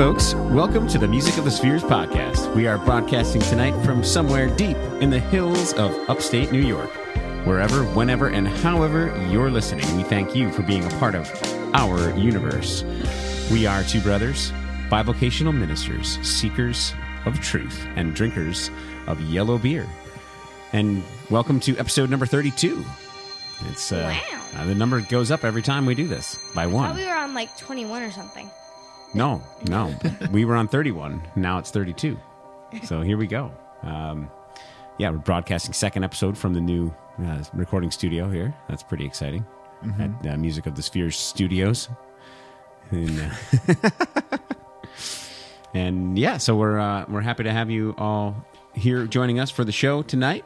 Folks, welcome to the Music of the Spheres podcast. We are broadcasting tonight from somewhere deep in the hills of upstate New York. Wherever, whenever, and however you're listening, we thank you for being a part of our universe. We are two brothers, bivocational ministers, seekers of truth, and drinkers of yellow beer. And welcome to episode number 32. It's uh, Wow. the number goes up every time we do this by I one. thought we were on like 21 or something. No, no. we were on 31. Now it's 32. So here we go. Um, yeah, we're broadcasting second episode from the new uh, recording studio here. That's pretty exciting. At uh, Music of the Spheres Studios. And, uh, and yeah, so we're uh, we're happy to have you all here joining us for the show tonight.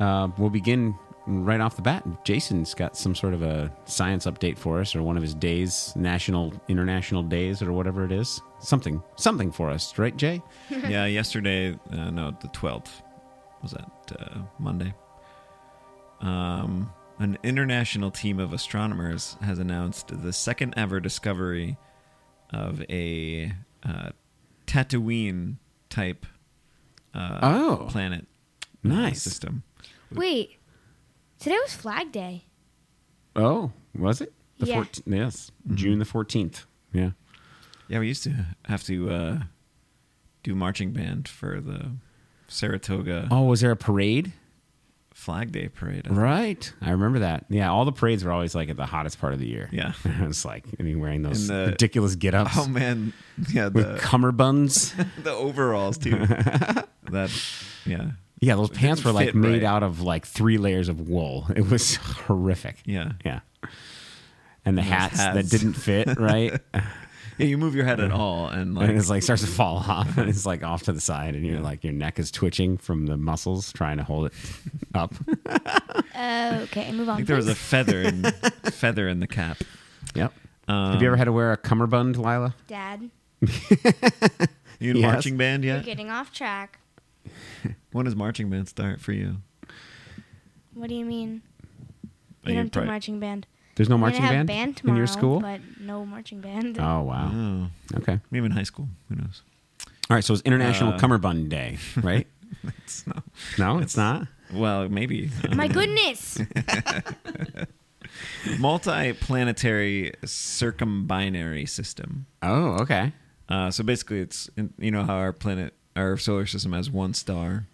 Uh, we'll begin right off the bat. Jason's got some sort of a science update for us, or one of his days, national, international days, or whatever it is. Something, something for us, right, Jay? yeah, yesterday, uh, no, the 12th, was that uh, Monday? Um, an international team of astronomers has announced the second ever discovery of a uh, Tatooine type uh, Oh. planet uh, Nice. system. Wait, today was Flag Day. Oh, was it? The Yeah. 14th, yes, June the fourteenth. Yeah. Yeah, we used to have to uh, do marching band for the Saratoga Oh, was there a parade? Flag Day parade. I think. Right, I remember that. Yeah, all the parades were always like at the hottest part of the year. Yeah. it's like I mean, wearing those the- ridiculous get-ups Oh man, yeah, with the cummerbunds. the overalls too. that yeah, Yeah, those pants were like made right. out of like three layers of wool. It was horrific. yeah, Yeah. And the those hats, that didn't fit, right? yeah. You move your head at all, and like and it's like starts to fall off and it's like off to the side and you're like your neck is twitching from the muscles trying to hold it up. Uh, okay, move on. I think there was a feather in feather in the cap. yep. Um, Have you ever had to wear a cummerbund, Lila? Dad, you in Yes. marching band you're yet? getting off track. When does marching band start for you? What do you mean? We you're don't do prob- marching band. There's no marching have band, band tomorrow, in your school? but no marching band. Oh wow. Oh, Okay. maybe in high school. Who knows? All right, so it's International Uh, Cummerbund Day, right? It's not. no, it's not. Well, maybe. My goodness! Multi-planetary circumbinary system. Oh, okay. Uh, so basically, it's you know how our planet, our solar system has one star.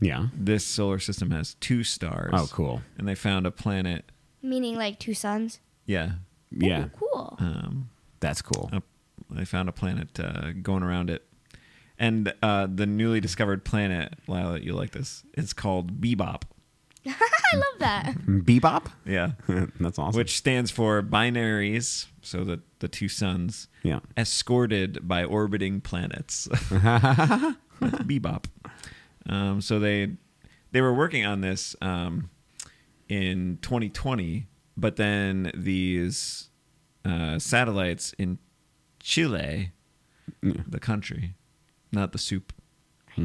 Yeah. This solar system has two stars. Oh, cool. And they found a planet. Meaning like two suns. Yeah. Yeah, Ooh, cool. Um, that's cool. a, they found a planet uh, going around it, and uh, the newly discovered planet, Lila, you like this? It's called Bebop. I love that. Bebop? Yeah. that's awesome. Which stands for binaries, so the the two suns yeah. escorted by orbiting planets. That's Bebop. Um, so they they were working on this um, in 2020, but then these uh, satellites in Chile, the country, not the soup.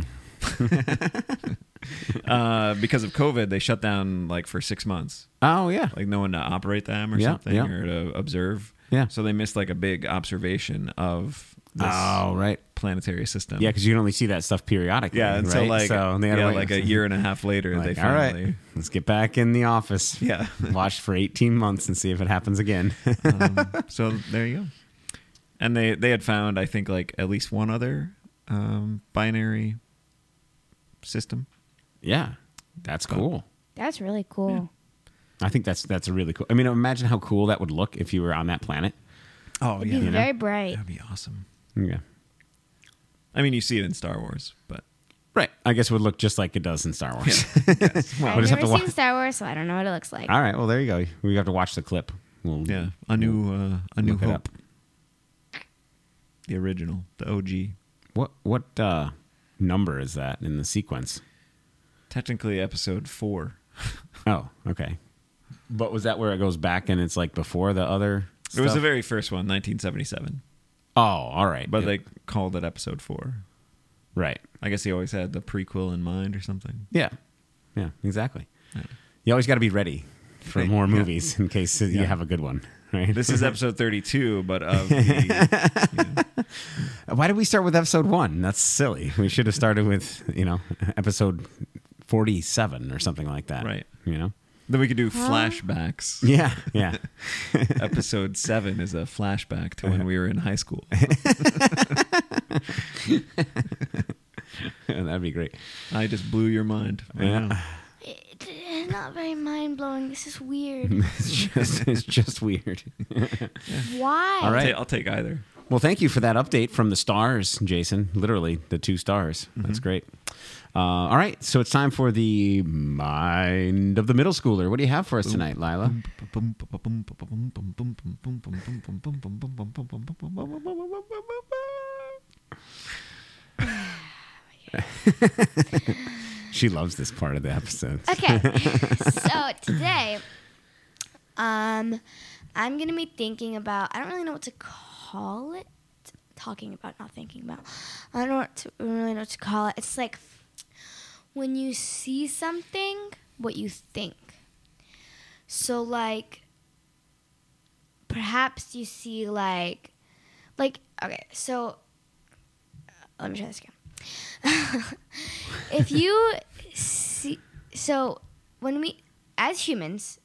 uh, because of COVID, they shut down like for six months. Oh yeah. Like no one to operate them or Yeah, something, yeah. or to observe. Yeah. So they missed like a big observation of this Oh right. planetary system. Yeah, because you can only see that stuff periodically. Yeah, and so right? like so they had yeah, like a year and a half later, Like, they all right, let's get back in the office. Yeah. Watch for 18 months and see if it happens again. um, so there you go. And they they had found I think like at least one other um, binary system. yeah, that's cool. That's really cool. I think that's that's a really cool. I mean, imagine how cool that would look if you were on that planet. Oh It'd be you know? very bright. that'd be awesome. Yeah. I mean, you see it in Star Wars, but Right. I guess it would look just like it does in Star Wars. I've we'll just have never to seen Star Wars, so I don't know what it looks like. All right. Well, there you go. We have to watch the clip. We'll yeah, a new uh, a new look hope, up. the original, the OG. What what uh, number is that in the sequence? Technically, episode four. Oh, okay. But was that where it goes back and it's like before the other? It was the very first one, 1977, Oh, all right. but Yeah. they called it episode four. right. I guess he always had the prequel in mind or something. Yeah. Yeah. Exactly. Yeah. You always got to be ready for more yeah. movies in case you Yeah. have a good one. right? This is episode 32, but of the. Why did we start with episode one? That's silly. We should have started with, you know, episode 47 or something like that. Right. You know? Then we could do flashbacks. Yeah. Yeah. Episode 7 is a flashback to when uh-huh. we were in high school. That'd be great. I just blew your mind. Yeah. It's uh, not very mind blowing. This is weird. It's just, it's just weird. Why? All right. Ta- I'll take either. Well, thank you for that update from the stars, Jason. Literally, the two stars. That's mm-hmm. great. Uh, all right. So it's time for the mind of the middle schooler. What do you have for us tonight, Lila? She loves this part of the episode. Okay. so today, um, I'm gonna be thinking about. I don't really know what to call it. Talking about, not thinking about. I don't know what to, really know what to call it. It's like when you see something, what you think. So like, perhaps you see like, like okay. So uh, let me try this again. if you see, so when we, as humans,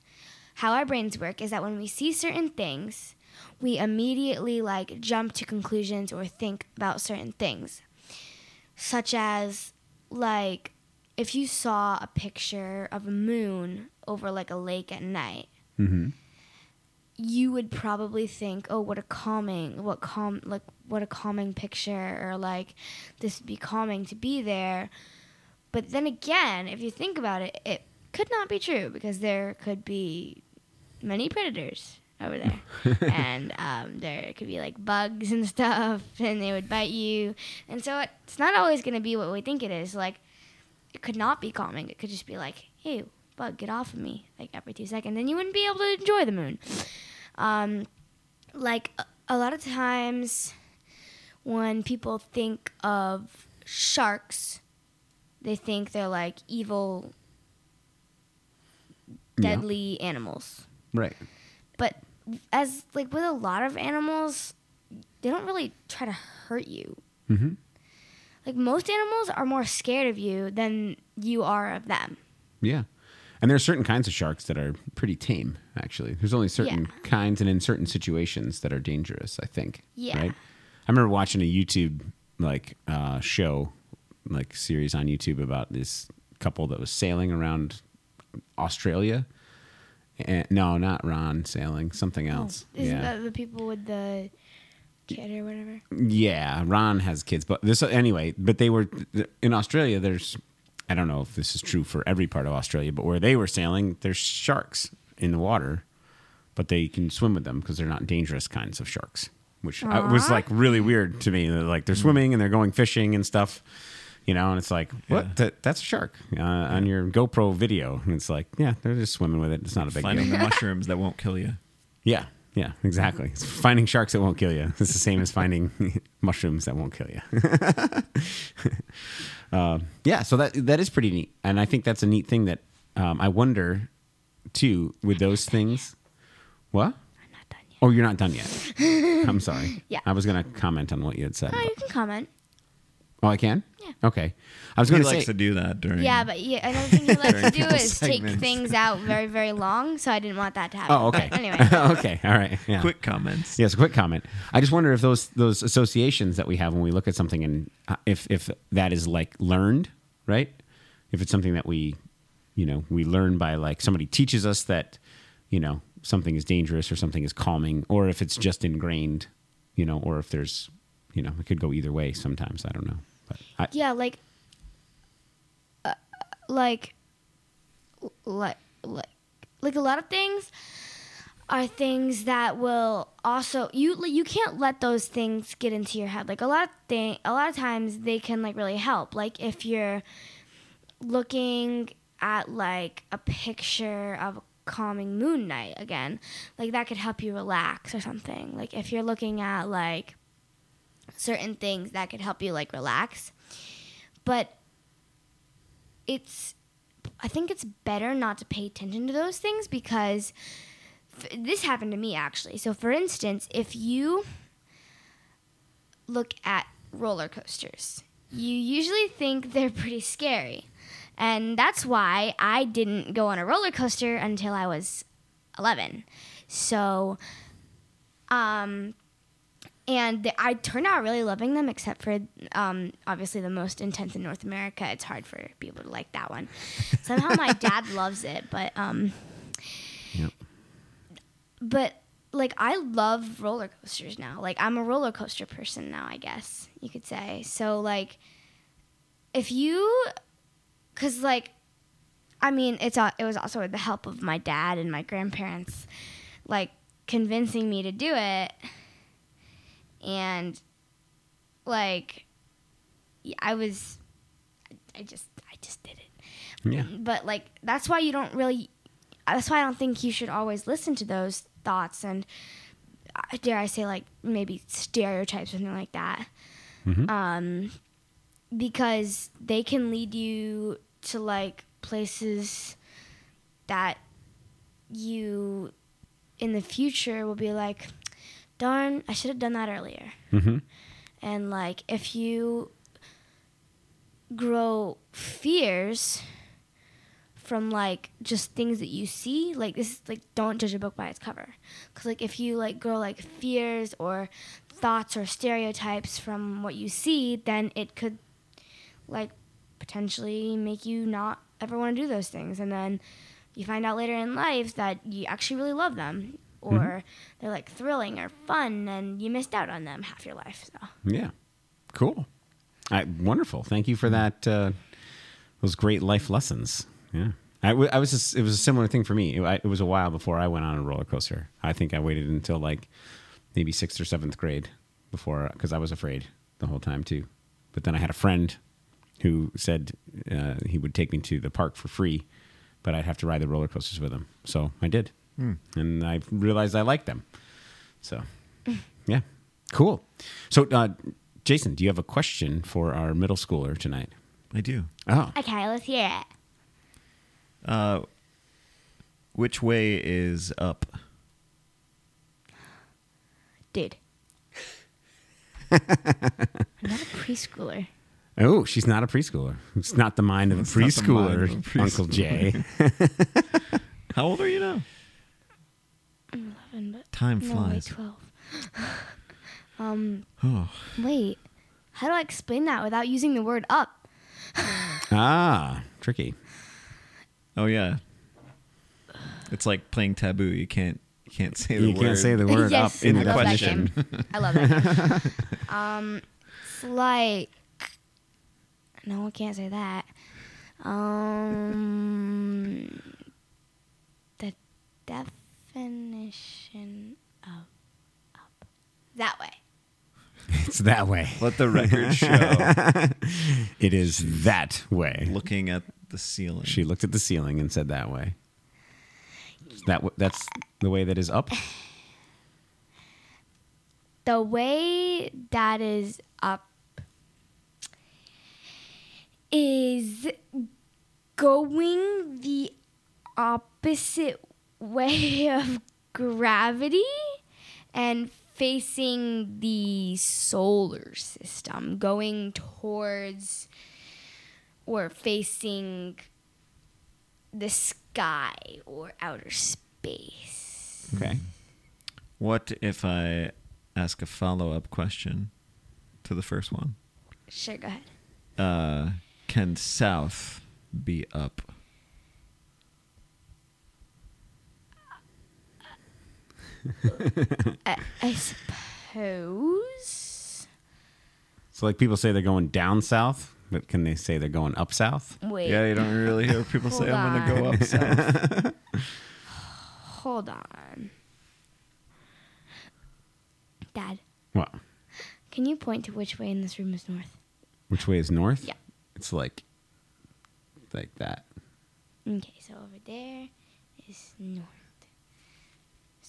how our brains work is that when we see certain things, we immediately like jump to conclusions or think about certain things, such as like if you saw a picture of a moon over like a lake at night Mm-hmm. you would probably think, "Oh, what a calming, what calm, like what a calming picture," or like this would be calming to be there. But then again, if you think about it, it could not be true because there could be many predators over there, and um, there could be like bugs and stuff, and they would bite you. And so it's not always going to be what we think it is. Like it could not be calming. It could just be like, "Ew, bug, get off of me!" Like every two seconds, and you wouldn't be able to enjoy the moon. Um, like a, a lot of times when people think of sharks, they think they're like evil, Yeah. deadly animals. Right. But as like with a lot of animals, they don't really try to hurt you. Mm-hmm. Like most animals are more scared of you than you are of them. Yeah. And there are certain kinds of sharks that are pretty tame, actually. There's only certain Yeah. kinds and in certain situations that are dangerous, I think. Yeah. Right? I remember watching a YouTube like uh, show, like series on YouTube about this couple that was sailing around Australia. And, no, not Ron sailing, something else. Oh, Isn't yeah. that the people with the kid or whatever? Yeah, Ron has kids, but this anyway. But they were in Australia. There's, I don't know if this is true for every part of Australia, but where they were sailing, there's sharks in the water, but they can swim with them because they're not dangerous kinds of sharks. Which I, was like really weird to me. They're like they're swimming and they're going fishing and stuff, you know. And it's like, what? Yeah. That, that's a shark uh, on your GoPro video. And it's like, yeah, they're just swimming with it. It's not a big Finding deal. the mushrooms that won't kill you. Yeah, yeah, exactly. It's finding sharks that won't kill you. It's the same as finding mushrooms that won't kill you. uh, yeah, so that that is pretty neat, and I think that's a neat thing that um, I wonder too with those things. What? I'm not done yet. Oh, you're not done yet. I'm sorry. Yeah. I was going to comment on what you had said. Oh, you can comment. Oh, I can. Yeah. Okay. I was going to likes to do that during. Yeah, but yeah, another thing he likes to do people's is take things out very, very long. So I didn't want that to happen. Oh, okay. Anyway, okay. All right. Yeah. quick comments. Yes, a quick comment. I just wonder if those those associations that we have when we look at something and uh, if if that is like learned, right? If it's something that we, you know, we learn by like somebody teaches us that, you know, something is dangerous or something is calming, or if it's just ingrained, you know, or if there's, you know, it could go either way. Sometimes I don't know, but I, yeah, like, uh, like, like, like, like a lot of things are things that will also you you can't let those things get into your head. Like a lot of thing, a lot of times they can like really help. Like if you're looking at like a picture of a calming moon night again, like that could help you relax or something. Like if you're looking at like certain things that could help you like relax. But it's I think it's better not to pay attention to those things because f- this happened to me actually. So, for instance, if you look at roller coasters, you usually think they're pretty scary. And that's why I didn't go on a roller coaster until I was 11. So, um, and the, I turned out really loving them, except for um, obviously the most intense in North America. It's hard for people to like that one. Somehow my dad loves it, but um, Yep. but like I love roller coasters now. Like I'm a roller coaster person now, I guess you could say. So like if you cuz like I mean, it's a, it was also with the help of my dad and my grandparents like convincing me to do it. And like I was I just I just did it Yeah. but like that's why you don't really that's why i don't think you should always listen to those thoughts and uh, dare i say like maybe stereotypes or something like that Mhm. um because they can lead you to like places that you in the future will be like darn i should have done that earlier. Mm-hmm. and like if you grow fears from like just things that you see like this is like don't judge a book by its cover. Because like if you like grow like fears or thoughts or stereotypes from what you see then it could like potentially make you not ever want to do those things. And then you find out later in life that you actually really love them or they're like thrilling or fun and you missed out on them half your life so Yeah. Cool. I, wonderful. Thank you for that. Uh, those great life lessons. Yeah. I, w- I was. Just, it was a similar thing for me. It, I, it was a while before I went on a roller coaster. I think I waited until like maybe sixth or seventh grade before because I was afraid the whole time too. But then I had a friend who said uh, he would take me to the park for free, but I'd have to ride the roller coasters with him. So I did, and I realized I like them. So yeah, cool. So uh, Jason, do you have a question for our middle schooler tonight? I do. Oh, okay let's hear it Uh, which way is up? dude i'm not a preschooler oh, she's not a preschooler. It's not the mind of a It's not the mind preschooler, of a preschooler. Uncle Jay. How old are you now? I'm 11 but Time no wait flies. 12 um Oh, wait how do i explain that without using the word up ah, tricky. oh yeah. It's like playing taboo. You can't you can't say the You word. can't say the word yes up in i the question. i love that game um it's like no i can't say that um the definition of up that way It's that way. Let the record show. It is that way. Looking at the ceiling. She looked at the ceiling and said that way. That w- that's the way that is up. the way that is up is going the opposite way of gravity and facing the solar system, going towards or facing the sky or outer space. Okay. What if I ask a follow up question to the first one? Sure, go ahead. Uh, can south be up? I, I suppose. So like people say they're going down south, but can they say they're going up south? Wait. Yeah, you don't really hear people say I'm gonna go up south. Hold on. Dad, What? can you point to which way in this room is north? Which way is north? Yeah. It's like like that. Okay, so over there is north.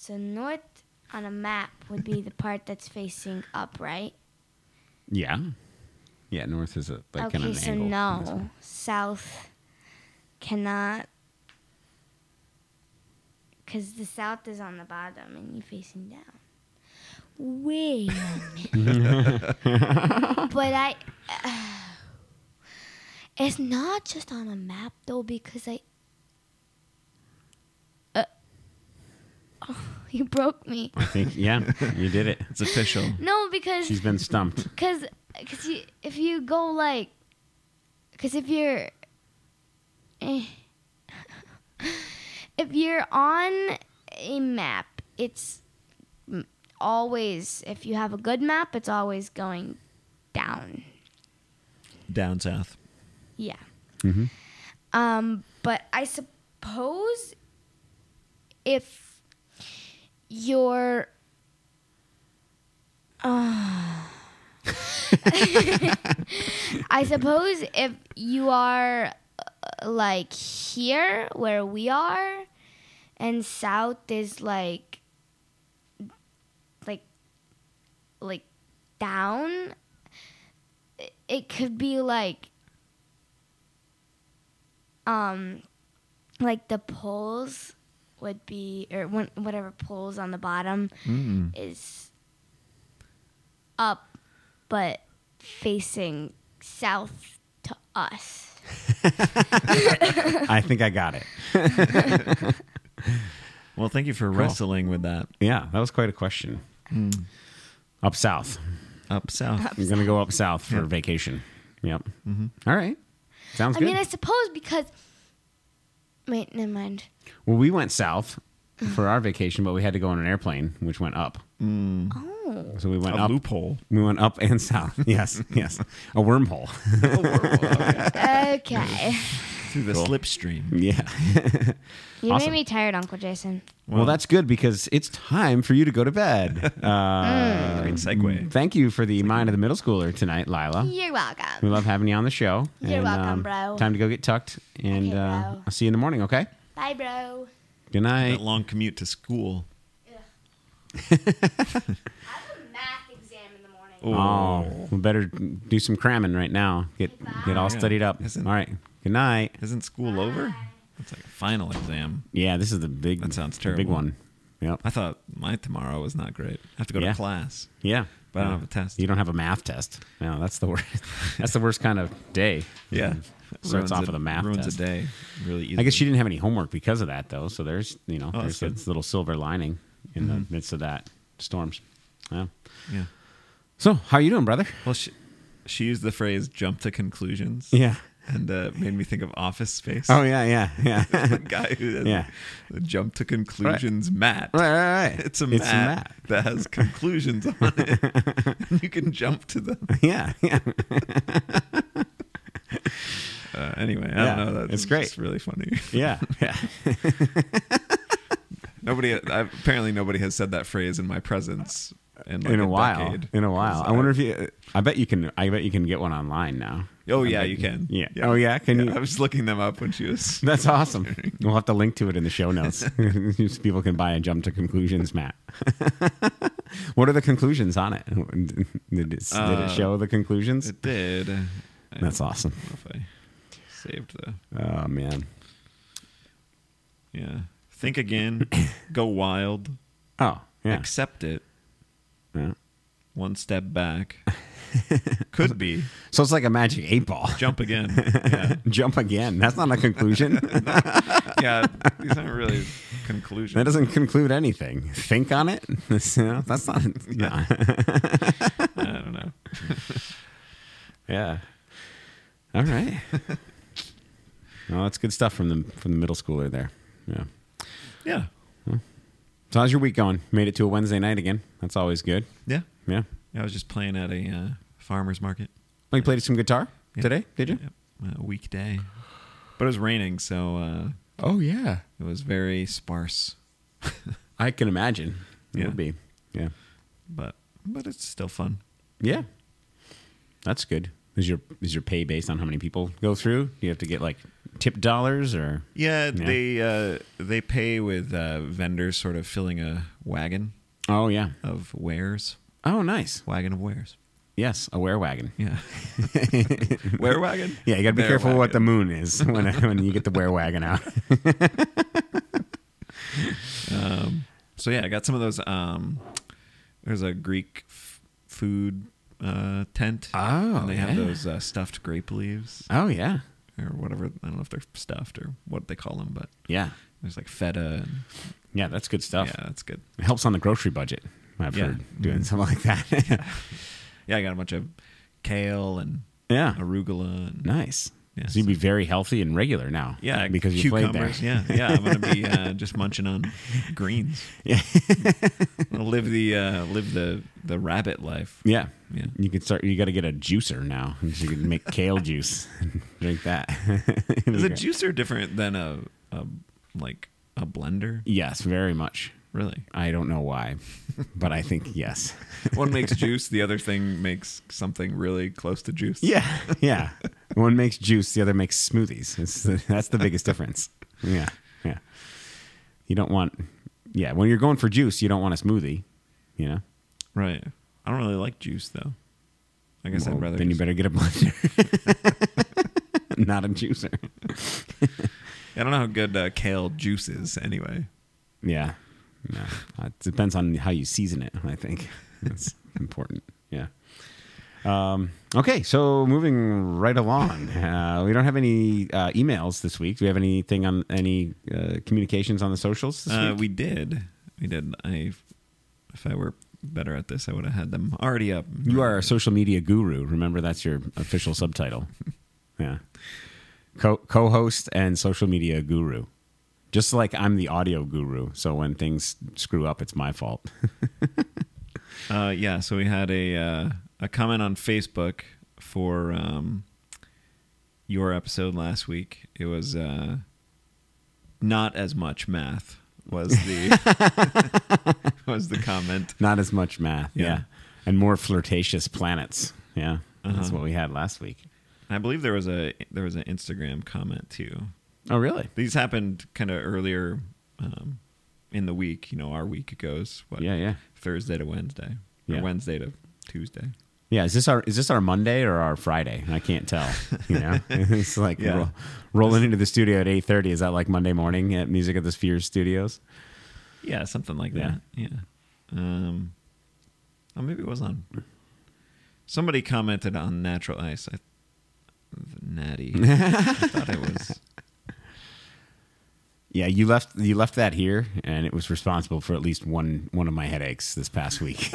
So north on a map would be the part that's facing up, right? Yeah. Yeah, north is a like okay, an so angle. no. South cannot because the south is on the bottom and you're facing down. Way on. but I. it's not just on a map though because I. Uh, oh, you broke me. I think, yeah, you did it. It's official. No, because She's been stumped. Cause, cause you, if you go like, cause if you're, eh, if you're on a map, it's m- always if you have a good map, it's always going down. Down south. Yeah. Mhm. Um, but I suppose if you're uh, I suppose if you are uh, like here where we are and south is like like like down it could be like um like the poles would be or when, whatever poles on the bottom Mm. is up but facing south to us I think I got it. Well, thank you for wrestling with that. Yeah, that was quite a question. Up south. Up south. I'm going to go up south for Yeah. vacation. Yep. All right. Sounds i good. I mean i suppose because wait never mind well, we went south for our vacation, but we had to go on an airplane, which went up. oh So we went A up. loophole. We went up and south. Yes, yes. A wormhole. okay Through the Cool. slipstream. yeah. you Awesome. made me tired uncle jason Well, that's good because it's time for you to go to bed. Uh, Great segue. Thank you for the mind of the middle schooler tonight, Lila. you're welcome. We love having you on the show. You're And, welcome, um, bro. Time to go get tucked, and Okay, uh. I'll see you in the morning. Okay. bye bro Good night. That long commute to school. i have a math exam in the morning Oh, we better do some cramming right now. Get get all Yeah. studied up. Isn't- all right. Good night. Isn't school over? It's like a final exam. Yeah, this is the big. That sounds terrible. Big one. Yep. I thought my tomorrow was not great. I have to go Yeah. to class, Yeah. but I don't have a test. You don't have a math test. No, that's the worst. that's the worst kind of day. yeah. Starts Ruins off a- with a math ruins test. a day really easily. I guess she didn't have any homework because of that, though. So there's, you know, Oh, there's this little silver lining in Mhm. the midst of that storms. Yeah. Yeah. So, how are you doing, brother? Well, she, she used the phrase "jump to conclusions." Yeah. And uh, made me think of Office Space. Oh yeah, yeah, yeah. the guy who has Yeah. the jump to conclusions mat. right, right, right. It's a mat, that has conclusions on it. you can jump to them. Yeah, yeah. Uh, anyway, I Yeah, don't know. That's it's great. just really funny. Yeah, yeah. nobody, I, apparently, nobody has said that phrase in my presence in, like in a, while. decade. In a while. I wonder if you. I bet you can. I bet you can get one online now. Oh yeah, you can. Yeah. Oh yeah. Can Yeah, you? I was looking them up when she was. That's awesome. We'll have to link to it in the show notes. so people can buy a jump to conclusions mat. what are the conclusions on it? Did it, did it Uh, show the conclusions? It did. I That's awesome. if I saved the. Oh man. Yeah. Think again. go wild. Oh yeah. Accept it. Yeah. One step back. Could be. So it's like a magic eight ball. Jump again. Yeah. Jump again. That's not a conclusion. yeah. These aren't really conclusions. that doesn't conclude anything. Think on it. That's, you know, that's not. No. I don't know. Yeah. All right. well, that's good stuff from the from the middle schooler there. Yeah. Yeah. So how's your week going? Made it to a Wednesday night again. That's always good. Yeah. Yeah. I was just playing at a uh, farmer's market. Oh, you played some guitar today? Did you? Yep. A weekday. But it was raining, so uh, Oh yeah. it was very sparse. I can imagine. It Yeah. would be. Yeah. But but it's still fun. Yeah. That's good. Is your is your pay based on how many people go through? Do you have to get like tip dollars or? Yeah, they uh, they pay with uh, vendors sort of filling a wagon Oh yeah. of wares. Oh nice. Wagon of wares. Yes, a wear wagon. Yeah. Ware wagon? Yeah, you got to be careful what the moon is when when you get the wear wagon out. so yeah, I got some of those. Um, there's a Greek f- food uh, tent. Oh, and they have those uh, stuffed grape leaves Oh yeah, or whatever. I don't know if they're stuffed or what they call them, but yeah, there's like feta. And, yeah. That's good stuff. yeah, that's good. It helps on the grocery budget. I've Yeah. heard doing Mhm. something like that. Yeah, I got a bunch of kale and yeah, arugula. And, nice. Yeah, so you'd be very healthy and regular now. Yeah, because you played there. Yeah, yeah. I'm gonna be uh, just munching on greens. Yeah. Live the uh, live the the rabbit life. Yeah. Yeah. You can start. You got to get a juicer now. You can make kale juice. and Drink that. Is a juicer different than a, a like a blender? Yes, very much. Really? I don't know why, but I think yes. One makes juice, the other thing makes something really close to juice. Yeah, yeah. One makes juice, the other makes smoothies. The, that's the biggest difference. Yeah, yeah. You don't want, yeah. When you're going for juice, you don't want a smoothie. You know. Right. I don't really like juice though. I guess Well, I'd rather. then you better get a blender, not a juicer. I don't know how good uh, kale juice is anyway. Yeah. No. It depends on how you season it, I think. That's important. Um, okay, so moving right along. Uh, we don't have any uh, emails this week. Do we have anything on any uh, communications on the socials this Uh, we did. We did. I if I were better at this, I would have had them already up. You are a social media guru. Remember, that's your official subtitle. Yeah. Co- co-host and social media guru. Just like I'm the audio guru. So when things screw up, it's my fault. Uh, yeah, so we had a uh, a comment on Facebook for um, your episode last week. It was uh, not as much math was the was the comment. Not as much math. Yeah. Yeah. And more flirtatious planets. Yeah. That's Uh-huh. what we had last week. I believe there was a there was an Instagram comment too. Oh, really? These happened kind of earlier um, in the week. You know, our week goes what Yeah, yeah. Thursday to Wednesday or Yeah. Wednesday to Tuesday. Yeah, is this our is this our Monday or our Friday? I can't tell. You know, it's like Yeah. ro- rolling into the studio at eight thirty. Is that like Monday morning at Music of the Spheres Studios? Yeah, something like Yeah. that. Yeah. Um, oh, maybe it was on. Somebody commented on natural ice. I, natty. I thought it was. Yeah, you left you left that here, and it was responsible for at least one one of my headaches this past week.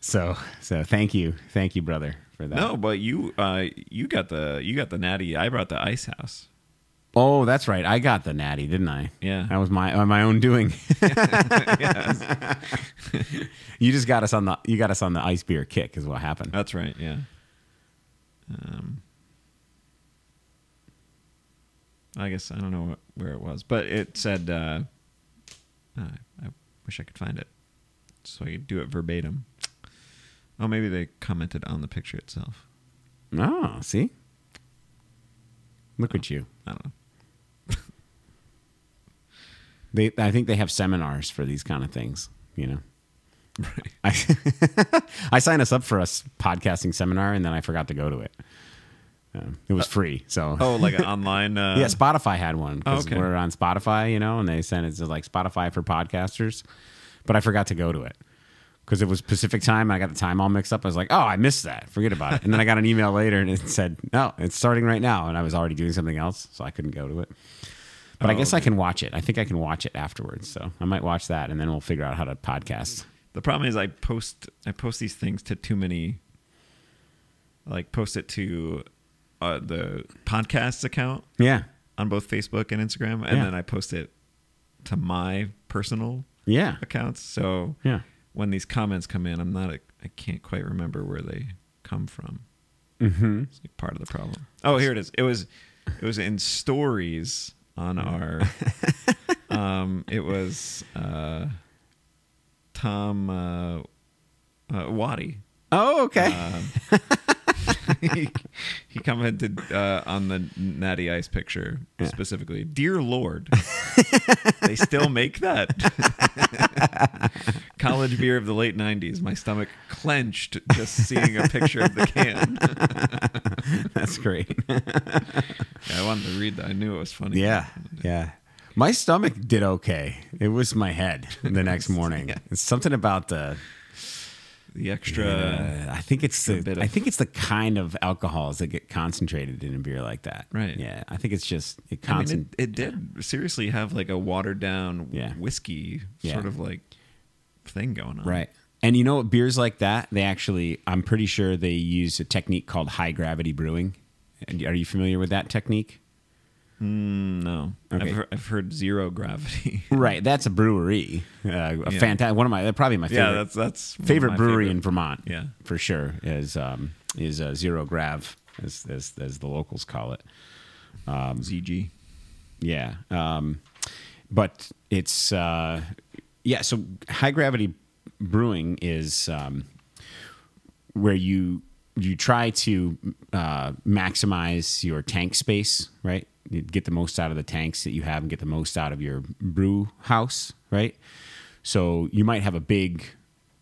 so so thank you thank you brother for that. No, but you uh, you got the you got the natty. I brought the Icehouse. Oh, that's right. I got the natty, didn't I? Yeah. That was my uh, my own doing. You just got us on the you got us on the ice beer kick is what happened. That's right. Yeah. Um, I guess I don't know what, where it was, but it said. Uh, uh, I wish I could find it, so I could do it verbatim. Oh, maybe they commented on the picture itself. Oh, see? Look at you. I don't know. They I think they have seminars for these kind of things, you know. Right. I I signed us up for a podcasting seminar and then I forgot to go to it. Um, it was free, so Oh, like an online. Uh, yeah, Spotify had one because Oh, okay. we're on Spotify, you know, and they sent it to like Spotify for podcasters. But I forgot to go to it because it was Pacific time. And I got the time all mixed up. I was like, oh, I missed that. Forget about it. And then I got an email later and it said, no, it's starting right now. And I was already doing something else, so I couldn't go to it. But I Oh, guess I can watch it. I think I can watch it afterwards. So I might watch that and then we'll figure out how to podcast. The problem is I post I post these things to too many. Like post it to uh, the podcasts account Yeah. on both Facebook and Instagram, and Yeah. then I post it to my personal Yeah. accounts. So Yeah. when these comments come in, I'm not I can't quite remember where they come from. Mm-hmm. It's like part of the problem. Oh, here it is. It was it was in stories on our um it was uh Tom uh, uh Waddy. Oh, okay. Um, he, he commented uh, on the Natty Ice picture Yeah. specifically, "Dear Lord, they still make that. College beer of the late 90s. My stomach clenched just seeing a picture of the can. That's great. Yeah, I wanted to read that. I knew it was funny. yeah, yeah. My stomach did okay. It was my head the next morning. Yeah. It's something about the. The extra. Uh, I think it's the. bit of- I think it's the kind of alcohols that get concentrated in a beer like that. Right. Yeah. I think it's just it I mean, it, it did seriously have like a watered down Yeah. whiskey Yeah. sort of like thing going on. Right. And you know what? Beers like that, they actually, I'm pretty sure they use a technique called high gravity brewing. And Are you familiar with that technique? Mm, no. Okay. I've, heard, I've heard zero gravity. Right. That's a brewery. Uh, a Yeah. fantastic, one of my, probably my favorite, yeah, that's that's favorite brewery favorite- in Vermont. Yeah. For sure. Is, um, is uh, Zero Grav, as, as, as the locals call it. ZG. Yeah. Um, but it's uh, yeah. So high gravity brewing is um, where you you try to uh, maximize your tank space, right? Get the most out of the tanks that you have and get the most out of your brew house, right? So you might have a big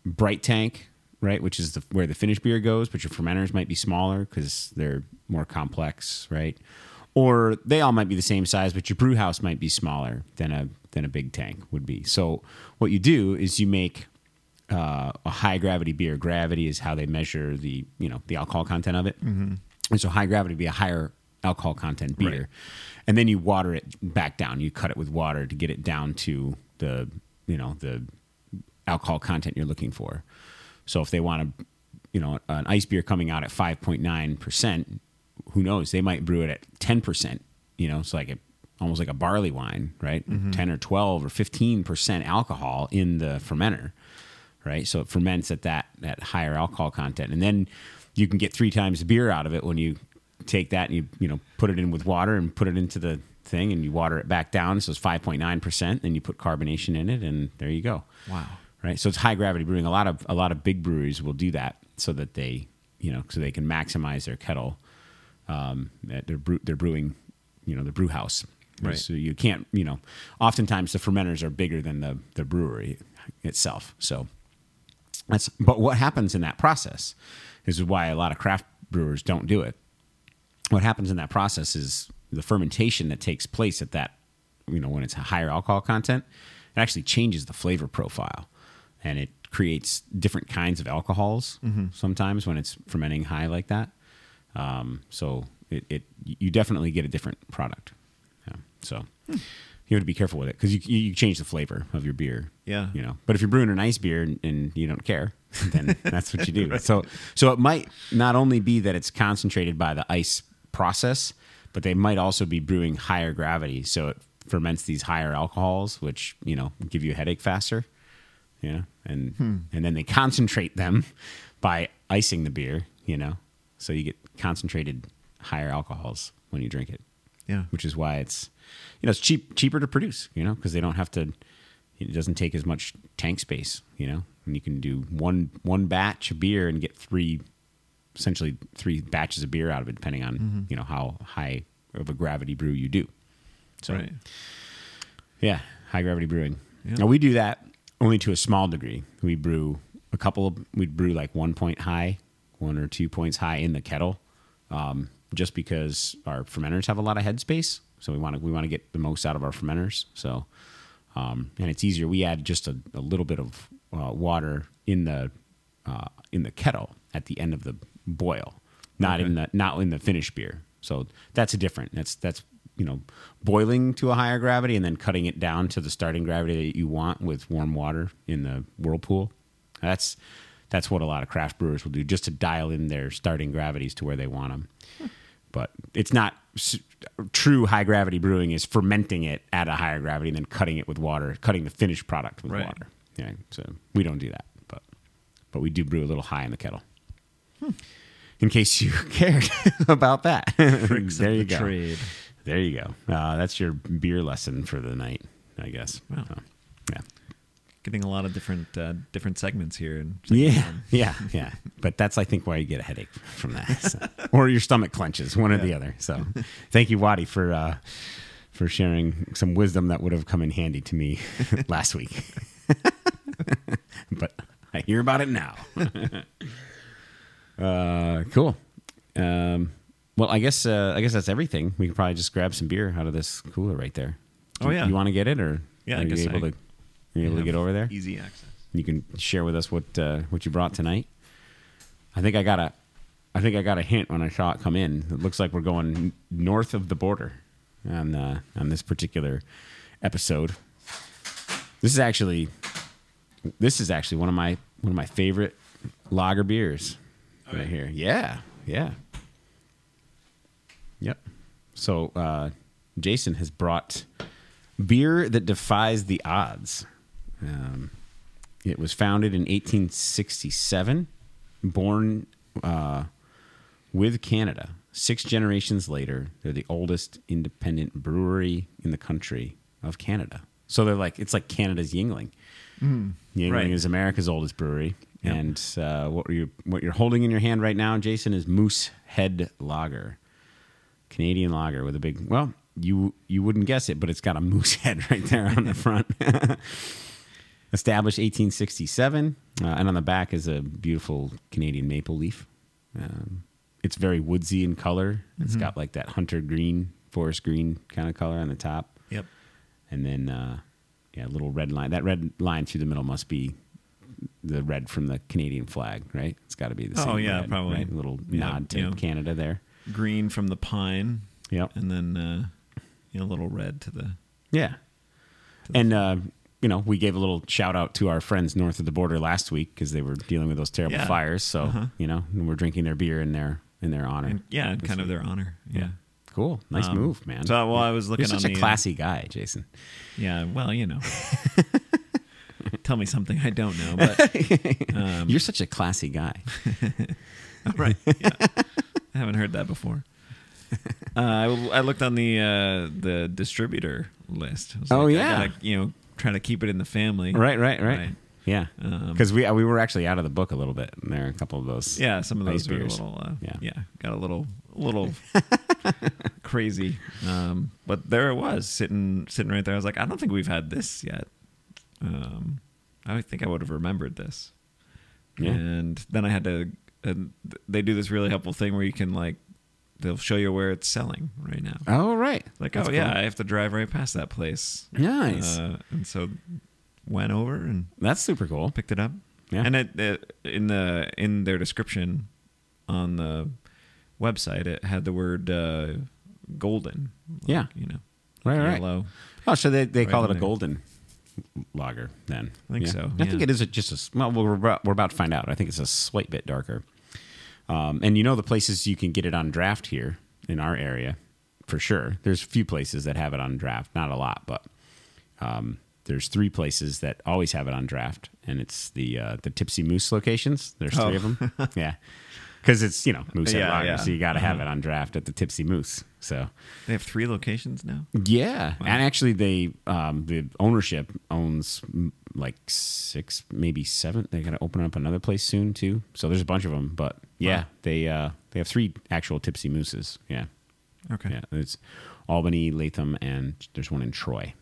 bright tank, right, which is the, where the finished beer goes, but your fermenters might be smaller because they're more complex, right? Or they all might be the same size, but your brew house might be smaller than a than a big tank would be. So what you do is you make uh, a high gravity beer. Gravity is how they measure the you know the alcohol content of it, and so high gravity would be a higher alcohol content beer, Right. and then you water it back down. You cut it with water to get it down to the you know the alcohol content you're looking for. So if they want to, you know, an ice beer coming out at 5.9 percent, who knows? They might brew it at 10 percent. You know, it's like a, almost like a barley wine, right? Mm-hmm. 10 or 12 or 15 percent alcohol in the fermenter, right? So it ferments at that that higher alcohol content, and then you can get three times the beer out of it when you take that and you you know put it in with water and put it into the thing and you water it back down so it's 5.9 percent then you put carbonation in it and there you go Wow. right? So it's high gravity brewing. A lot of a lot of big breweries will do that so that they, you know, so they can maximize their kettle. Um, that they're brew, they're brewing, you know, the brew house. Right. So you can't, you know, oftentimes the fermenters are bigger than the the brewery itself. So that's but what happens in that process is why a lot of craft brewers don't do it. What happens in that process is the fermentation that takes place at that, you know, when it's a higher alcohol content, it actually changes the flavor profile and it creates different kinds of alcohols sometimes when it's fermenting high like that. Um, so it, it you definitely get a different product. Yeah. So you have to be careful with it because you, you change the flavor of your beer. Yeah. You know, but if you're brewing an ice beer and, and you don't care, then that's what you do. So so it might not only be that it's concentrated by the ice process, but they might also be brewing higher gravity, so it ferments these higher alcohols, which you know give you a headache faster. Yeah, and hmm. and then they concentrate them by icing the beer. You know, so you get concentrated higher alcohols when you drink it Yeah. which is why it's you know it's cheap cheaper to produce you know because they don't have to it doesn't take as much tank space you know and you can do one one batch of beer and get three essentially three batches of beer out of it depending on you know how high of a gravity brew you do. So Right. yeah high gravity brewing. Yeah. now we do that only to a small degree. We brew a couple of we'd brew like one point high one or two points high in the kettle um, just because our fermenters have a lot of headspace so we want to we want to get the most out of our fermenters. So um, and it's easier we add just a, a little bit of uh, water in the uh, in the kettle at the end of the boil not in the not in the finished beer. So that's a different that's that's you know boiling to a higher gravity and then cutting it down to the starting gravity that you want with warm water in the whirlpool. That's that's what a lot of craft brewers will do just to dial in their starting gravities to where they want them. But it's not true high gravity brewing is fermenting it at a higher gravity and then cutting it with water cutting the finished product with Right. water. Yeah so we don't do that but but we do brew a little high in the kettle in case you cared about that Tricks there you the go trade. there you go uh, that's your beer lesson for the night i guess Wow. So, yeah Getting a lot of different uh, different segments here. Yeah, yeah, yeah. But that's I think why you get a headache from that, so. or your stomach clenches, one or the other. So, thank you, Wadi, for uh, for sharing some wisdom that would have come in handy to me last week. but I hear about it now. Uh, cool. Um, well, I guess uh, I guess that's everything. We could probably just grab some beer out of this cooler right there. Oh, yeah. You want to get it, or Yeah, are I you guess able I- to? You able to get over there? Easy access. You can share with us what uh, what you brought tonight. I think I got a, I think I got a hint when I saw it come in. It looks like we're going north of the border on uh, on this particular episode. This is actually, this is actually one of my one of my favorite lager beers right here. Yeah, yeah, yep. So uh, Jason has brought beer that defies the odds. Um, it was founded in 1867, born uh, with Canada. Six generations later, they're the oldest independent brewery in the country of Canada. So they're like it's like Canada's Yuengling. Yuengling Mm. right. is America's oldest brewery, Yep. and uh, what you what you're holding in your hand right now, Jason, is Moose Head Lager, Canadian lager with a big. Well, you you wouldn't guess it, but it's got a moose head right there on the front. Established 1867, uh, and on the back is a beautiful Canadian maple leaf. Um, it's very woodsy in color. It's got like that hunter green, forest green kind of color on the top, Yep. and then uh, yeah, a little red line. That red line through the middle must be the red from the Canadian flag, right? It's got to be the same. Oh, yeah, red, probably. right? A little Yeah, nod to know. Canada there. Green from the pine, Yep. and then uh, you know, a little red to the. Yeah. And, uh, you know, we gave a little shout out to our friends north of the border last week because they were dealing with those terrible Yeah. fires. So, Uh-huh. you know, and we're drinking their beer in their in their honor. And, yeah, kind of their honor. Yeah. Cool. Nice Um, move, man. so, well, I was looking You're such on a the, uh, classy guy, Jason. Yeah. Well, you know. Tell me something I don't know, but um, You're such a classy guy. right. Yeah. I haven't heard that before. Uh, I, I looked on the uh, the distributor list. I was Oh, like, yeah. I gotta, you know, try to keep it in the family. Right, right, right. Right. Yeah. Um, Because we, uh, we were actually out of the book a little bit. And there are a couple of those. Yeah, some of those a beers. little, uh, Yeah. yeah. got a little, a little crazy. Um, but there it was sitting, sitting right there. I was like, I don't think we've had this yet. Um, I think I would have remembered this. Yeah. And then I had to. And they do this really helpful thing where you can like, they'll show you where it's selling right now. Oh, right. Like, That's oh yeah. I have to drive right past that place. Nice. Uh, and so went over and That's super cool. picked it up. Yeah. And it, it in the in their description on the website, it had the word uh, golden. like, Yeah. you know, Right, right. yellow. Oh, so they, they Right call it a there. golden lager then. I think so, I think yeah. it is a, just a well. We're about, we're about to find out. I think it's a slight bit darker. Um, and you know the places you can get it on draft here in our area, for sure. There's a few places that have it on draft, not a lot, but um, there's three places that always have it on draft, and it's the uh, the Tipsy Moose locations. There's three Oh. of them. yeah, because it's you know Moosehead Yeah, Lager, yeah. so you got to have Uh-huh. it on draft at the Tipsy Moose. So They have three locations now. yeah, and actually, they um, the ownership owns like six, maybe seven. They're gonna open up another place soon too. So there's a bunch of them, but yeah, Wow. they uh, they have three actual Tipsy Mooses. Yeah, Okay. yeah. It's Albany, Latham, and there's one in Troy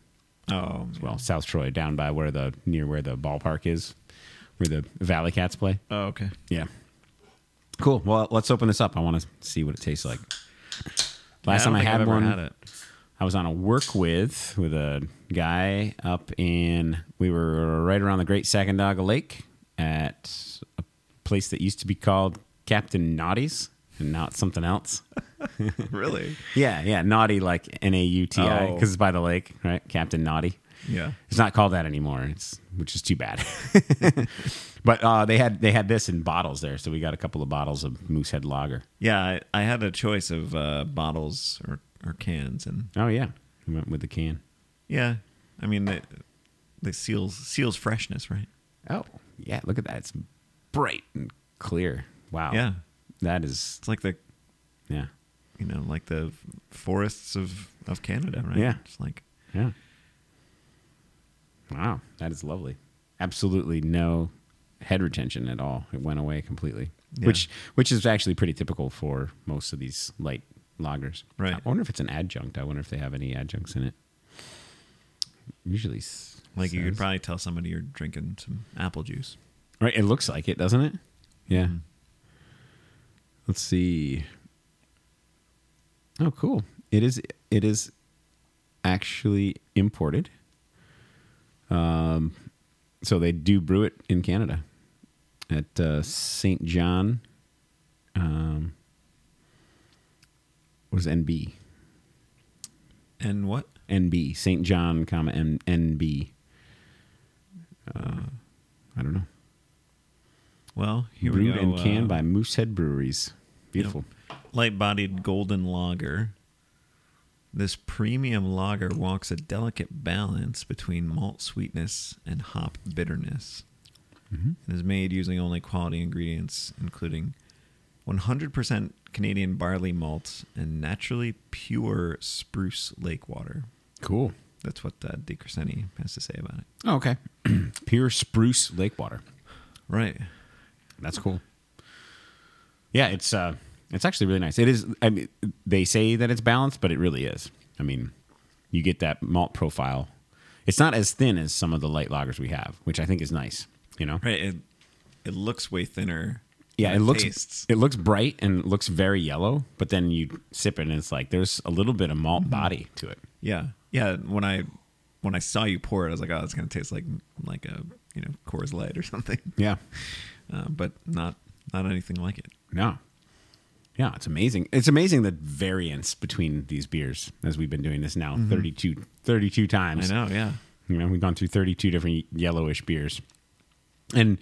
Oh as well. South Troy, down by where the near where the ballpark is, where the ValleyCats play. Oh, okay. Yeah. Cool. Well, let's open this up. I want to see what it tastes like. Last Yeah, time I had I've one, Had it. I was on a work with with a guy up in we were right around the Great Sacandaga Lake at a place that used to be called Captain Nauti's and now it's something else. really? Yeah, yeah, Naughty like N A U T I Oh. because it's by the lake, right? Captain Nauti. Yeah. It's not called that anymore. It's which is too bad. but uh, they had they had this in bottles there, so we got a couple of bottles of Moosehead Lager. Yeah. I, I had a choice of uh, bottles or, or cans, and Oh yeah, we went with the can. yeah, I mean the the seals seals freshness, right? Oh yeah, look at that. It's bright and clear. Wow. Yeah. that is It's like the yeah you know like the forests of of Canada, right? Yeah. It's like yeah. Wow, that is lovely. Absolutely no head retention at all. It went away completely, Yeah. which which is actually pretty typical for most of these light lagers. Right. I wonder if it's an adjunct. I wonder if they have any adjuncts in it. Usually, Like you could probably tell somebody you're drinking some apple juice. right. It looks like it, doesn't it? Yeah. Mhm. Let's see. Oh, cool! It is. It is actually imported. Um, so they do brew it in Canada at uh, Saint John. Um, what is NB? And what? NB Saint John, comma N, NB. Uh, I don't know. Well, here Brewed we go. and canned uh, by Moosehead Breweries. Beautiful. light-bodied golden lager. This premium lager walks a delicate balance between malt sweetness and hop bitterness. Mhm. It is made using only quality ingredients, including 100% Canadian barley malt and naturally pure spruce lake water. Cool. That's what uh, DeCrescente has to say about it. Oh, okay. Pure spruce lake water. Right. That's cool. Yeah, it's uh it's actually really nice. It is I mean they say that it's balanced, but it really is. I mean, you get that malt profile. It's not as thin as some of the light lagers we have, which I think is nice, you know. Right. It, it looks way thinner. Yeah, than it looks tastes. it looks bright and looks very yellow, but then you sip it and it's like there's a little bit of malt body to it. Yeah, yeah. When I when I saw you pour it, I was like, oh, it's gonna taste like like a you know Coors Light or something, Yeah. uh, but not not anything like it. No. Yeah, it's amazing. It's amazing the variance between these beers as we've been doing this now 32, 32 times. I know. Yeah. You know, we've gone through 32 different yellowish beers. And,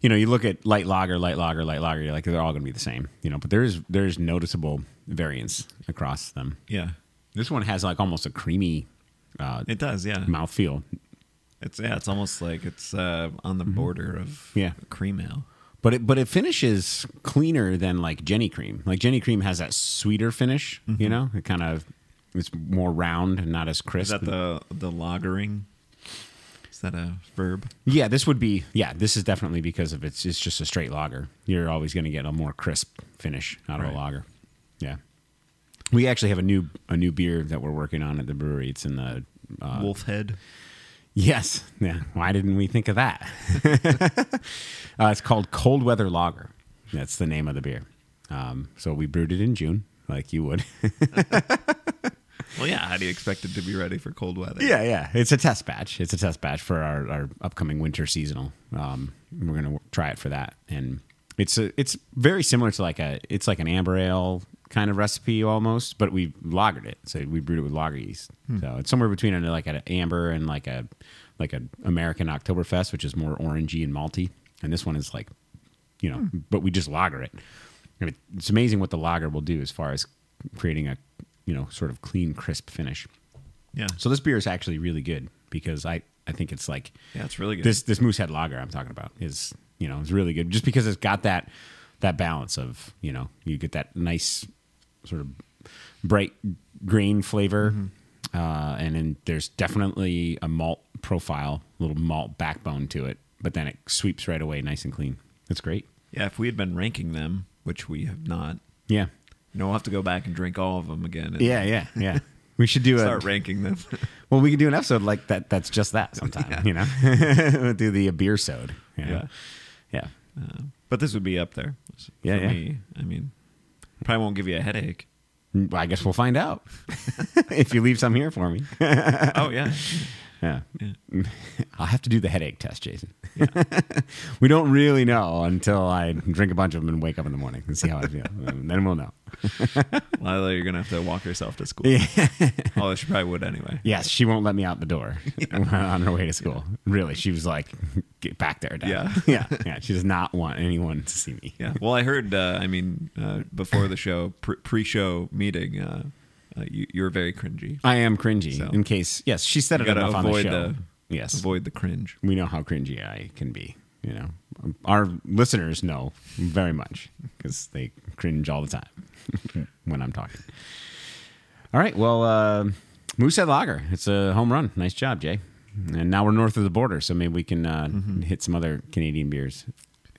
you know, you look at light lager, light lager, light lager, you're like, they're all going to be the same, you know, but there's, there's noticeable variance across them. Yeah. This one has like almost a creamy uh, It does. Yeah. mouthfeel. It's yeah. It's almost like it's uh, on the border of Mm-hmm. Yeah. cream ale. But it but it finishes cleaner than like Genny Cream. Like Genny Cream has that sweeter finish, you know? It kind of it's more round and not as crisp. Is that the the lagering? Is that a verb? Yeah, this would be yeah, this is definitely because of it's it's just a straight lager. You're always going to get a more crisp finish out of Right. a lager. Yeah. We actually have a new a new beer that we're working on at the brewery. It's in the uh, Wolf head. Yes. Yeah. Why didn't we think of that? uh, it's called Cold Weather Lager. That's the name of the beer. Um, so we brewed it in June, like you would. Well, yeah. How do you expect it to be ready for cold weather? yeah, yeah. It's a test batch. It's a test batch for our, our upcoming winter seasonal. Um, we're gonna try it for that, and it's a, it's very similar to like a it's like an amber ale kind of recipe almost, but we lagered it. So we brewed it with lager yeast. Hmm. So it's somewhere between a, like an amber and like a like an American Oktoberfest, which is more orangey and malty, and this one is like you know, hmm. but we just lager it. And it- It's amazing what the lager will do as far as creating a you know sort of clean, crisp finish. Yeah. So this beer is actually really good because I, I think it's like Yeah. It's really good. this this Moosehead Lager I'm talking about is you know is really good just because it's got that that balance of you know you get that nice sort of bright grain flavor uh, and then there's definitely a malt profile little malt backbone to it but then it sweeps right away nice and clean That's great yeah. If we had been ranking them, which we have not, yeah you know, we'll have to go back and drink all of them again. And yeah yeah yeah we should do a Start ranking them. Well, we could do an episode like that. That's just that sometime. Yeah. You know, we'll do the beer sode. you know? yeah, Uh, but this would be up there. For Yeah, yeah. Me, I mean, probably won't give you a headache. I guess we'll find out if you leave some here for me. oh yeah, yeah, Yeah. I'll have to do the headache test, Jason. we don't really know until I drink a bunch of them and wake up in the morning and see how I feel. And then we'll know. Lila, you're gonna have to walk yourself to school. Yeah. Although she probably would anyway. Yes, she won't let me out the door on her way to school. Really, she was like, "Get back there, Dad." Yeah. yeah, yeah. She does not want anyone to see me. Yeah. Well, I heard. Uh, I mean, uh, before the show, pre- pre-show meeting, uh, uh, you, were very cringy. I am cringy. So- in case, yes, she said it enough on the show. the- yes, Avoid the cringe. we know how cringy I can be. You know, our listeners know very much because they cringe all the time when I'm talking. All right, well, uh, Moosehead Lager. It's a home run. Nice job, Jay. And now we're north of the border, so maybe we can uh, hit some other Canadian beers.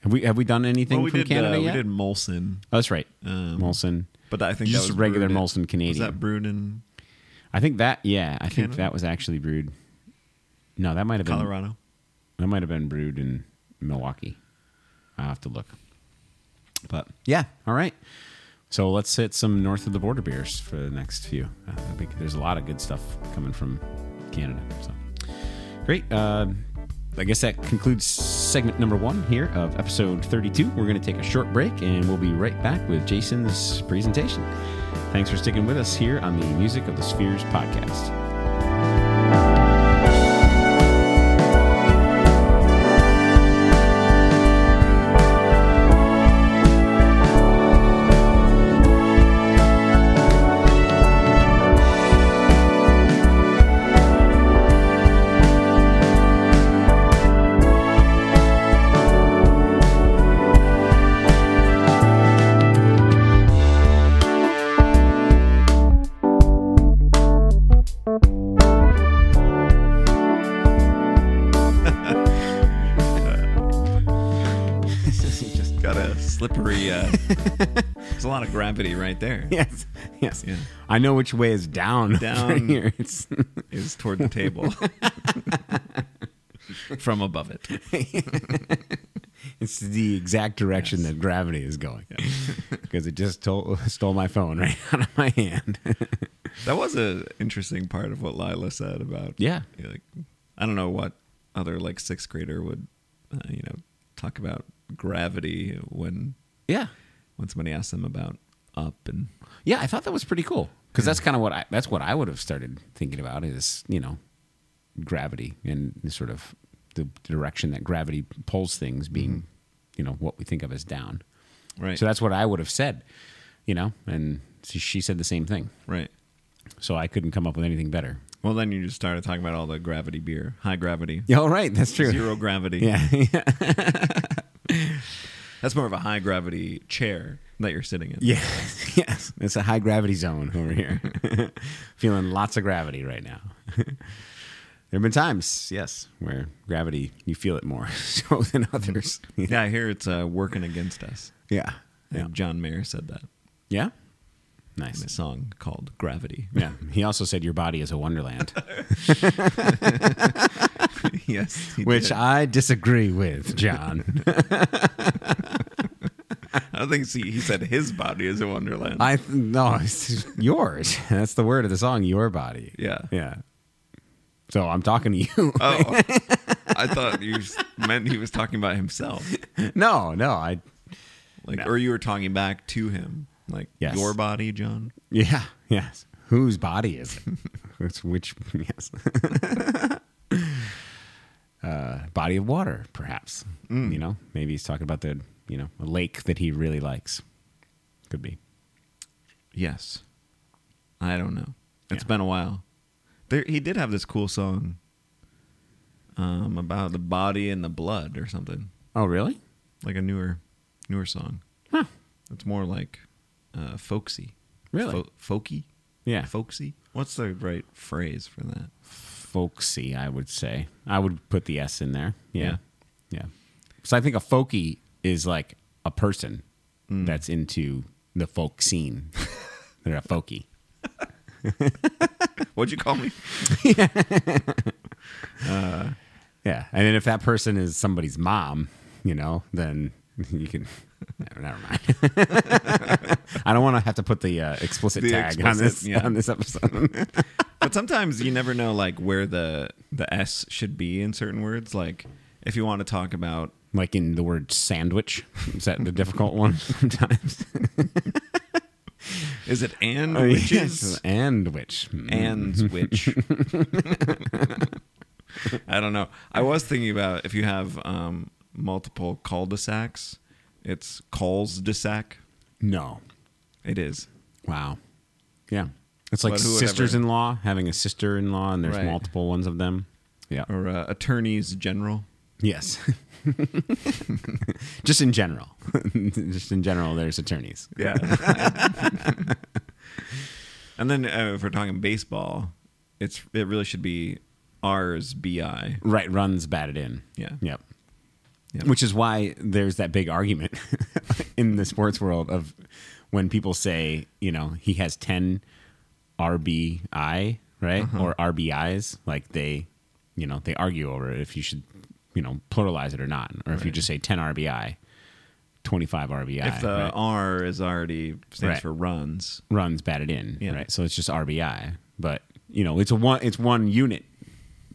Have we have we done anything Well, we from did. Canada uh, yet? We did Molson, Oh, that's right, um, Molson. But I think Just regular Molson Was that brewed in I think that yeah, I think that was actually brewed. No, that might have been Colorado? That might have been brewed in Milwaukee. I'll have to look. But yeah, all right. So let's hit some north of the border beers for the next few. Uh, I think there's a lot of good stuff coming from Canada. So great. Uh, I guess that concludes segment number one here of episode 32. We're going to take a short break and we'll be right back with Jason's presentation. Thanks for sticking with us here on the Music of the Spheres podcast. Uh, there's a lot of gravity right there. yes, yes. Yeah. I know which way is down. Down. here. It's Is toward the table from above it. it's the exact direction that gravity is going because it just stole, stole my phone right out of my hand. That was a interesting part of what Lila said about. Yeah. you know, like I don't know what other like sixth grader would, uh, you know, talk about gravity when yeah, when somebody asks them about up and yeah. I thought that was pretty cool because that's kind of what I that's what I would have started thinking about is you know gravity and sort of the direction that gravity pulls things being mm-hmm. you know what we think of as down. right, So that's what I would have said, you know, and she- she said the same thing. right. So I couldn't come up with anything better. Well, then you just started talking about all the gravity beer, high gravity, Yeah, oh, all right, that's true. zero gravity. Yeah, That's more of a high gravity chair that you're sitting in. yes, yes. It's a high gravity zone over here. Feeling lots of gravity right now. there have been times, yes, where gravity you feel it more so than others. Yeah, I hear it's uh, working against us. yeah, yeah, John Mayer said that yeah. in a Nice. song called Gravity. Yeah. He also said your body is a wonderland, yes, which did. I disagree with, John. I think he, he said his body is a wonderland. I th- no, it's yours. That's the word of the song. Your body. yeah. Yeah. So I'm talking to you. Oh, I thought you meant he was talking about himself, no, no. I. like, No. or you were talking back to him, like Yes. your body, John. Yeah. Yes. Whose body is it? it's which? Yes. uh, body of water, perhaps. You know, maybe he's talking about the you know a lake that he really likes. Could be. Yes, I don't know. It's Yeah. been a while. There, he did have this cool song um, about the body and the blood or something, Oh, really? like a newer, newer song. Huh. It's more like uh, folksy. Really? Fo- folky? Yeah. Folksy? What's the right phrase for that? Folksy, I would say. I would put the S in there. Yeah. Yeah. Yeah. So I think a folky is like a person that's into the folk scene. They're a folky. What'd you call me? Yeah. yeah. And then if that person is somebody's mom, you know, then you can. Never, never mind. I don't want to have to put the uh, explicit The tag on this yeah. on this episode. but sometimes you never know like where the the S should be in certain words. Like if you want to talk about like in the word sandwich, is that the difficult one sometimes? is it and Oh, witches yes, and which and which? I don't know. I was thinking about if you have um, multiple cul-de-sacs, it's calls de sac. no. It is. Wow. Yeah. It's like But who would ever- sisters-in-law having a sister-in-law, and there's Right. multiple ones of them. Yeah. Or uh, attorneys general. Yes. Just in general. Just in general, there's attorneys. Yeah. and then uh, if we're talking baseball, it's it really should be R's bi. Right. Runs batted in. Yeah. Yep. Yep. Which is why there's that big argument in the sports world of when people say, you know, he has 10 RBI, right? Uh-huh. Or RBIs, like they, you know, they argue over it if you should, you know, pluralize it or not. Or if you just say 10 RBI, 25 RBI. if the right? R is already stands Right. for runs. runs batted in, Yeah. right? So it's just RBI, but you know, it's a one it's one unit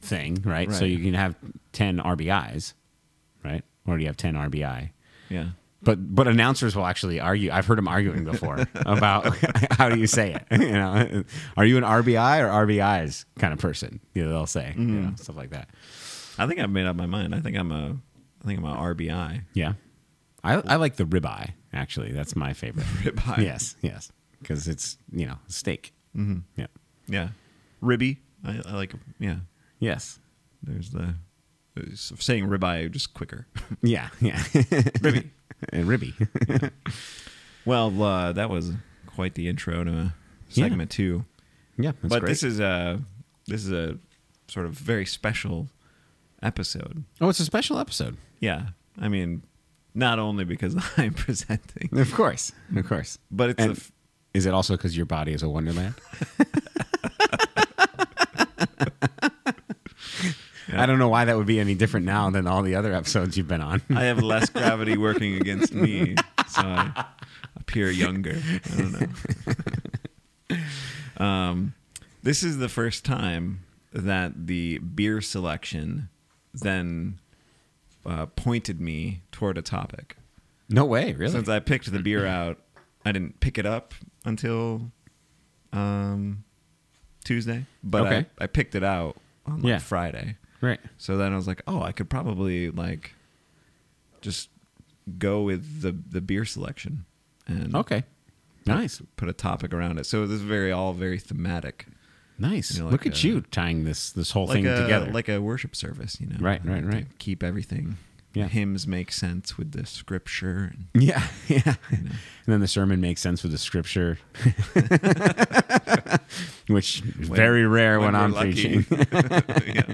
thing, right? So you can have 10 RBIs, right? Or do you have 10 RBI? Yeah. But but announcers will actually argue. I've heard them arguing before about how do you say it. You know, are you an RBI or RBIs kind of person? You know, they'll say you mm-hmm. know, stuff like that. I think I've made up my mind. I think I'm a I think I'm a RBI. Yeah, I I like the ribeye. Actually, that's my favorite. Ribeye. Yes, yes, because it's you know steak. Mm-hmm. Yeah. Yeah. Ribby. I, I like yeah. Yes. There's the saying ribeye just quicker. Yeah. Yeah. Ribby. and ribby. well, uh, that was quite the intro to Yeah. segment two. yeah. But great. this is a this is a sort of very special episode. oh, it's a special episode. Yeah. I mean, not only because I'm presenting, Of course. Of course. but it's And a f- is it also because your body is a wonderland? I don't know why that would be any different now than all the other episodes you've been on. I have less gravity working against me, so I appear younger. I don't know. um, this is the first time that the beer selection then uh, pointed me toward a topic. no way, really. Since I picked the beer out, I didn't pick it up until um, Tuesday, but Okay. I, I picked it out on like Yeah. Friday. right. So then I was like, oh, I could probably like just go with the the beer selection and Okay. Nice. put a topic around it. So this is very all very thematic, Nice. You know, Look at a- you tying this this whole like thing a together. like a worship service. You know, Right, right, right. Keep everything. Yeah. hymns make sense with the scripture. And, yeah, yeah. And then the sermon makes sense with the scripture, which is very rare when, we're I'm lucky. preaching. yeah.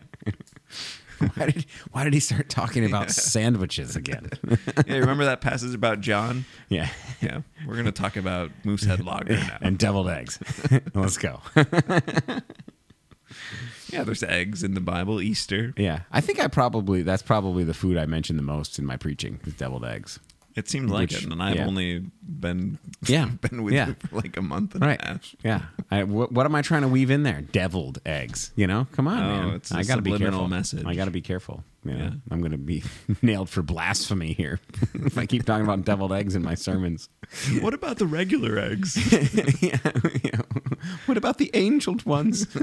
why did Why did he start talking about sandwiches again? yeah, remember that passage about John? yeah, Yeah, we're gonna talk about Moosehead Lager now. and deviled eggs. Let's go. yeah, there's eggs in the Bible. Easter. Yeah, I think I probably that's probably the food I mentioned the most in my preaching is deviled eggs. It seems like Which- it, and I've yeah. only been Yeah, been with yeah. you for like a month and Right. a half. Yeah. I, what, what am I trying to weave in there? Deviled eggs. You know, come on, Oh, man. it's I got to be careful. message. I got to be careful. You know, Yeah. I'm going to be nailed for blasphemy here if I keep talking about deviled eggs in my sermons. What about the regular eggs? yeah, yeah. What about the angeled ones? Do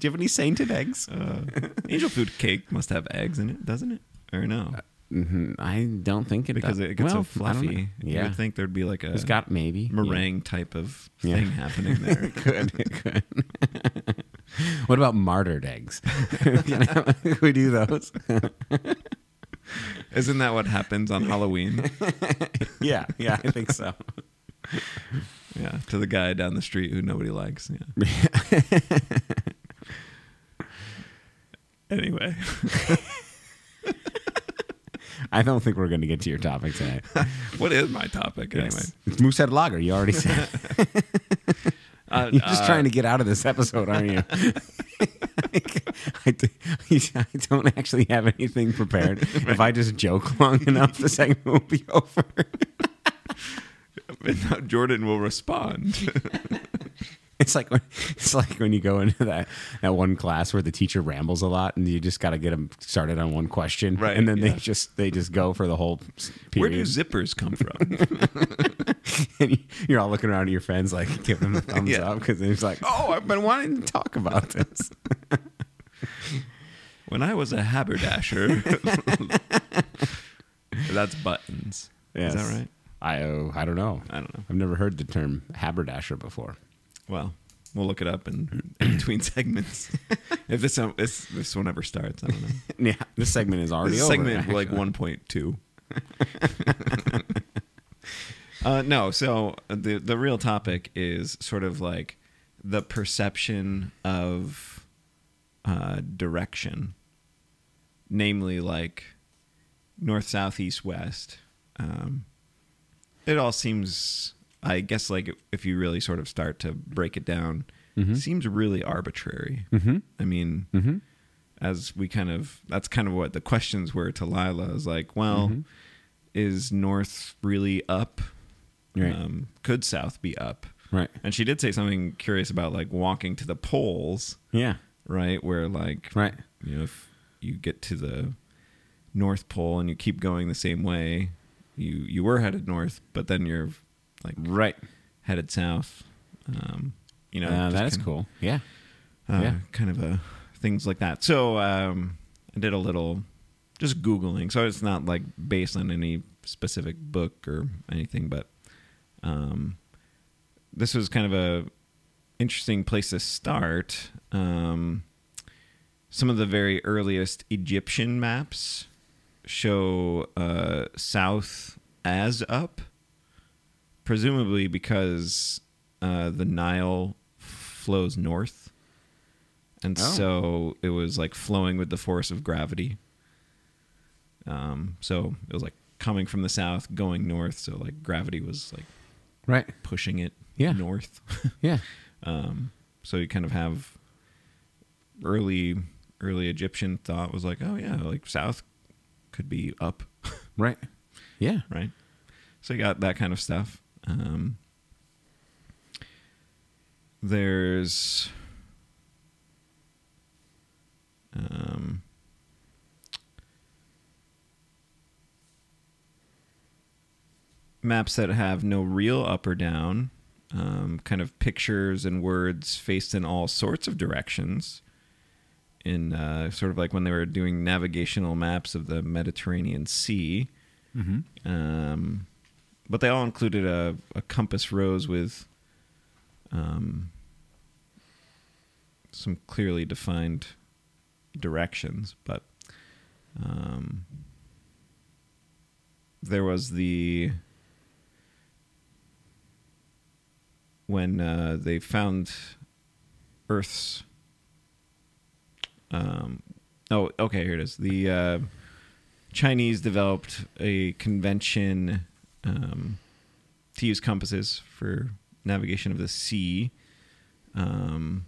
you have any sainted eggs? Uh, angel food cake must have eggs in it, doesn't it? Or no? Mhm, I don't think it Because does. it gets well, so fluffy. You Yeah, would think there'd be like a it's got maybe meringue type of Yeah. thing happening there. Yeah. Good, good. what about martyred eggs? you we do those. Isn't that what happens on Halloween? yeah, yeah, I think so. Yeah, to the guy down the street who nobody likes. Yeah. anyway, I don't think we're going to get to your topic tonight. what is my topic anyway? Yes. It's Moosehead Lager. You already said. Uh, You're just uh, trying to get out of this episode, aren't you? I, don't actually have anything prepared. If I just joke long enough, the segment will be over. And now Jordan will respond. It's like when it's like when you go into that that one class where the teacher rambles a lot, and you just got to get them started on one question, Right, And then they just they just go for the whole s- Where do zippers come from? and you- you're all looking around at your friends, like giving them a thumbs Yeah. up because it's like, oh, I've been wanting to talk about this. when I was a haberdasher. That's buttons. Yes. Is that right? I oh, I don't know. I don't know. I've never heard the term haberdasher before. Well, we'll look it up in, in between segments. if this this this one ever starts, I don't know. Yeah, this segment is already This over. segment like one point two. uh, no, so the the real topic is sort of like the perception of uh, direction, namely like north, south, east, west. Um, it all seems I guess like if you really sort of start to break it down, seems really arbitrary. Mm-hmm. I mean, Mm-hmm. as we kind of that's kind of what the questions were to Lila is like, well, Mhm. is north really up? Right. Um, could south be up? Right. And she did say something curious about like walking to the poles, Yeah. right? Where like Right. you know if you get to the north pole and you keep going the same way, you you were headed north, but then you're like Right. headed south. Um, you know, uh, that is cool. Yeah. uh, Yeah. kind of a things like that. So um, I did a little just googling. So it's not like based on any specific book or anything, but um, this was kind of a interesting place to start. Um, some of the very earliest Egyptian maps show uh, south as up, presumably because uh, the Nile flows north. And Oh. so it was like flowing with the force of gravity. Um, so it was like coming from the south, going north. So like gravity was like Right. pushing it Yeah. north. Yeah. Um, so you kind of have early early Egyptian thought was like, oh yeah, like south could be up, Right. Yeah. right? So you got that kind of stuff. Um, there's um, maps that have no real up or down, um, kind of pictures and words faced in all sorts of directions. In uh, sort of like when they were doing navigational maps of the Mediterranean Sea. Mm-hmm. Um, but they all included a, a compass rose with um, some clearly defined directions. But um, there was the when uh, they found Earth's. Um, oh, okay, here it is. The uh, Chinese developed a convention um, to use compasses for navigation of the sea. Um,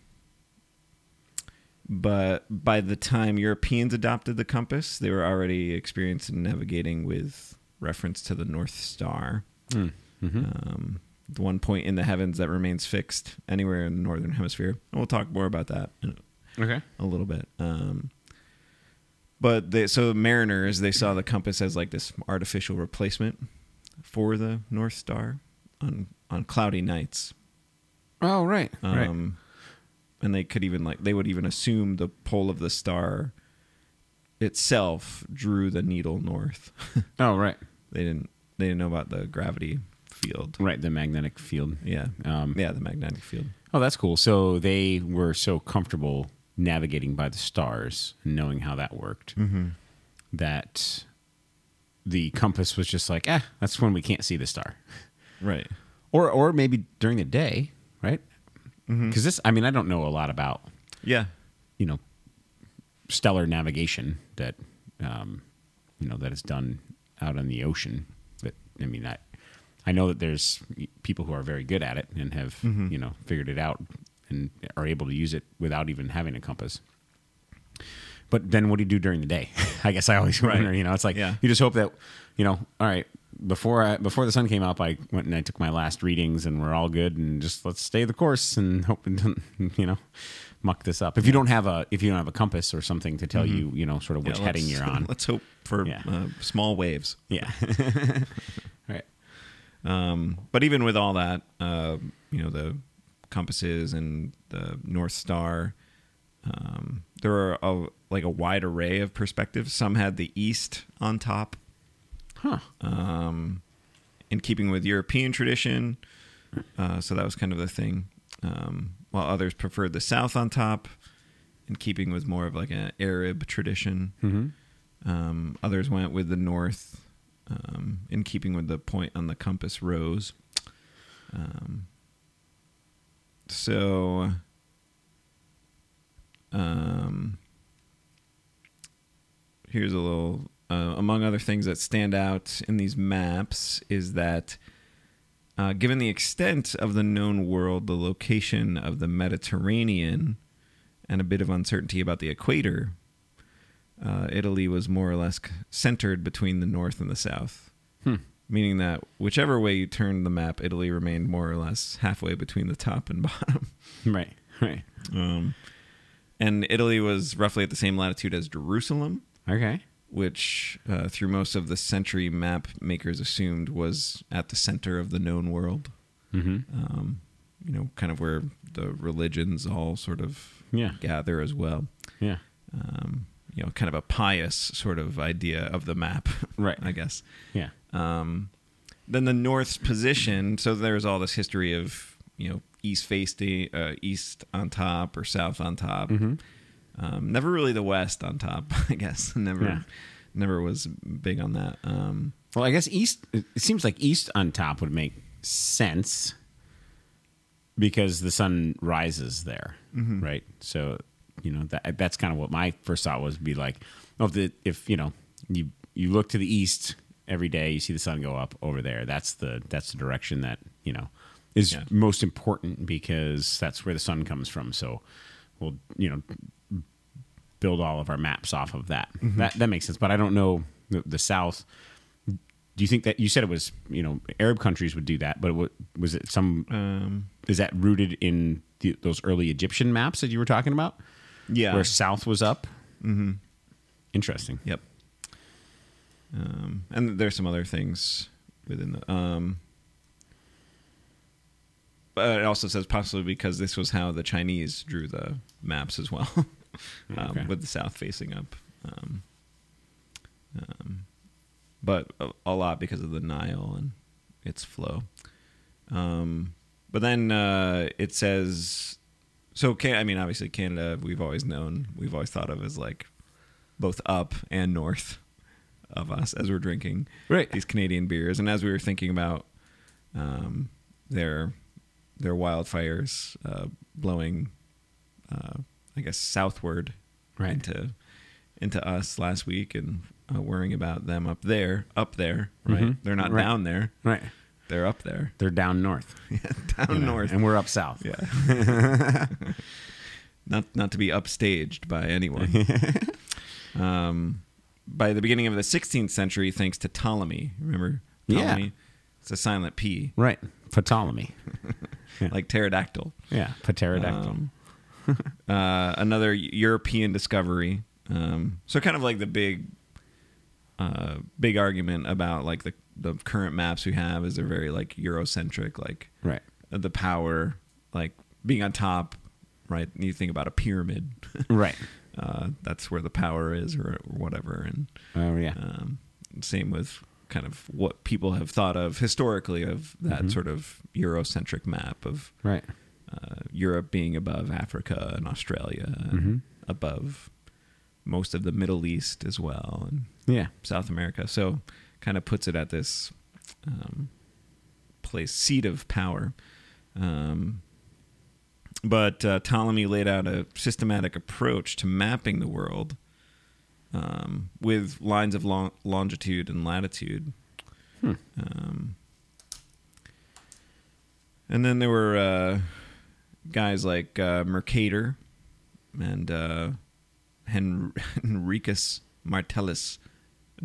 but by the time Europeans adopted the compass, they were already experienced in navigating with reference to the North Star, Mm. Mm-hmm. um, the one point in the heavens that remains fixed anywhere in the northern hemisphere. And we'll talk more about that in okay. a little bit. Um, but they, so mariners, they saw the compass as like this artificial replacement for the North Star on on cloudy nights. Oh, right. right. Um, and they could even like they would even assume the pole of the star itself drew the needle north. Oh, right. they didn't they didn't know about the gravity field. Right. The magnetic field. Yeah, Um, yeah, the magnetic field. Oh, that's cool. So they were so comfortable navigating by the stars and knowing how that worked Mm-hmm. that the compass was just like, eh, that's when we can't see the star. Right. Or, or maybe during the day, right? Because this, I mean, I don't know a lot about, Yeah. you know, stellar navigation that, um, you know, that is done out on the ocean. But I mean, I, I know that there's people who are very good at it and have, Mhm. you know, figured it out and are able to use it without even having a compass. But then what do you do during the day? I guess I always Right. wonder, you know, it's like Yeah. you just hope that, you know, all right, before I, before the sun came up, I went and I took my last readings and we're all good and just let's stay the course and hope it doesn't, you know, muck this up. If you don't have a, if you don't have a compass or something to tell Mhm. you, you know, sort of which Yeah, heading you're on. Let's hope for Yeah. uh, small waves. Yeah. right. Um, but even with all that, uh, you know, the compasses and the North Star, um, there are a, like a wide array of perspectives. Some had the east on top, Huh. um, in keeping with European tradition. Uh, so that was kind of the thing. Um, while others preferred the south on top, in keeping with more of like an Arab tradition. Mm-hmm. Um, others went with the north, um, in keeping with the point on the compass rose. Um, so, um, here's a little. Uh, among other things that stand out in these maps is that uh, given the extent of the known world, the location of the Mediterranean, and a bit of uncertainty about the equator, uh, Italy was more or less centered between the north and the south. Hmm. Meaning that whichever way you turned the map, Italy remained more or less halfway between the top and bottom. Right. Right. Um, and Italy was roughly at the same latitude as Jerusalem, Okay. which uh, through most of the century map makers assumed was at the center of the known world. Mm-hmm. Um, you know, kind of where the religions all sort of Yeah. gather as well. Yeah. Um, you know, kind of a pious sort of idea of the map, Right. I guess. Yeah. Um, then the North's position. So there's all this history of you know east facing, uh, east on top or south on top. Mm-hmm. Um, never really the West on top, I guess. Never, Yeah. never was big on that. Um, Well, I guess east. It seems like east on top would make sense because the sun rises there, right? So you know that that's kind of what my first thought was. Be like, oh, if the if you know you you look to the east every day, you see the sun go up over there. That's the that's the direction that you know is Yeah. most important because that's where the sun comes from. So we'll you know build all of our maps off of that. That that makes sense. But I don't know the, the south do you think that you said it was you know Arab countries would do that, but wa- was it some? um, Is that rooted in the, those early Egyptian maps that you were talking about, yeah. where south was up? hmm Interesting. Yep. Um, and there's some other things within the. Um, but it also says possibly because this was how the Chinese drew the maps as well, um, Okay. with the south facing up. Um, um, but a, a lot because of the Nile and its flow. Um, but then uh, it says, so can I mean obviously Canada we've always known we've always thought of as like both up and north of us as we're drinking Right. these Canadian beers, and as we were thinking about um, their their wildfires uh, blowing, uh, I guess southward Right. into into us last week, and uh, worrying about them up there, up there, right? Mhm. They're not Right. down there; Right. they're up there, They're down north. down you know, north. and we're up south. Yeah. not not to be upstaged by anyone. um, by the beginning of the 16th century, thanks to Ptolemy, remember Yeah. Ptolemy? It's a silent P, Right. Ptolemy. Yeah. like pterodactyl. Yeah. Pterodactyl. Um, uh, another European discovery. Um, so kind of like the big, uh, big argument about like the the current maps we have is they're very like Eurocentric, like right. the power, like being on top, right? You think about a pyramid. Right. uh, that's where the power is, or, or whatever. And Oh yeah. um, same with kind of what people have thought of historically of that Mhm. sort of Eurocentric map of right. Uh, Europe being above Africa and Australia, and Mhm. above most of the Middle East as well, and Yeah. South America. So kind of puts it at this um, place, seat of power. Um, but uh, Ptolemy laid out a systematic approach to mapping the world um, with lines of long- longitude and latitude. Hmm. Um, and then there were uh, guys like uh, Mercator and uh, Hen- Henricus Martellus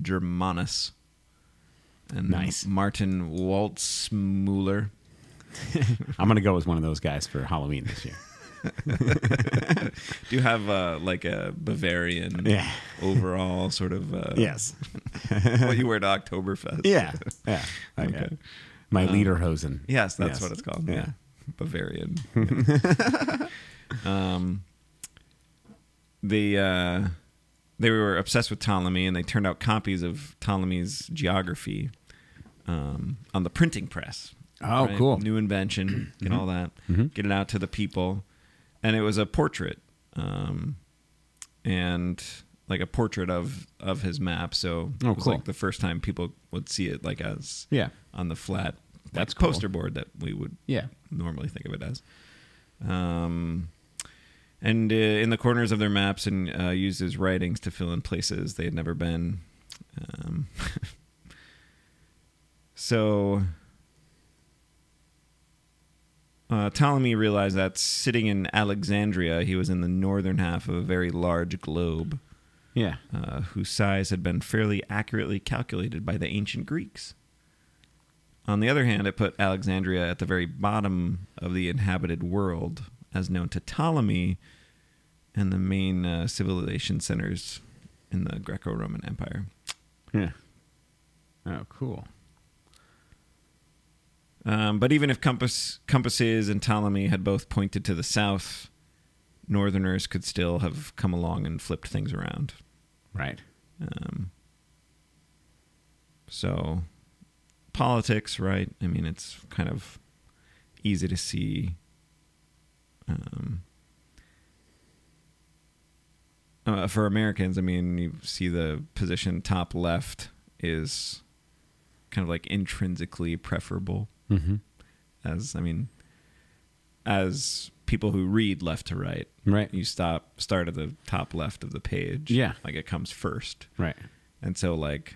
Germanus and Nice. Martin Waltzmuller. I'm gonna go with one of those guys for Halloween this year. Do you have uh, like a Bavarian Yeah. overall sort of uh, Yes. what you wear to Oktoberfest? Yeah. Yeah. Okay. Okay. My Um, lederhosen. Yes, that's Yes. what it's called. Yeah. Yeah. Bavarian. Yeah. um, they uh, they were obsessed with Ptolemy, and they turned out copies of Ptolemy's geography um, on the printing press. Oh, right? cool. New invention and all that. Mhm. Get it out to the people, and it was a portrait, um, and like a portrait of of his map. So Oh, it was cool. like the first time people would see it, like as Yeah. on the flat That's like, cool. poster board that we would Yeah. normally think of it as. Um, and uh, in the corners of their maps, and uh, used his writings to fill in places they had never been. Um, so, uh, Ptolemy realized that sitting in Alexandria, he was in the northern half of a very large globe, Yeah. uh, whose size had been fairly accurately calculated by the ancient Greeks. On the other hand, it put Alexandria at the very bottom of the inhabited world, as known to Ptolemy, and the main uh, civilization centers in the Greco Roman Empire. Yeah. Oh, cool. Um, but even if compass, compasses and Ptolemy had both pointed to the south, northerners could still have come along and flipped things around. Right. Um, so, politics, right? I mean, it's kind of easy to see. Um, uh, for Americans, I mean, you see the position top left is kind of like intrinsically preferable Mm-hmm. as I mean, as people who read left to right, Right. you stop start at the top left of the page. Yeah. like it comes first, Right. and so like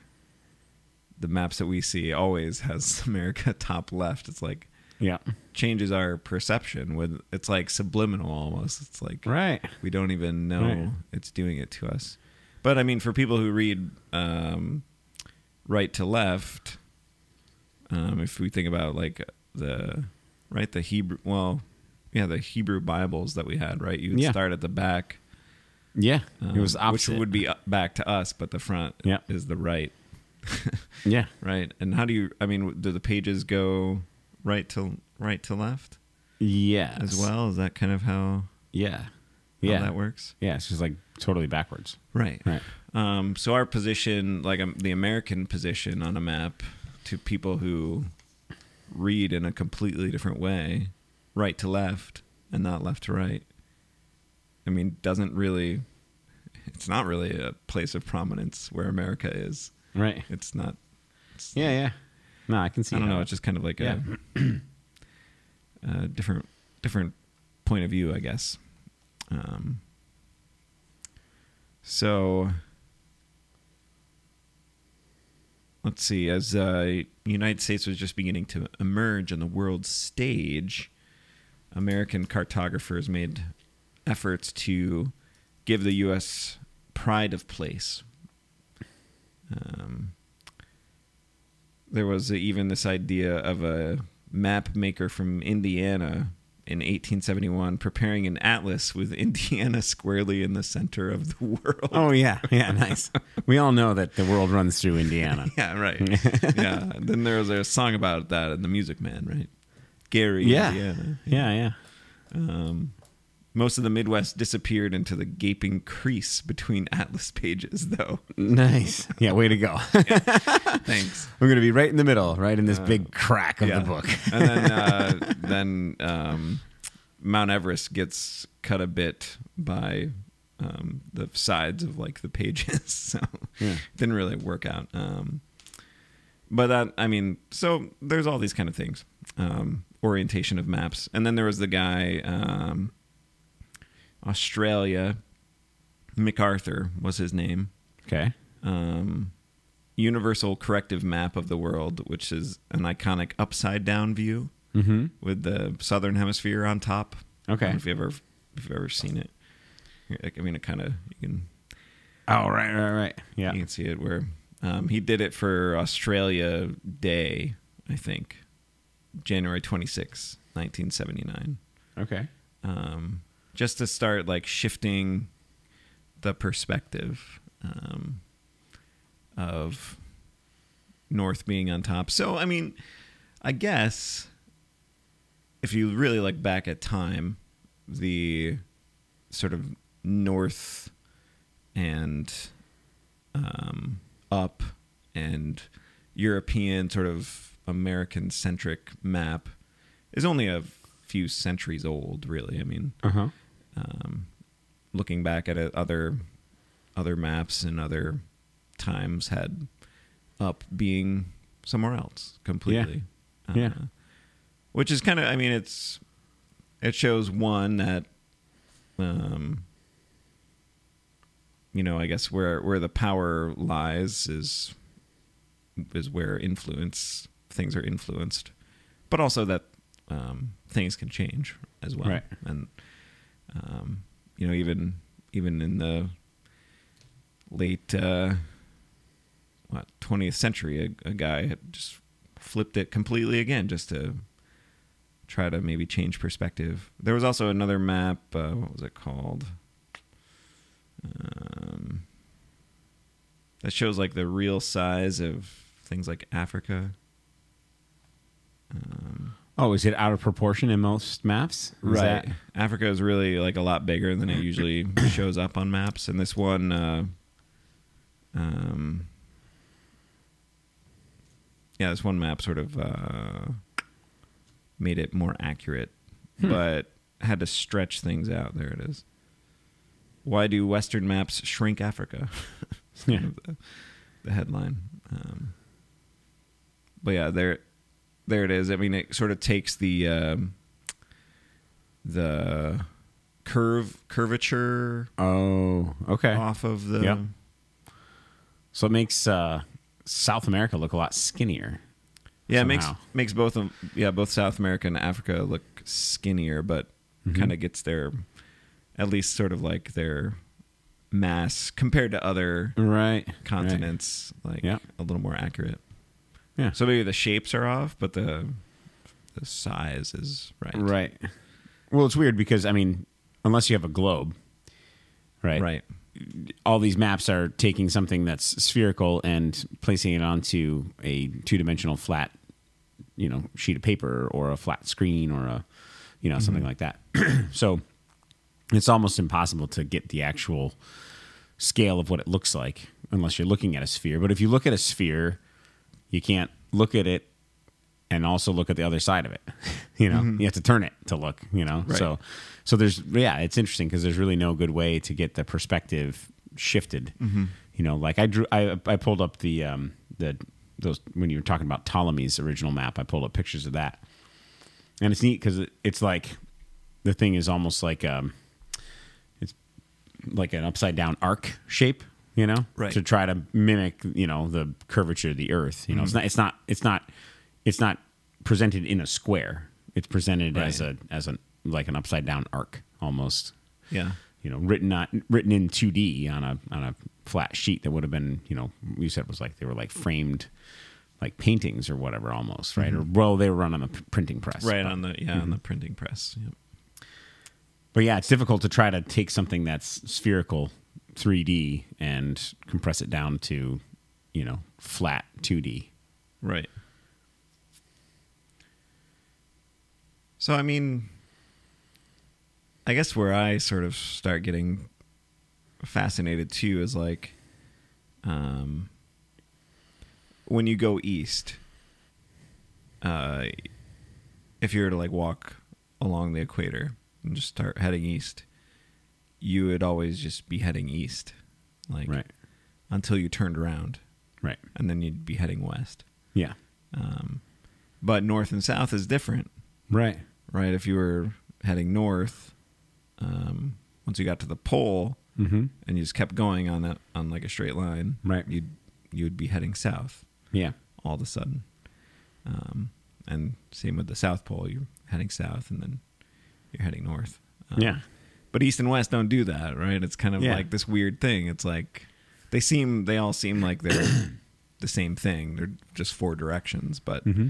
the maps that we see always has America top left. It's like Yeah. changes our perception with it's like subliminal almost. It's like Right. we don't even know Right. it's doing it to us. But I mean, for people who read um, right to left, um, if we think about like the right the Hebrew, well, yeah, the Hebrew Bibles that we had, right? You would Yeah. start at the back. Yeah. it was um, opposite. which would be back to us, but the front Yeah. is the right, Yeah. right? And how do you? I mean, do the pages go right to right to left Yeah. as well? Is that kind of how, Yeah. how Yeah. that works? Yeah. It's just like totally backwards. Right. Right. Um, so our position, like um, the American position on a map, to people who read in a completely different way, right to left and not left to right. I mean, doesn't really. It's not really a place of prominence where America is. Right. It's not. It's, Yeah. Yeah. No, I can see. I don't know. It's just kind of like Yeah. a, a different different point of view, I guess. Um, so let's see. As uh, the United States was just beginning to emerge on the world stage, American cartographers made efforts to give the U.S. pride of place. Um, there was even this idea of a map maker from Indiana in 1871 preparing an atlas with Indiana squarely in the center of the world. Oh yeah. Yeah. Nice. we all know that the world runs through Indiana. Yeah, right. yeah. Then there was a song about that in The Music Man, right? Gary, Yeah. Indiana. Yeah. Yeah. Um, most of the Midwest disappeared into the gaping crease between atlas pages, though. Nice. Yeah. Way to go. Thanks. We're gonna be right in the middle, right in this big crack of Uh, Yeah. the book. and then uh, then um, Mount Everest gets cut a bit by um, the sides of like the pages, so Yeah. didn't really work out. Um, but that I mean, so there's all these kind of things, um, orientation of maps, and then there was the guy, um, Australia, McArthur was his name Okay. um, universal corrective map of the world, which is an iconic upside down view Mm-hmm. with the southern hemisphere on top. Okay. if you ever if you've ever seen it, I mean, it kind of you can Oh right. Right. Right. Yeah. you can see it where um, he did it for Australia Day, I think, January twenty sixth, nineteen seventy nine. Okay. um, just to start like shifting the perspective um, of north being on top. So I mean, I guess if you really look back at time, the sort of north and um, up and European sort of American centric map is only a few centuries old, really. I mean, Uh huh. Um, looking back at it, other other maps and other times had up being somewhere else completely. Yeah. Uh, which is kind of, I mean, it's it shows one that, um, you know, I guess where where the power lies is is where influence things are influenced, but also that um, things can change as well. Right. And um, you know, even even in the late uh, what twentieth century, a, a guy just flipped it completely again, just to try to maybe change perspective. There was also another map. Uh, what was it called? Um, that shows like the real size of things like Africa. Um, Oh, is it out of proportion in most maps? Is that- Africa is really like a lot bigger than it usually shows up on maps, and this one, uh, um, yeah, this one map sort of uh, made it more accurate, Hmm. but had to stretch things out. There it is. Why do Western maps shrink Africa? Yeah. the, the headline. Um, but yeah, there, there it is. I mean, it sort of takes the um, the curve curvature Oh, okay. off of the. Yep. So it makes uh, South America look a lot skinnier. Yeah, it makes makes both of yeah both South America and Africa look skinnier, but Mhm. kind of gets their at least sort of like their mass compared to other Right. continents, like Yeah. a little more accurate. Yeah. So maybe the shapes are off, but the the size is right. Right. Well, it's weird because I mean, unless you have a globe, right? Right. All these maps are taking something that's spherical and placing it onto a two-dimensional flat, you know, sheet of paper or a flat screen or a, you know, something mm-hmm. like that. so it's almost impossible to get the actual scale of what it looks like unless you're looking at a sphere. But if you look at a sphere, you can't look at it and also look at the other side of it. you know, you have to turn it to look. You know, Right. so so there's yeah, it's interesting because there's really no good way to get the perspective shifted. You know, like I drew, I I pulled up the um the those when you were talking about Ptolemy's original map, I pulled up pictures of that, and it's neat because it, it's like the thing is almost like um it's like an upside down arc shape you know Right. to try to mimic you know the curvature of the earth you know it's mm-hmm. not it's not it's not it's not presented in a square it's presented as a as a like an upside down arc almost Yeah. you know written on written in 2d on a on a flat sheet that would have been you know you said was like they were like framed like paintings or whatever almost right mm-hmm. or well they were run on the printing press Right but- on the yeah on the mm-hmm. printing press. Yep. But yeah, it's difficult to try to take something that's spherical 3D and compress it down to, you know, flat 2D. Right. So I mean I guess where I sort of start getting fascinated too is like um when you go east uh if you were to like walk along the equator and just start heading east you would always just be heading east like Right. until you turned around Right. and then you'd be heading west Yeah. um, but north and south is different, Right. right? If you were heading north, um, once you got to the pole Mm-hmm. and you just kept going on that on like a straight line, Right. You'd you'd be heading south Yeah. all of a sudden, um, and same with the south pole. You're heading south and then you're heading north. Um, Yeah. But east and west don't do that, right? It's kind of Yeah. like this weird thing. It's like they seem they all seem like they're the same thing. They're just four directions, but Mm-hmm.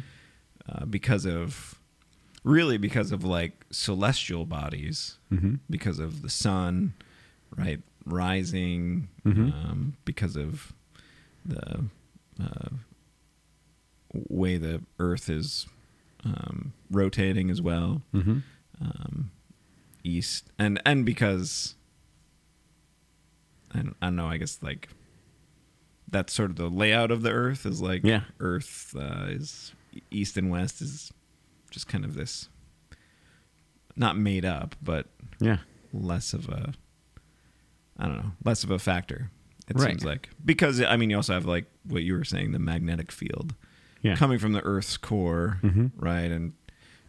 uh, because of really because of like celestial bodies, Mm-hmm. because of the sun, right, rising, Mhm. um, because of the uh, way the Earth is um, rotating as well, Mm-hmm. um, east, and and because I don't, I don't know, I guess like that's sort of the layout of the Earth is like Yeah. Earth uh, is east and west is just kind of this not made up, but Yeah. less of a I don't know, less of a factor. It Right. seems like because I mean you also have like what you were saying, the magnetic field Yeah. coming from the Earth's core, Mhm. right, and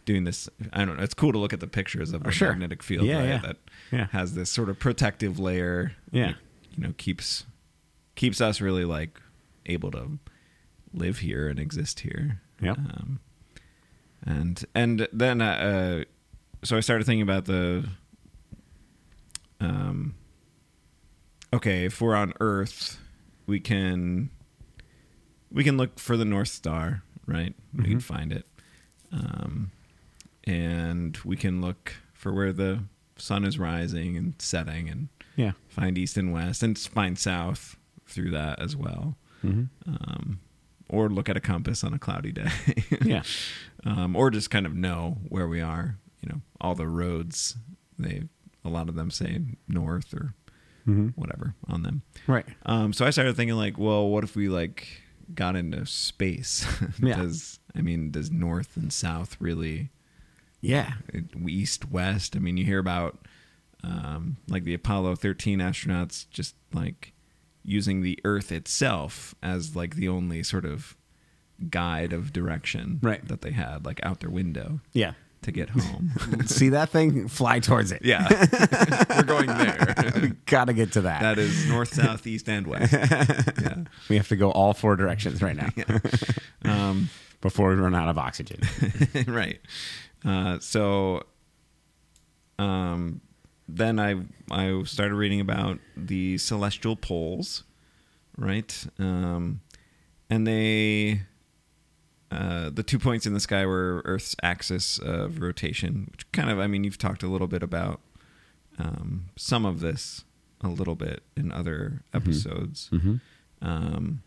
doing this. I don't know. It's cool to look at the pictures of Oh, sure. magnetic field, Yeah, right, yeah. that Yeah. has this sort of protective layer. Yeah. that, you know, keeps keeps us really like able to live here and exist here. Yep. Um, and and then uh, so I started thinking about the um okay if we're on Earth we can we can look for the North Star right we can Mhm. find it um and we can look for where the sun is rising and setting and Yeah. find east and west and find south through that as well hmm um, or look at a compass on a cloudy day Yeah. um, or just kind of know where we are you know all the roads they a lot of them say north or hmm whatever on them Right. um, so i started thinking like well what if we like got into space Yeah. does i mean does north and south really Yeah. east west i mean you hear about um, like the apollo 13 astronauts just like using the earth itself as like the only sort of guide of direction Right. that they had like out their window Yeah. to get home See that thing? Fly towards it. yeah we're going there we gotta get to that. that is north south east and west yeah we have to go all four directions right now um, before we run out of oxygen. right. Uh, so, um, then I I started reading about the celestial poles, right? Um, and they uh, the two points in the sky were Earth's axis of rotation, which kind of I mean you've talked a little bit about um, some of this a little bit in other episodes, Mm-hmm. um,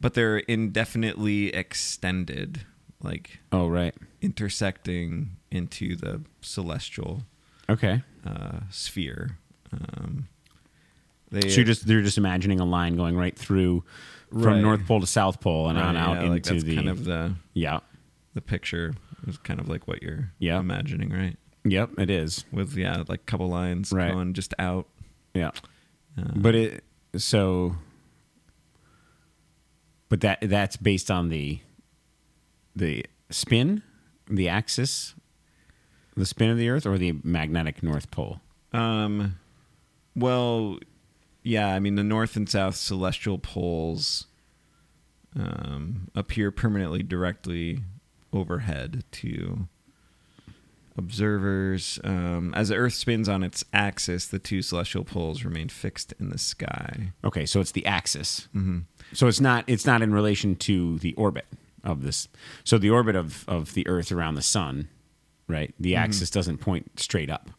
but they're indefinitely extended, like Oh, right. intersecting into the celestial Okay. uh, sphere. Um, they So you're just they're just imagining a line going right through from Right. North Pole to South Pole and right, on out yeah, into like that's the kind of the yeah. the picture is kind of like what you're Yeah. imagining, right? Yep, it is. With yeah, like a couple lines Right. going just out. Yeah. Uh, But it so but that that's based on the the spin, the axis, the spin of the earth or the magnetic north pole. Um, well, yeah. I mean, the north and south celestial poles um, appear permanently directly overhead to observers. Um, as the Earth spins on its axis, the two celestial poles remain fixed in the sky. Okay, so it's the axis. Mm-hmm. So it's not it's not in relation to the orbit of this. So the orbit of of the earth around the sun, right? The mm-hmm. axis doesn't point straight up.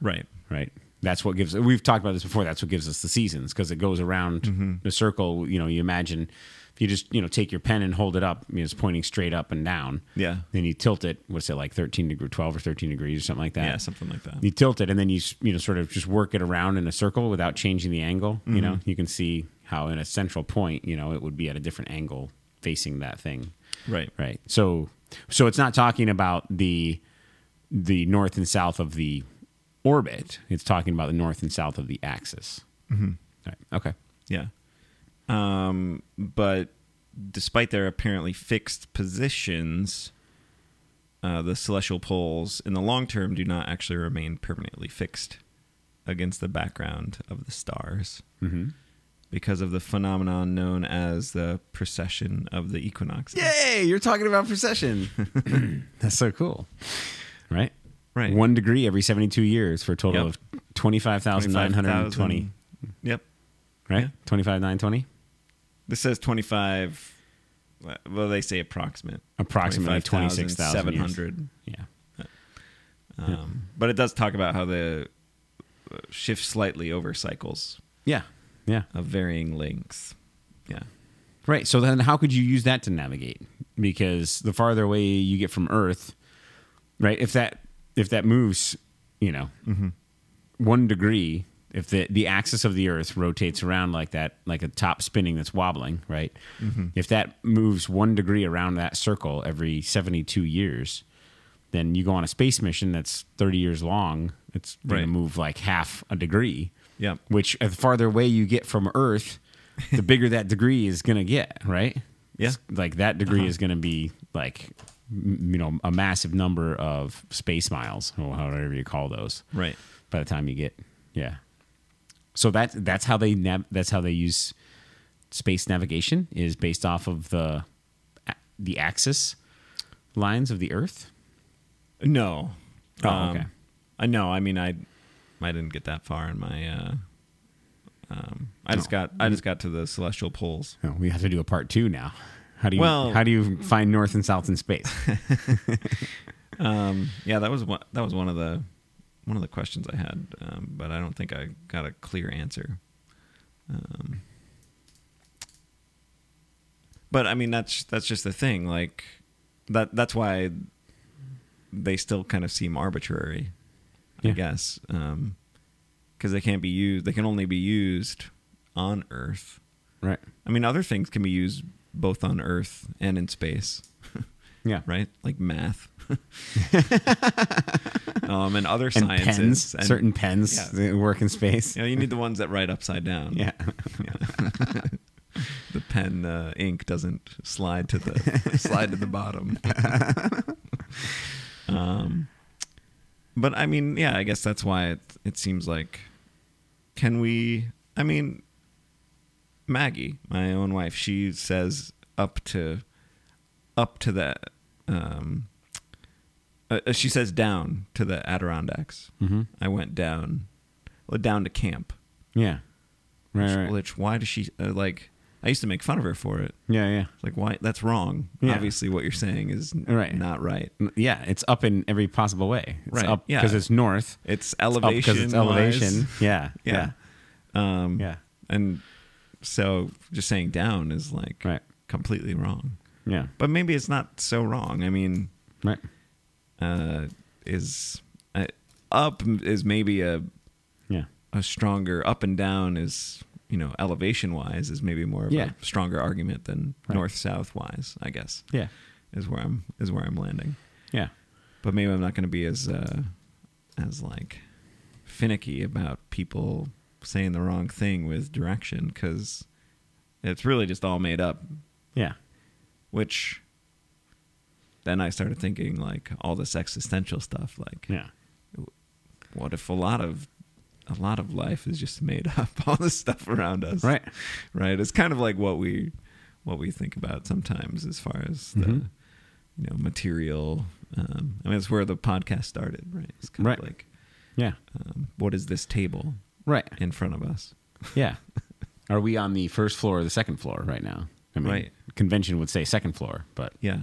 Right. right? That's what gives. We've talked about this before. That's what gives us the seasons because it goes around mm-hmm. the circle. You know, you imagine if you just you know take your pen and hold it up, I mean, it's pointing straight up and down. Yeah. Then you tilt it. What's it like? Thirteen degree, twelve or thirteen degrees or something like that. Yeah, something like that. You tilt it and then you you know sort of just work it around in a circle without changing the angle. You know, mm-hmm. you can see how in a central point, you know, it would be at a different angle facing that thing. Right. Right. So so it's not talking about the the north and south of the orbit. It's talking about the north and south of the axis. Mm-hmm. Right. Okay. Yeah. Um, but despite their apparently fixed positions, uh, the celestial poles in the long term do not actually remain permanently fixed against the background of the stars Mm-hmm. Because of the phenomenon known as the precession of the equinoxes. Yay! You're talking about precession. That's so cool. Right. Right. One degree every 72 years for a total Yep. of 25,920. 25,000. Yep. Right? Yeah. 25,920? This says 25. Well, they say approximate. Approximately 26,000 years. 700. Yeah. Um, But it does talk about how the uh, shift slightly over cycles Yeah. Yeah. of varying lengths. Yeah. Right. So then how could you use that to navigate? Because the farther away you get from Earth, right? If that if that moves, you know, mm-hmm. one degree, if the the axis of the Earth rotates around like that, like a top spinning that's wobbling, right? Mm-hmm. If that moves one degree around that circle every seventy two years, then you go on a space mission that's thirty years long. It's going Right. to move like half a degree Yep. which the farther away you get from Earth, the bigger that degree is going to get, right? Yeah. It's like that degree Uh-huh. is going to be like, you know, a massive number of space miles, or however you call those. Right. By the time you get, yeah. So that that's how they nav- that's how they use space navigation is based off of the the axis lines of the Earth. No. Oh, Um, okay. I know. I mean, I I didn't get that far in my. Uh, um, I just got I just got to the celestial poles. Oh, we have to do a part two now. How do you Well- how do you find north and south in space? Um, yeah, that was one. That was one of the one of the questions I had, um, but I don't think I got a clear answer. Um, but I mean, that's that's just the thing. Like that. That's why they still kind of seem arbitrary. Yeah. I guess because they can't be used. They can only be used on Earth. right. I mean, other things can be used both on Earth and in space Yeah. right? Like math, um, and other And sciences. pens, and- certain pens Yeah. that work in space. You know, you need the ones that write upside down. Yeah. the pen uh, ink doesn't slide to the slide to the bottom. um, but I mean, yeah, I guess that's why it it seems like. Can we? I mean, Maggie, my own wife, she says up to up to the. Um, uh, uh, she says down to the Adirondacks. hmm I went down, well, down to camp. Yeah. Right, Which, right. which why does she uh, like? I used to make fun of her for it. Yeah, yeah. It's like why? That's wrong. Yeah. Obviously, what you're saying is Right. not right. Yeah, it's up in every possible way. It's Right, up yeah. because it's north. It's elevation. because it's elevation. Yeah, Yeah. yeah, Um, yeah. And so, just saying down is like Right. completely wrong. Yeah, But maybe it's not so wrong. I mean, right. uh, is uh, up is maybe a Yeah, a stronger up and down is you know elevation wise is maybe more of Yeah. a stronger argument than Right. north south wise. I guess yeah, is where I'm is where I'm landing. yeah. But maybe I'm not going to be as uh, as like finicky about people saying the wrong thing with direction because it's really just all made up. Yeah, Which then I started thinking like all this existential stuff. Like, yeah, what if a lot of a lot of life is just made up? All this stuff around us, right. right? It's kind of like what we what we think about sometimes as far as the Mhm. you know material. Um, I mean, it's where the podcast started, right? It's kind Right. of like Yeah, um, what is this table right. in front of us? Yeah. Are we on the first floor or the second floor right now? I mean, Right. convention would say second floor, but Yeah,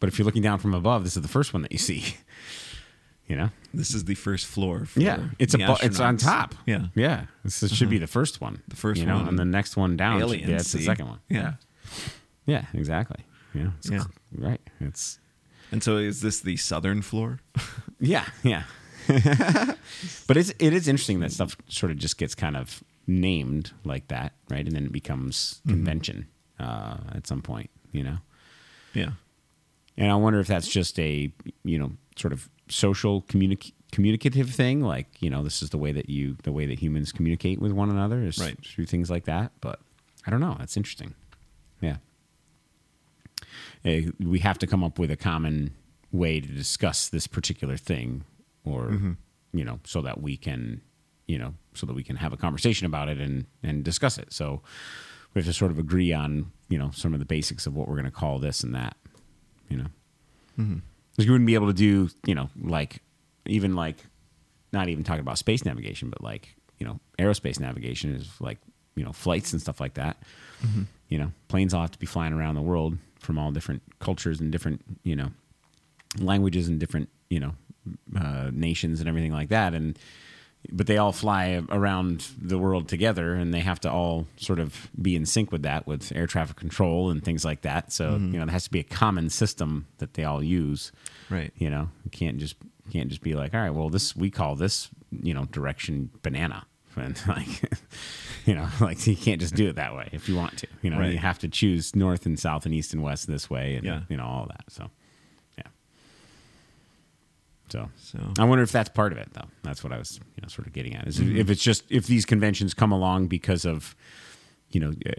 but if you're looking down from above, this is the first one that you see. You know? this is the first floor. For Yeah, it's a it's on top. Yeah, Yeah, this is- should be the first one. The first you know, one. and the next one down. aliens. yeah, it's the second one. Yeah. yeah, exactly. Yeah, Yeah. right. It's And so, is this the southern floor? yeah, yeah. but it's it is interesting that stuff sort of just gets kind of named like that, right? And then it becomes Mm-hmm. convention uh, at some point. You know. yeah, And I wonder if that's just a, you know, sort of social communic- communicative thing. Like, you know, this is the way that you, the way that humans communicate with one another is Right. through things like that. But I don't know. That's interesting. Yeah. Eh, we have to come up with a common way to discuss this particular thing or, Mm-hmm. you know, so that we can, you know, so that we can have a conversation about it and, and discuss it. So we have to sort of agree on, you know, some of the basics of what we're going to call this and that you know because you wouldn't be able to do you know like even like not even talking about space navigation but like you know aerospace navigation is like you know flights and stuff like that. You know planes all have to be flying around the world from all different cultures and different you know languages and different you know uh, nations and everything like that. And but they all fly around the world together and they have to all sort of be in sync with that with air traffic control and things like that so mm-hmm. you know there has to be a common system that they all use right. you know you can't just can't just be like all right well this we call this you know direction banana and like you know like you can't just do it that way if you want to you know Right. you have to choose north and south and east and west this way and Yeah. you know all that so so So I wonder if that's part of it, though. That's what I was, you know, sort of getting at. Is Mm-hmm. if it's just if these conventions come along because of, you know, uh,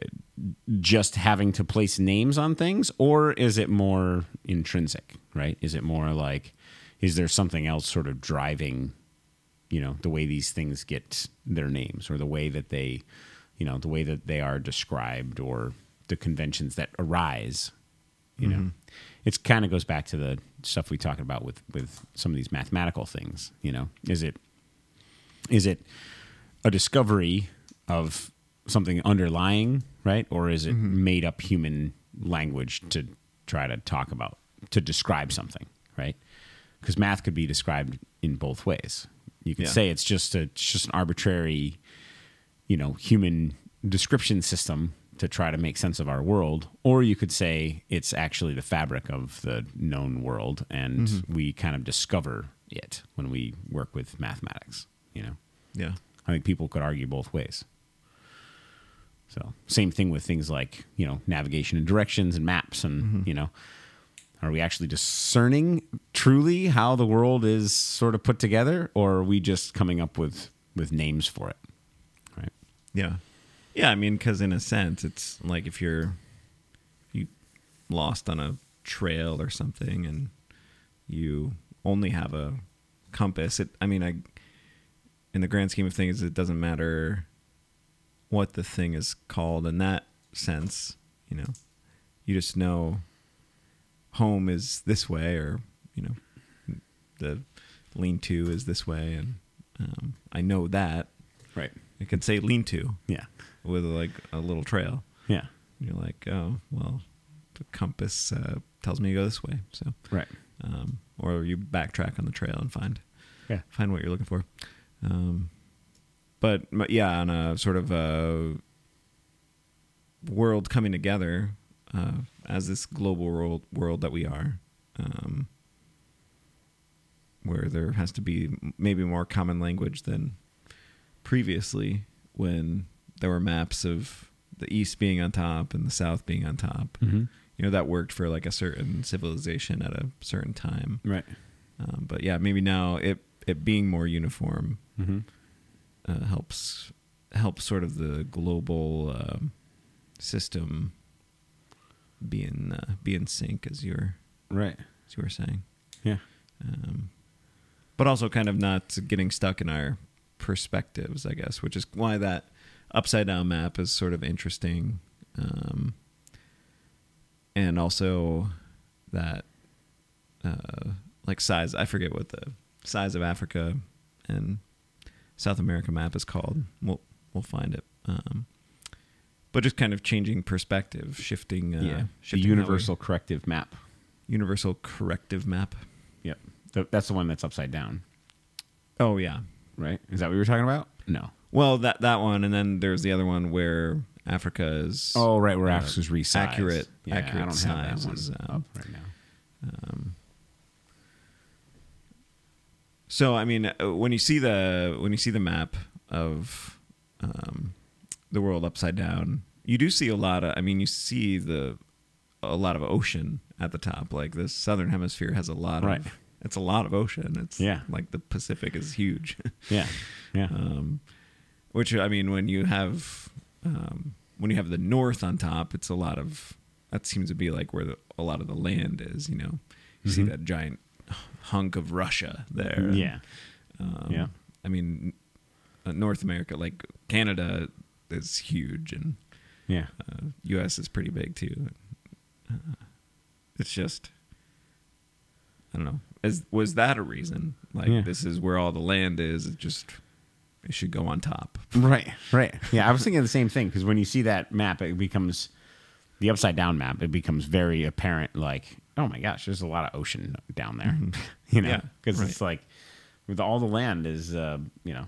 just having to place names on things, or is it more intrinsic? Right? Is it more like, is there something else sort of driving, you know, the way these things get their names, or the way that they, you know, the way that they are described, or the conventions that arise, You know, it's kind of goes back to the stuff we talked about with with some of these mathematical things. You know, is it is it a discovery of something underlying, right, or is it mm-hmm. made up human language to try to talk about to describe something, right? Because math could be described in both ways. You could Yeah. say it's just a it's just an arbitrary you know human description system to try to make sense of our world or you could say it's actually the fabric of the known world and mm-hmm. we kind of discover it when we work with mathematics you know? Yeah. i think people could argue both ways. So same thing with things like you know navigation and directions and maps and mm-hmm. you know are we actually discerning truly how the world is sort of put together or are we just coming up with with names for it right? Yeah. Yeah, I mean, because in a sense, it's like if you're you lost on a trail or something, and you only have a compass. It, I mean, I in the grand scheme of things, it doesn't matter what the thing is called in that sense. You know, you just know home is this way, or you know, the lean-to is this way, and um, I know that. right It could say lean-to yeah with like a little trail. yeah And you're like, oh, well, the compass uh, tells me to go this way. So, right um, or you backtrack on the trail and find yeah find what you're looking for. Um, but, but yeah, on a sort of a world coming together uh, as this global world world that we are, um, where there has to be maybe more common language than previously when there were maps of the east being on top and the south being on top. mm-hmm. You know that worked for like a certain civilization at a certain time. right Um, but yeah, maybe now it it being more uniform mm-hmm. uh, helps helps sort of the global um, system be in uh, be in sync as you're right as you were saying. yeah Um, but also kind of not getting stuck in our perspectives, I guess, which is why that upside down map is sort of interesting. Um, and also that uh, like size, I forget what the size of Africa and South America map is called. We'll we'll find it. Um, but just kind of changing perspective, shifting. Uh, yeah the shifting we- universal corrective map universal corrective map. yep that's the one that's upside down Oh yeah, right is that what you were talking about no Well, that that one, and then there's the other one where Africa is. oh right where uh, Africa's resized accurate- yeah, accurate I don't size have that one is, um, up right now Um, so I mean, uh, when you see the when you see the map of um, the world upside down, you do see a lot of. I mean, you see the a lot of ocean at the top. Like the southern hemisphere has a lot Right. of. It's a lot of ocean. It's Yeah. like the Pacific is huge. yeah yeah um, which I mean, when you have um, when you have the north on top, it's a lot of that seems to be like where the, a lot of the land is. You know, you see Mhm. that giant hunk of Russia there. yeah um, Yeah. I mean, uh, North America, like Canada, is huge, and yeah uh, U.S. is pretty big too. Uh, it's just, I don't know. Is was that a reason? Like Yeah. this is where all the land is. It just it should go on top. Right, right. Yeah, I was thinking the same thing because when you see that map, it becomes the upside down map. It becomes very apparent. Like, oh my gosh, there's a lot of ocean down there. you know, Yeah, because right. it's like with all the land is uh, you know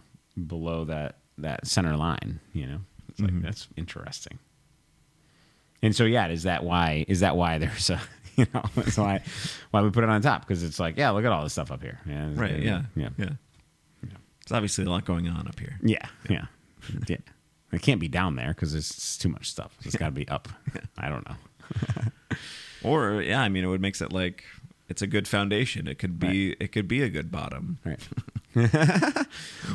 below that that center line. You know, it's like Mhm. that's interesting. And so, yeah, is that why? Is that why there's a you know that's why why we put it on top because it's like yeah, look at all this stuff up here. Yeah, Right. Yeah. yeah, Yeah. It's obviously a lot going on up here. yeah, yeah, yeah. It can't be down there because it's too much stuff. It's got to be up. I don't know. Or yeah, I mean, it would makes it like it's a good foundation. It could be it could be a good bottom. Right.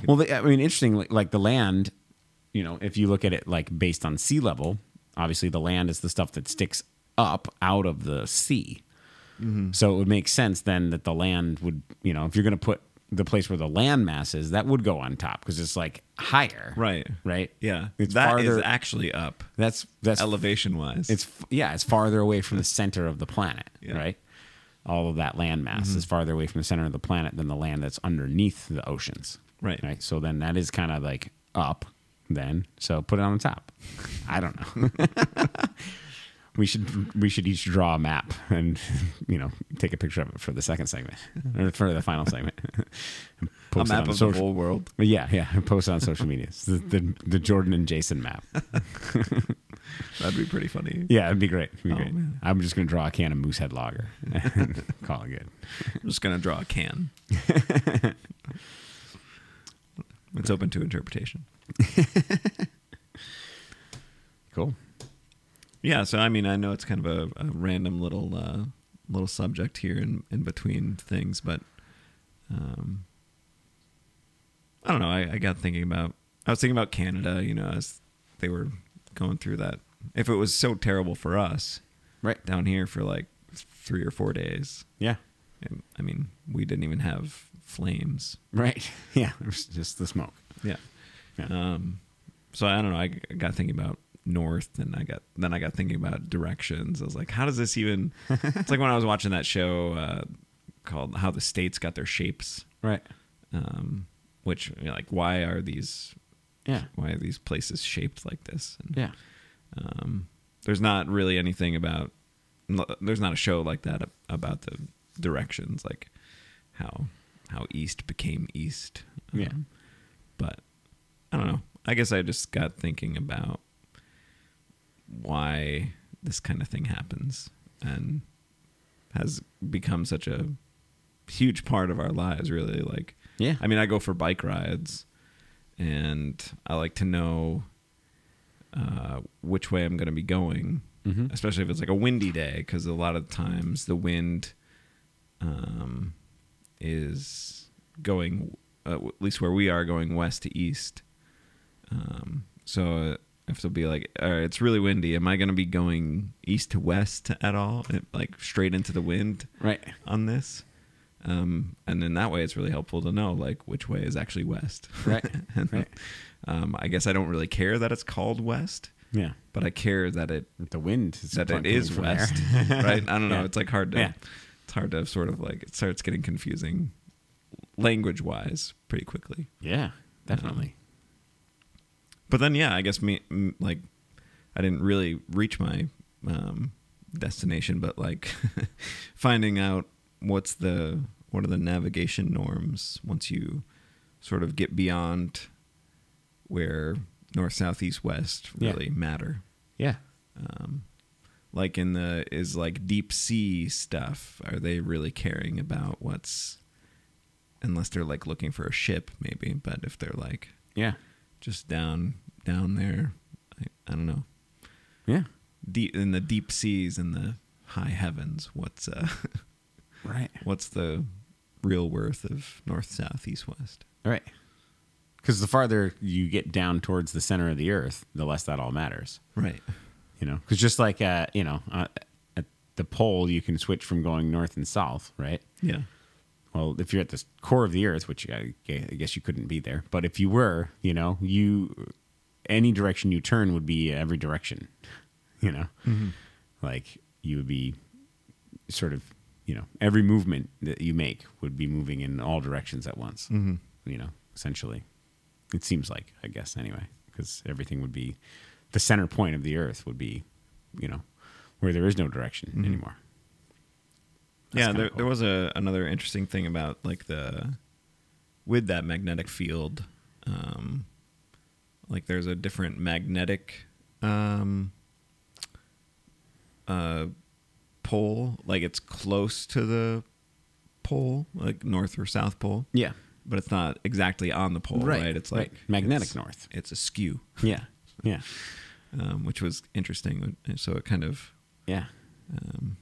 well, the, I mean, interesting. Like, like the land, you know, if you look at it like based on sea level, obviously the land is the stuff that sticks up out of the sea. Mm-hmm. So it would make sense then that the land would, you know, if you're going to put the place where the land mass is, that would go on top because it's like higher, Right. Right. Yeah. It's That is farther. actually up that's that's elevation wise. It's yeah, it's farther away from the center of the planet, Yeah. Mm-hmm. right? All of that land mass is farther away from the center of the planet than the land that's underneath the oceans. Right. Right. So then that is kind of like up then. So put it on the top. I don't know. we should we should each draw a map and you know take a picture of it for the second segment or for the final segment. A map of social- the whole world. Yeah, yeah. Post it on social media. The, the the Jordan and Jason map. That'd be pretty funny. Yeah, it'd be great. It'd be Oh, great. man. I'm just gonna draw a can of Moosehead Lager and call it good. I'm just gonna draw a can. it's open to interpretation. Cool. Yeah, so I mean, I know it's kind of a, a random little uh, little subject here in, in between things, but um, I don't know. I, I got thinking about. I was thinking about Canada. You know, as they were going through that. If it was so terrible for us Right. down here for like three or four days, Yeah. and, I mean, we didn't even have flames. Right. Yeah. It was just the smoke. Yeah. Yeah. Um, so I don't know. I I got thinking about north, and I got then I got thinking about directions. I was like, how does this even? it's like when I was watching that show uh, called "How the States Got Their Shapes," Right. um, which you know, like why are these Yeah. why are these places shaped like this? And, Yeah. um, there's not really anything about there's not a show like that about the directions like how how east became east Yeah. Um, but i don't know i guess i just got thinking about why this kind of thing happens and has become such a huge part of our lives really like Yeah. I mean, I go for bike rides, and I like to know uh, which way I'm going to be going, Mhm. especially if it's like a windy day, because a lot of times the wind um, is going, uh, at least where we are, going west to east. Um, so if it'll be like, all right, it's really windy, am I going to be going east to west at all, like straight into the wind? Right. on this. Um, and then that way, it's really helpful to know like which way is actually west. Right. and, Right. Um, I guess I don't really care that it's called west, Yeah. but I care that it The wind is that it is west, right? I don't know. Yeah. It's like hard to Yeah. it's hard to sort of like it starts getting confusing language wise pretty quickly. Yeah. Definitely. But then, yeah, I guess me like I didn't really reach my um, destination, but like finding out what's the what are the navigation norms once you sort of get beyond where north, south, east, west Yeah. really matter. yeah. Um, like in the is like deep sea stuff. Are they really caring about what's unless they're like looking for a ship, maybe? But if they're like Yeah. Just down down there. I, I don't know. Yeah. Deep in the deep seas and the high heavens. What's uh, Right. what's the real worth of north, south, east, west? Right. Because the farther you get down towards the center of the earth, the less that all matters. Right. You know, because just like uh, you know, uh, at the pole, you can switch from going north and south, right? Yeah. Well, if you're at the core of the earth, which I, I guess you couldn't be there, but if you were, you know, you any direction you turn would be every direction. You know, like you would be sort of, you know, every movement that you make would be moving in all directions at once. Mm-hmm. You know, essentially, it seems like, I guess, anyway, because everything would be the center point of the earth would be, you know, where there is no direction Mhm. anymore. Yeah. There, cool. there was a another interesting thing about like the with that magnetic field. Um, like there's a different magnetic um, uh, pole. Like it's close to the pole, like north or south pole. Yeah. but it's not exactly on the pole, right? Right, It's right. like Magnetic it's- north. It's askew, Yeah. Yeah. um, which was interesting. So it kind of Yeah. um,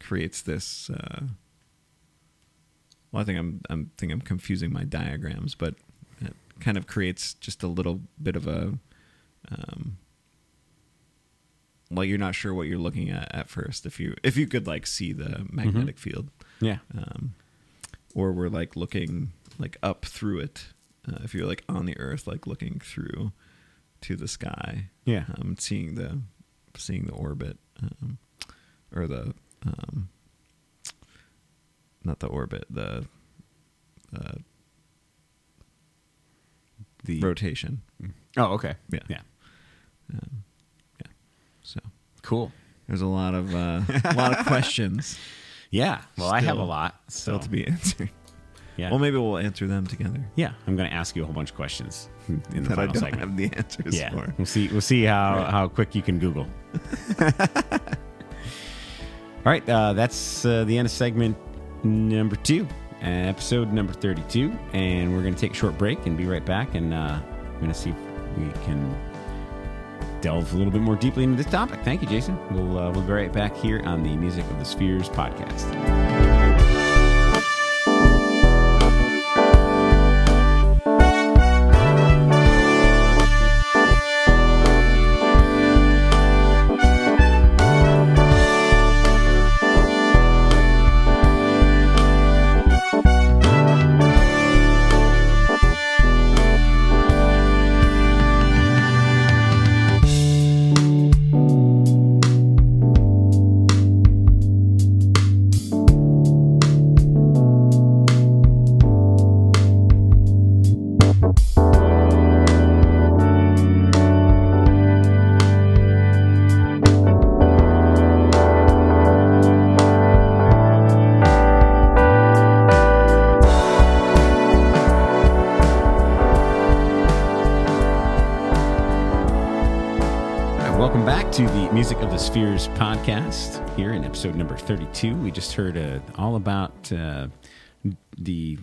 creates this. Uh, well, I think I'm I'm think I'm confusing my diagrams, but it kind of creates just a little bit of a. Um, like you're not sure what you're looking at at first if you if you could like see the magnetic field Yeah. um, or we're like looking like up through it. Uh, if you're like on the Earth, like looking through to the sky, Yeah. um, seeing the seeing the orbit um, or the um, not the orbit, the uh, The rotation. Oh, okay. Yeah. Yeah. Um, yeah, so Cool. there's a lot of uh, a lot of questions Yeah. Well, I have a Still- lot still to be answered. Yeah. Well, maybe we'll answer them together. yeah. I'm going to ask you a whole bunch of questions in the that I don't segment. have the answers yeah. for. We'll see. We'll see how Right. how quick you can Google. All right. Uh, that's uh, the end of segment number two, episode number thirty-two, and we're going to take a short break and be right back, and uh, we're going to see if we can delve a little bit more deeply into this topic. Thank you, Jason. We'll uh, we'll be right back here on the Music of the Spheres podcast. Music of the Spheres podcast. Here in episode number 32, we just heard uh, all about uh, the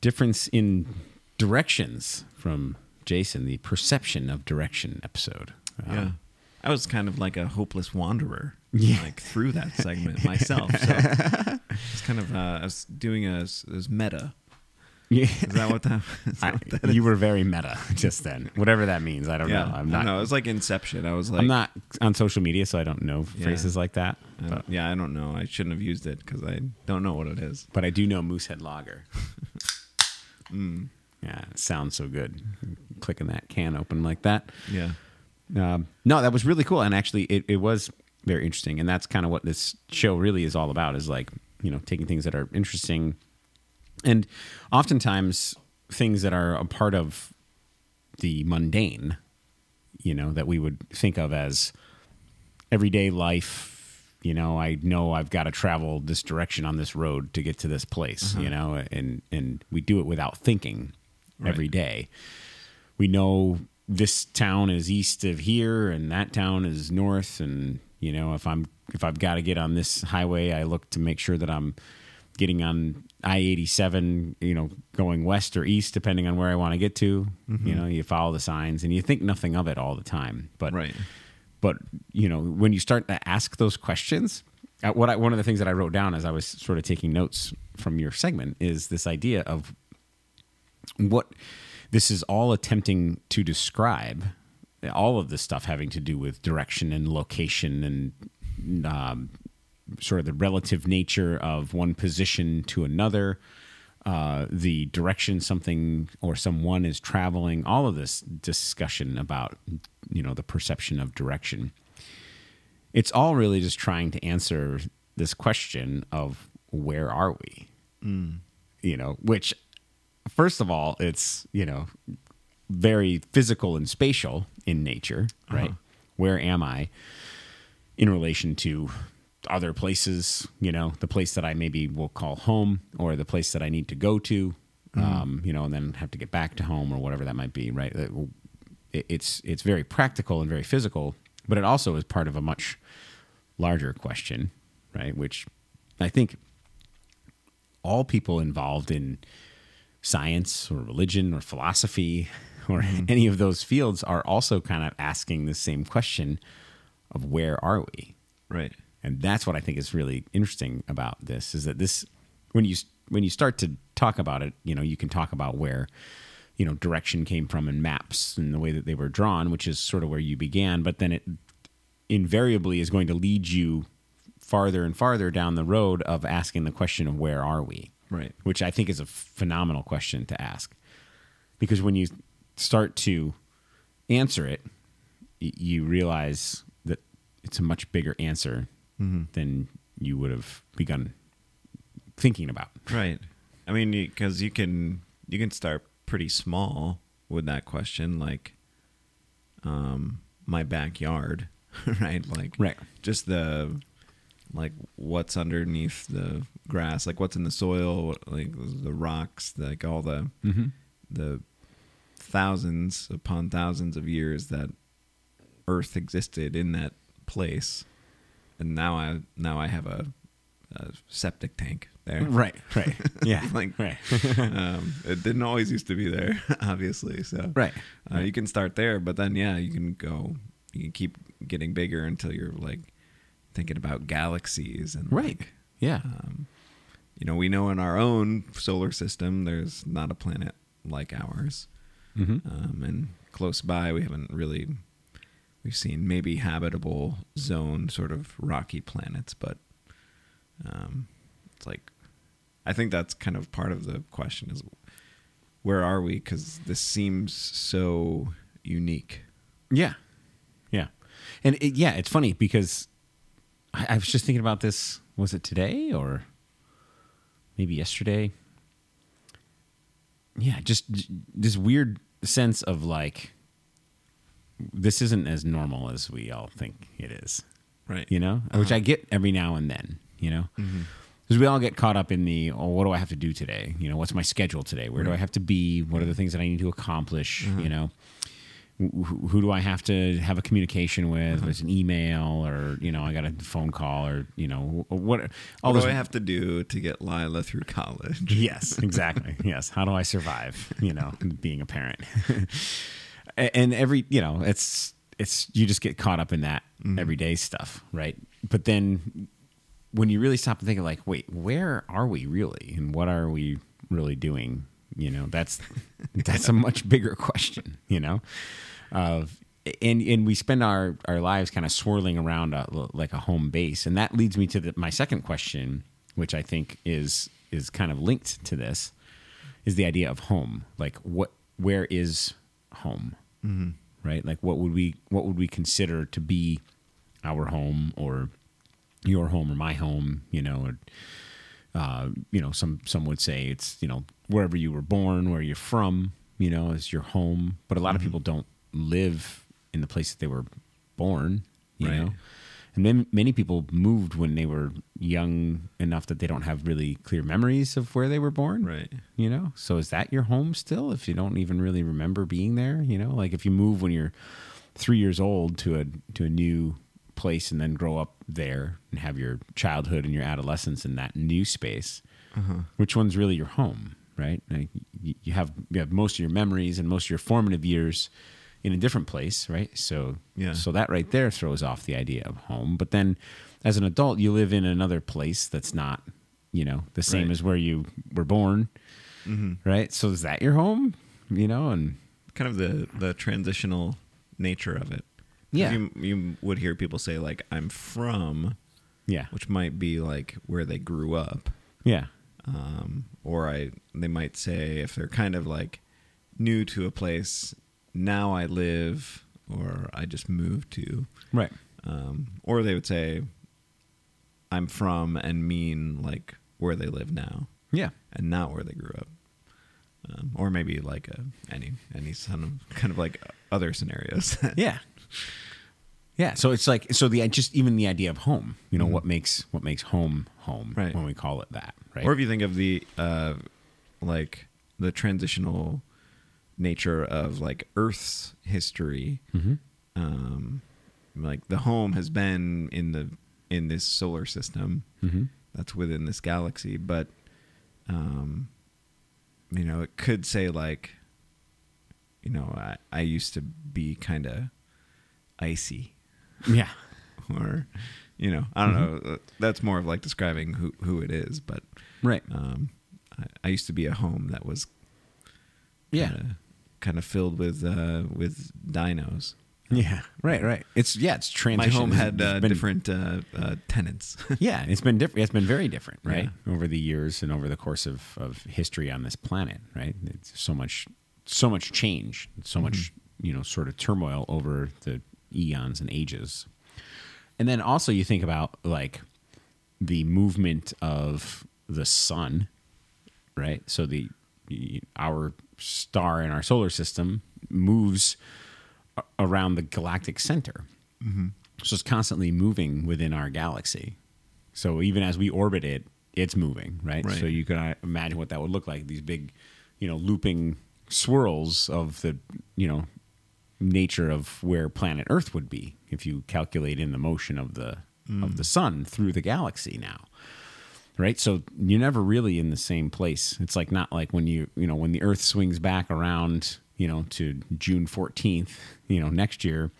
difference in directions from Jason, the perception of direction episode. Uh, Yeah. I was kind of like a hopeless wanderer, Yeah. like through that segment myself. So it's kind of uh, I was doing a, a meta. Yeah. Is that what that? Is that I, what that you were very meta just then. Whatever that means, I don't yeah, know. I'm not. No, it was like Inception. I was like, I'm not on social media, so I don't know Yeah. phrases like that. I But, yeah, I don't know. I shouldn't have used it because I don't know what it is. but I do know Moosehead Lager. Mm, Yeah, it sounds so good. Clicking that can open like that. yeah, Um, no, that was really cool, and actually, it, it was very interesting, and that's kind of what this show really is all about. Is like you know taking things that are interesting, and oftentimes things that are a part of the mundane, you know, that we would think of as everyday life. You know, I know I've got to travel this direction on this road to get to this place. You mm-hmm. know, and and we do it without thinking every Right. day we know this town is east of here and that town is north and you know if i'm if i've got to get on this highway i look to make sure that i'm getting on i-87 you know going west or east depending on where i want to get to you know you follow the signs and you think nothing of it all the time but right. but you know when you start to ask those questions uh, what I, one of the things that i wrote down as i was sort of taking notes from your segment is this idea of what this is all attempting to describe all of this stuff having to do with direction and location and um, sort of the relative nature of one position to another uh, the direction something or someone is traveling all of this discussion about you know the perception of direction. It's all really just trying to answer this question of where are we? You know which first of all it's you know very physical and spatial in nature right? Where am i in relation to other places you know the place that i maybe will call home or the place that i need to go to um, you know and then have to get back to home or whatever that might be right? It- it's it's very practical and very physical but it also is part of a much larger question right? Which i think all people involved in science or religion or philosophy or any of those fields are also kind of asking the same question of where are we? Right. And that's what I think is really interesting about this is that this when you when you start to talk about it, you know, you can talk about where you know direction came from in maps and the way that they were drawn, which is sort of where you began, but then it invariably is going to lead you farther and farther down the road of asking the question of where are we? Right. which I think is a phenomenal question to ask. Because when you start to answer it, you realize that it's a much bigger answer than you would have begun thinking about. Right. I mean, because you can you can start pretty small with that question, like, um, my backyard, right? Like, Right. Just the like what's underneath the grass, like what's in the soil, like the rocks, like all the Mm-hmm. the thousands upon thousands of years that Earth existed in that place, and now I now I have a, a septic tank there. Right, right. Yeah. Like- right. um, it didn't always used to be there, obviously. So Right. uh, you can start there, but then yeah, you can go, you can keep getting bigger until you're like thinking about galaxies and Right. like, Yeah. um, you know, we know in our own solar system, there's not a planet like ours, Mm-hmm. um, and close by, we haven't really. We've seen maybe habitable zone sort of rocky planets, but um, it's like I think that's kind of part of the question is where are we? Because this seems so unique. Yeah, yeah, and it, yeah, it's funny because I, I was just thinking about this. Was it today or maybe yesterday? Yeah, just this weird sense of like this isn't as normal as we all think it is. Right. You know, uh-huh. which I get every now and then. You know, mm-hmm. because we all get caught up in the oh, what do I have to do today? You know, what's my schedule today? Where do I have to be? What are the mm-hmm. things that I need to accomplish? Mm-hmm. You know, who, who do I have to have a communication with? Whether It's an email or you know I got a phone call or you know what? All What do I have to do to get Lila through college? Yes, exactly. yes. How do I survive? You know, being a parent, and every you know, it's it's you just get caught up in that mm-hmm. everyday stuff, right? But then when you really stop and think of like, wait, where are we really, and what are we really doing? You know, that's that's a much bigger question. You know, of and and we spend our our lives kind of swirling around a, like a home base, and that leads me to the, my second question, which I think is is kind of linked to this, is the idea of home. Like, what where is home? Mm-hmm. Right? Like, what would we what would we consider to be our home or your home or my home? You know, or uh, you know, some some would say it's you know wherever you were born, where you're from, you know, is your home. But a lot of people don't live in the place that they were born, you Right. know. And then many people moved when they were young enough that they don't have really clear memories of where they were born, Right. You know, so is that your home still? If you don't even really remember being there, you know, like if you move when you're three years old to a to a new place and then grow up there and have your childhood and your adolescence in that new space, uh-huh. which one's really your home, right? Like, you, you have you have most of your memories and most of your formative years in a different place, right? So Yeah. so that right there throws off the idea of home. But then as an adult, you live in another place that's not, you know, the same Right. as where you were born, right? So is that your home? You know, and Kind of the the transitional nature of it. Yeah. You, you would hear people say like I'm from, yeah, which might be like where they grew up. yeah, um, or I they might say if they're kind of like new to a place, now I live, or I just moved to, right, um, or they would say I'm from and mean like where they live now yeah, and not where they grew up, um, or maybe like a, any any kind of kind of like other scenarios. yeah, yeah. So it's like so the just even the idea of home. You know what makes what makes home home Right. when we call it that, right? Or if you think of the uh, like the transitional nature of like Earth's history, Mhm. um, like the home has been in the in this solar system Mhm. that's within this galaxy, but um, you know, it could say like, you know, I, I used to be kind of icy, yeah, or you know, I don't know. That's more of like describing who who it is, but right, um, I, I used to be a home that was yeah, kinda, kind of filled with uh, with dinos. Yeah, right, right. It's yeah, it's transition. My home had uh, been- different uh, uh, tenants. Yeah, it's been different. It's been very different, right, over the years and over the course of, of history on this planet, right? It's so much, so much change, so much, you know, sort of turmoil over the eons and ages. And then also you think about like the movement of the sun, right? So the our star in our solar system moves around the galactic center. So it's constantly moving within our galaxy. So even as we orbit it, it's moving, right? Right. So you can uh, imagine what that would look like. These big, you know, looping swirls of the, you know, nature of where planet Earth would be if you calculate in the motion of the of the sun through the galaxy now. Right? So you're never really in the same place. It's like not like when you, you know, when the Earth swings back around, you know, to June 14th, you know, next year,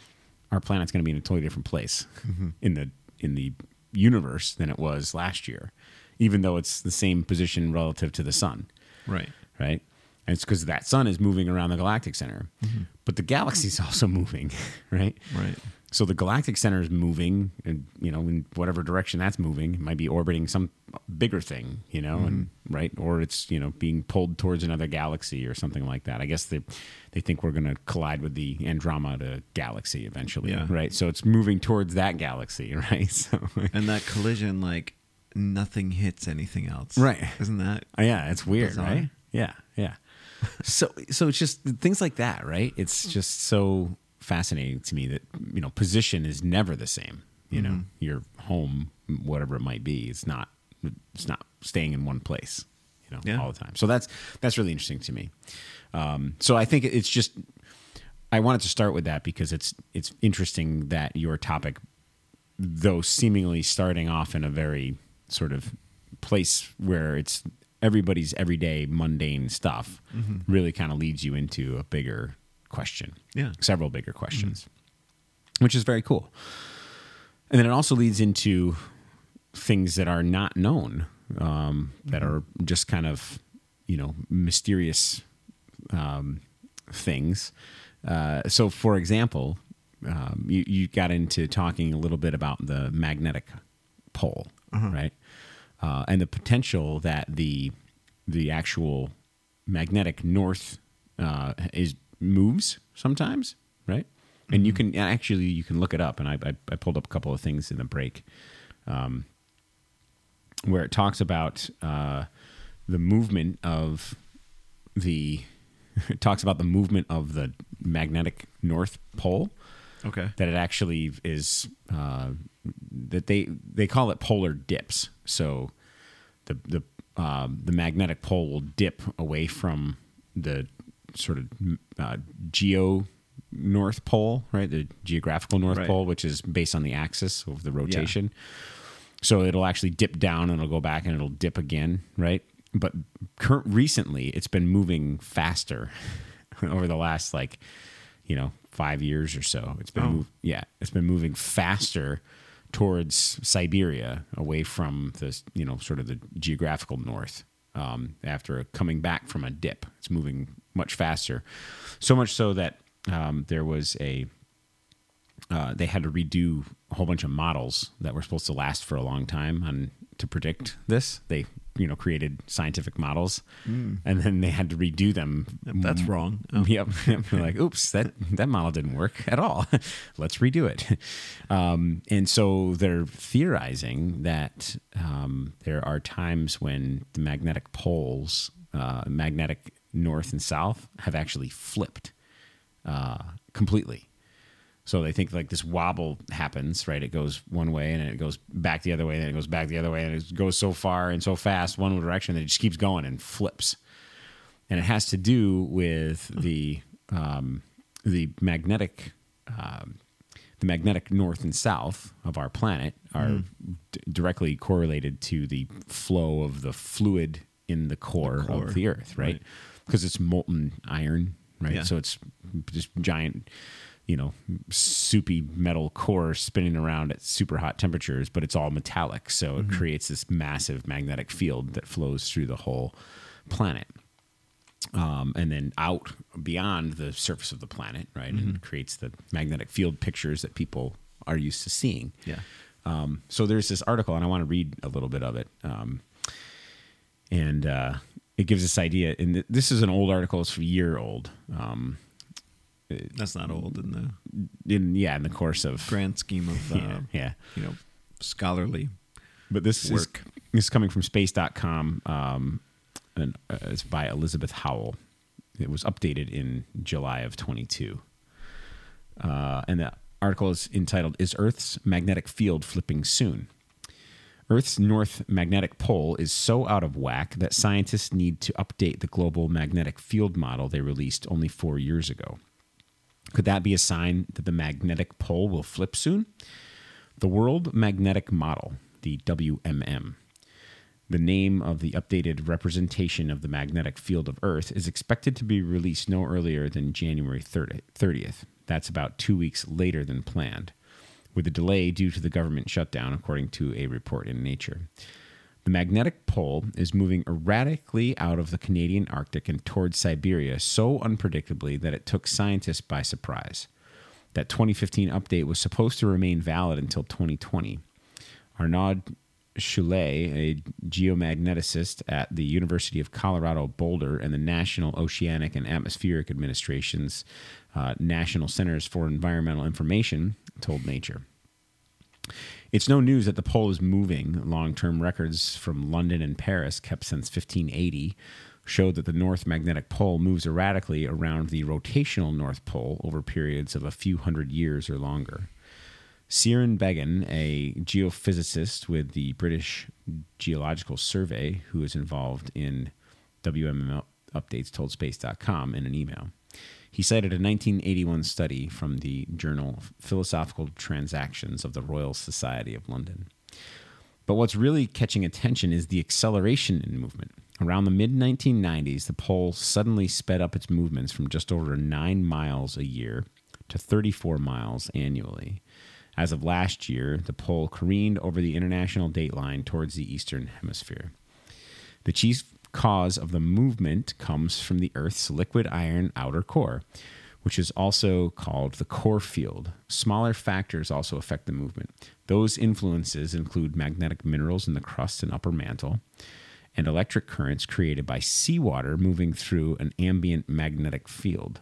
our planet's going to be in a totally different place mm-hmm. in the in the universe than it was last year, even though it's the same position relative to the sun right. right? And it's because that sun is moving around the galactic center, mm-hmm. but the galaxy's also moving, right? Right. So the galactic center is moving, and you know, in whatever direction that's moving, it might be orbiting some bigger thing, you know, and mm-hmm. right, or it's you know being pulled towards another galaxy or something like that. I guess they they think we're going to collide with the Andromeda galaxy eventually, Yeah. right? So it's moving towards that galaxy, right? So And that collision, like nothing hits anything else. Right. Isn't that? Oh, yeah, it's weird, Bizarre. right? Yeah, yeah. so, so it's just things like that, right? It's just so fascinating to me that you know position is never the same. You know, your home, whatever it might be, it's not it's not staying in one place. You know, Yeah. all the time. So that's that's really interesting to me. Um, so I think it's just I wanted to start with that because it's it's interesting that your topic though seemingly starting off in a very sort of place where it's everybody's everyday mundane stuff really kind of leads you into a bigger question Yeah. several bigger questions which is very cool and then it also leads into things that are not known um, that are just kind of you know mysterious um, things. Uh, so, for example, um, you, you got into talking a little bit about the magnetic pole, right? Uh, and the potential that the the actual magnetic north uh, is moves sometimes, right? And you can actually you can look it up, and I, I, I pulled up a couple of things in the break um, where it talks about uh, the movement of the it talks about the movement of the magnetic north pole Okay. that it actually is uh, that they they call it polar dips. So the the um, the magnetic pole will dip away from the sort of uh, geo north pole, right? The geographical north Right. pole, which is based on the axis of the rotation. So it'll actually dip down and it'll go back and it'll dip again, right? But cur- recently, it's been moving faster over the last like, you know, five years or so. It's been Oh. yeah, it's been moving faster towards Siberia, away from the you know sort of the geographical north. Um, after coming back from a dip, it's moving much faster. So much so that um, there was a uh, they had to redo a whole bunch of models that were supposed to last for a long time and to predict this they you know created scientific models and then they had to redo them That's wrong. Oh. Yep. yep. Like, oops, that, that model didn't work at all. Let's redo it. Um, and so they're theorizing that um, there are times when the magnetic poles, uh, magnetic north and south, have actually flipped uh, completely. So they think like this wobble happens, right? It goes one way and then it goes back the other way, and then it goes back the other way, and it goes so far and so fast one direction that it just keeps going and flips and it has to do with the um, the magnetic um, the magnetic north and south of our planet are d- directly correlated to the flow of the fluid in the core, core, of the Earth, right? right. Because it's molten iron, right? Yeah. So it's just giant. You know, soupy metal core spinning around at super hot temperatures, but it's all metallic. So it creates this massive magnetic field that flows through the whole planet. um, and then out beyond the surface of the planet, right? And creates the magnetic field pictures that people are used to seeing. Yeah. Um, so there's this article, and I want to read a little bit of it. Um, and uh, it gives this idea. And th- this is an old article; it's a year old. Um, That's not old in the in yeah, in the course of grand scheme of uh, yeah, yeah. you know scholarly. But this Work. is this is coming from space.com um, and uh, it's by Elizabeth Howell. It was updated in July of 22. Uh, and the article is entitled Is Earth's Magnetic Field Flipping Soon? Earth's north magnetic pole is so out of whack that scientists need to update the global magnetic field model they released only four years ago. Could that be a sign that the magnetic pole will flip soon? The World Magnetic Model, the WMM, the name of the updated representation of the magnetic field of Earth, is expected to be released no earlier than January 30th. That's about two weeks later than planned, with a delay due to the government shutdown, according to a report in Nature. The magnetic pole is moving erratically out of the Canadian Arctic and towards Siberia so unpredictably that it took scientists by surprise. That 2015 update was supposed to remain valid until 2020. Arnaud Chulliat, a geomagneticist at the University of Colorado Boulder and the National Oceanic and Atmospheric Administration's uh, National Centers for Environmental Information, told Nature. It's no news that the pole is moving. Long term records from London and Paris, kept since 1580, show that the North Magnetic Pole moves erratically around the rotational North Pole over periods of a few hundred years or longer. Ciaran Beggan, a geophysicist with the British Geological Survey, who is involved in WMM updates, told Space.com in an email. He cited a 1981 study from the journal Philosophical Transactions of the Royal Society of London. But what's really catching attention is the acceleration in movement. Around the mid 1990s, the pole suddenly sped up its movements from just over 9 miles a year to 34 miles annually. As of last year, the pole careened over the international dateline towards the eastern hemisphere. The chief cause of the movement comes from the Earth's liquid iron outer core, which is also called the core field. Smaller factors also affect the movement. Those influences include magnetic minerals in the crust and upper mantle, and electric currents created by seawater moving through an ambient magnetic field.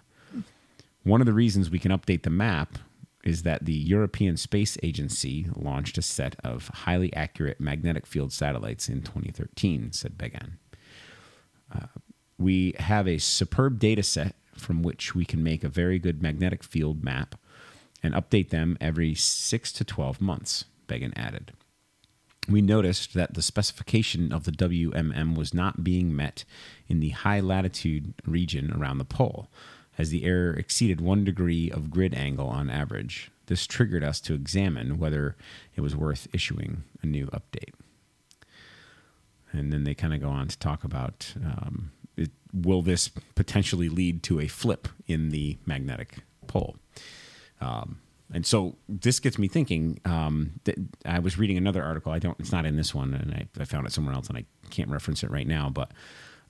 One of the reasons we can update the map is that the European Space Agency launched a set of highly accurate magnetic field satellites in 2013, said Beggan. Uh, we have a superb data set from which we can make a very good magnetic field map and update them every 6 to 12 months, Beggan added. We noticed that the specification of the WMM was not being met in the high latitude region around the pole, as the error exceeded one degree of grid angle on average. This triggered us to examine whether it was worth issuing a new update. And then they kind of go on to talk about um, it, will this potentially lead to a flip in the magnetic pole? Um, and so this gets me thinking. Um, that I was reading another article. I don't. It's not in this one, and I, I found it somewhere else, and I can't reference it right now. But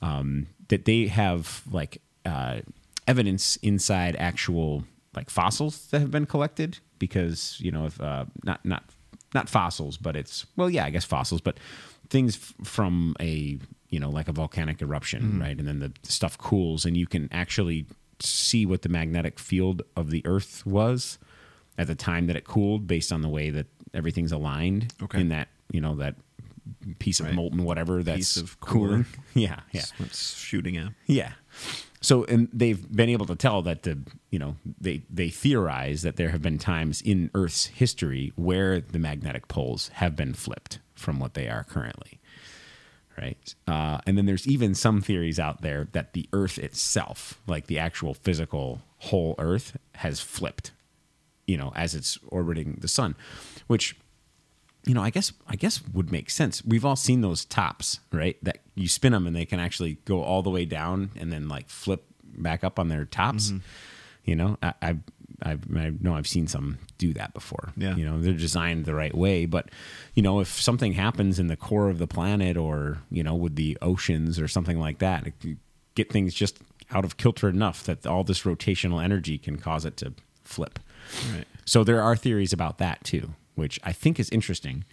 um, that they have like uh, evidence inside actual like fossils that have been collected because you know if uh, not not not fossils, but it's well, yeah, I guess fossils, but things f- from a you know like a volcanic eruption, right? And then the stuff cools, and you can actually see what the magnetic field of the Earth was at the time that it cooled, based on the way that everything's aligned Okay. in that you know that piece of Right. molten whatever that's Piece of cooling. Yeah, yeah. Shooting at. Yeah. So and they've been able to tell that the you know they they theorize that there have been times in Earth's history where the magnetic poles have been flipped from what they are currently. Right. Uh, and then there's even some theories out there that the Earth itself, like the actual physical whole Earth, has flipped, you know, as it's orbiting the sun, which you know, I guess I guess would make sense. We've all seen those tops, right? That you spin them and they can actually go all the way down and then like flip back up on their tops. Mm-hmm. You know, I, I I know I've seen some do that before. Yeah. you know, they're designed the right way, but you know, if something happens in the core of the planet or you know with the oceans or something like that, it, get things just out of kilter enough that all this rotational energy can cause it to flip. Right. So there are theories about that too, which I think is interesting.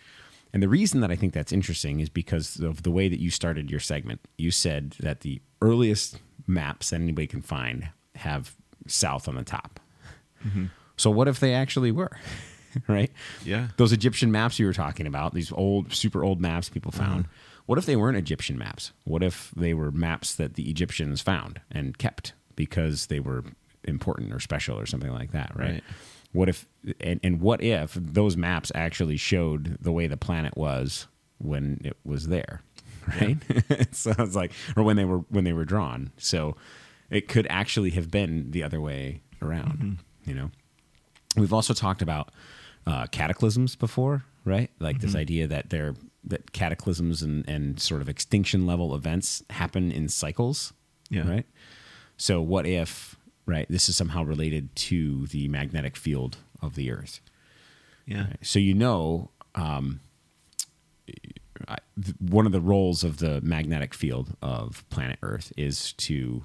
And the reason that I think that's interesting is because of the way that you started your segment. You said that the earliest maps that anybody can find have south on the top. Mm-hmm. So what if they actually were? right? Yeah. Those Egyptian maps you were talking about, these old, super old maps people uh-huh. found. What if they weren't Egyptian maps? What if they were maps that the Egyptians found and kept because they were important or special or something like that, right? Right. What if and, and what if those maps actually showed the way the planet was when it was there, right? so it's like, or when they were when they were drawn. So it could actually have been the other way around, you know. We've also talked about uh, cataclysms before, right? Like this idea that they're that cataclysms and, and sort of extinction level events happen in cycles, Yeah. right? So what if, right? This is somehow related to the magnetic field of the Earth. Yeah. Right? So you know, um, I, th- one of the roles of the magnetic field of planet Earth is to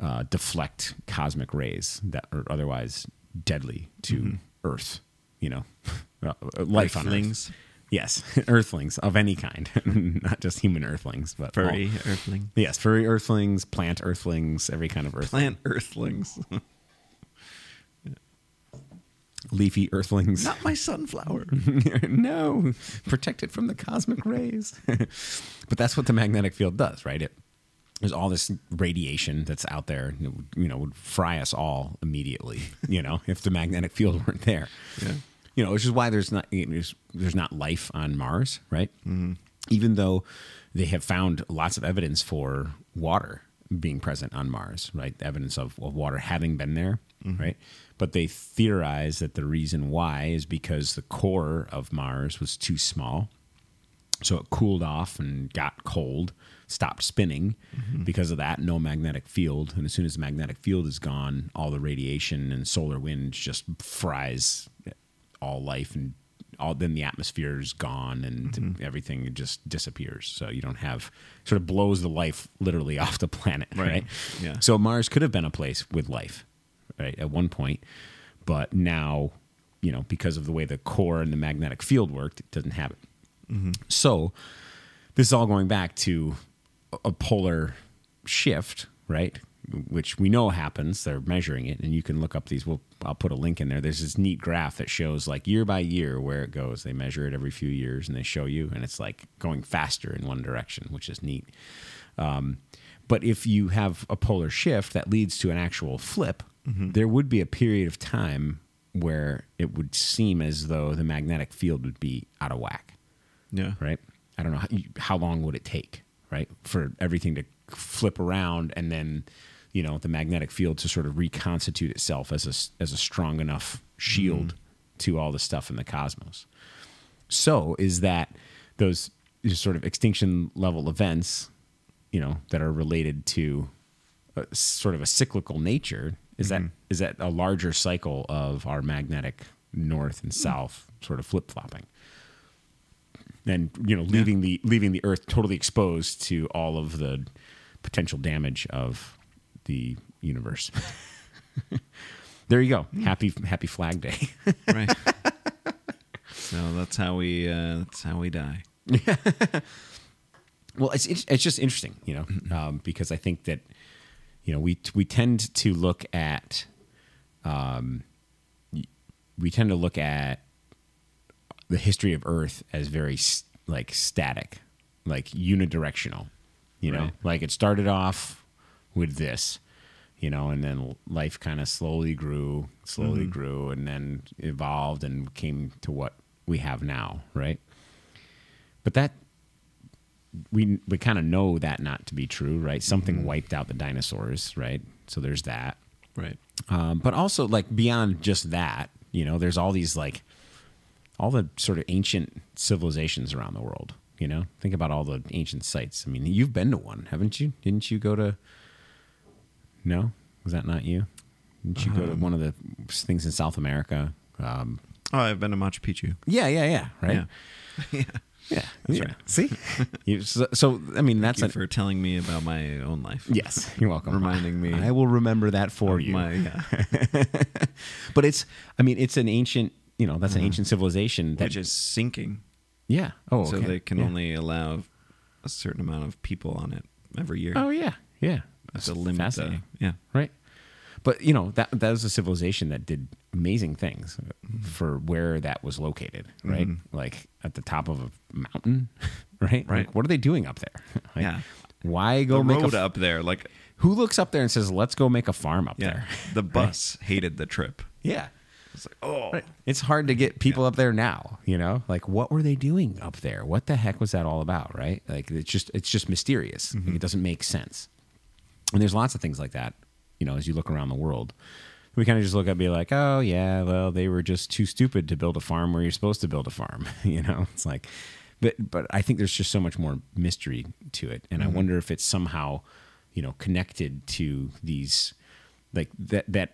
uh, deflect cosmic rays that are otherwise deadly to Earth. You know, uh, life on Earth. Earthlings. Yes, Earthlings of any kind, not just human Earthlings, but all- Furry earthling. yes, furry Earthlings, plant Earthlings, every kind of Earthling, Plant earthlings. leafy Earthlings. Not my sunflower. no, protect it from the cosmic rays. but that's what the magnetic field does, right? It there's all this radiation that's out there, you know, would fry us all immediately. You know, if the magnetic field weren't there. Yeah. You know, which is why there's not there's, there's not life on Mars, right? Mm-hmm. Even though they have found lots of evidence for water being present on Mars, right? Evidence of, of water having been there, mm-hmm. right? But they theorize that the reason why is because the core of Mars was too small. So it cooled off and got cold, stopped spinning. Mm-hmm. Because of that, no magnetic field. And as soon as the magnetic field is gone, all the radiation and solar wind just fries all life and all then the atmosphere is gone and mm-hmm. everything just disappears. So you don't have sort of blows the life literally off the planet, right? Right. Yeah. So Mars could have been a place with life, right, at one point, but now, you know, because of the way the core and the magnetic field worked, it doesn't have it. Mm-hmm. So this is all going back to a polar shift, right? Which we know happens. They're measuring it, and you can look up these. We'll, I'll put a link in there. There's this neat graph that shows like year by year where it goes. They measure it every few years, and they show you, and it's like going faster in one direction, which is neat. Um, but if you have a polar shift that leads to an actual flip, there would be a period of time where it would seem as though the magnetic field would be out of whack Yeah. right? I don't know how, how long would it take, right, for everything to flip around and then, you know, the magnetic field to sort of reconstitute itself as a as a strong enough shield mm-hmm. to all the stuff in the cosmos. So is that those sort of extinction level events, you know, that are related to a, sort of a cyclical nature? Is that mm-hmm. is that a larger cycle of our magnetic north and mm. south sort of flip flopping? and you know leaving the leaving the earth totally exposed to all of the potential damage of the universe there you go happy happy flag day Right. so that's how we uh, that's how we die. well it's, it's it's just interesting you know um, because i think that you know we we tend to look at um we tend to look at the history of earth as very like static like unidirectional you know Right. like it started off with this you know and then life kind of slowly grew slowly grew and then evolved and came to what we have now right? But that we we kind of know that not to be true right? Something wiped out the dinosaurs right? So there's that. Right. um, but also like beyond just that you know there's all these like all the sort of ancient civilizations around the world you know? Think about all the ancient sites. I mean you've been to one haven't you? Didn't you go to no was that not you didn't you go to one of the things in south america um, Oh, I've been to Machu Picchu. yeah yeah yeah right Yeah. Yeah. yeah. See? You, so, so, I mean, that's Thank you a, for telling me about my own life. yes. You're welcome. Reminding me I will remember that for you. my- yeah. but it's, I mean, it's an ancient, you know, that's an ancient civilization that which is sinking. yeah. Oh, So they can Yeah. only allow a certain amount of people on it every year. Oh yeah, yeah. That's to limit the, fascinating. yeah. right? But you know that that was a civilization that did amazing things for where that was located, right? Mm-hmm. Like at the top of a mountain, right? Right. Like, what are they doing up there? Like, Yeah. Why go The make a road f- up there, like Who looks up there and says, "Let's go make a farm up yeah, there"? the bus hated the trip. Yeah. It's like, oh, Right. It's hard to get people up there now, you know? Like what were they doing up there? What the heck was that all about, right? Like it's just it's just mysterious. Like, mm-hmm. it doesn't make sense. And there's lots of things like that, you know, as you look around the world. We kind of just look up and be like, "Oh, yeah, well, they were just too stupid to build a farm where you're supposed to build a farm." you know? It's like but but I think there's just so much more mystery to it. And I mm-hmm. wonder if it's somehow, you know, connected to these like that that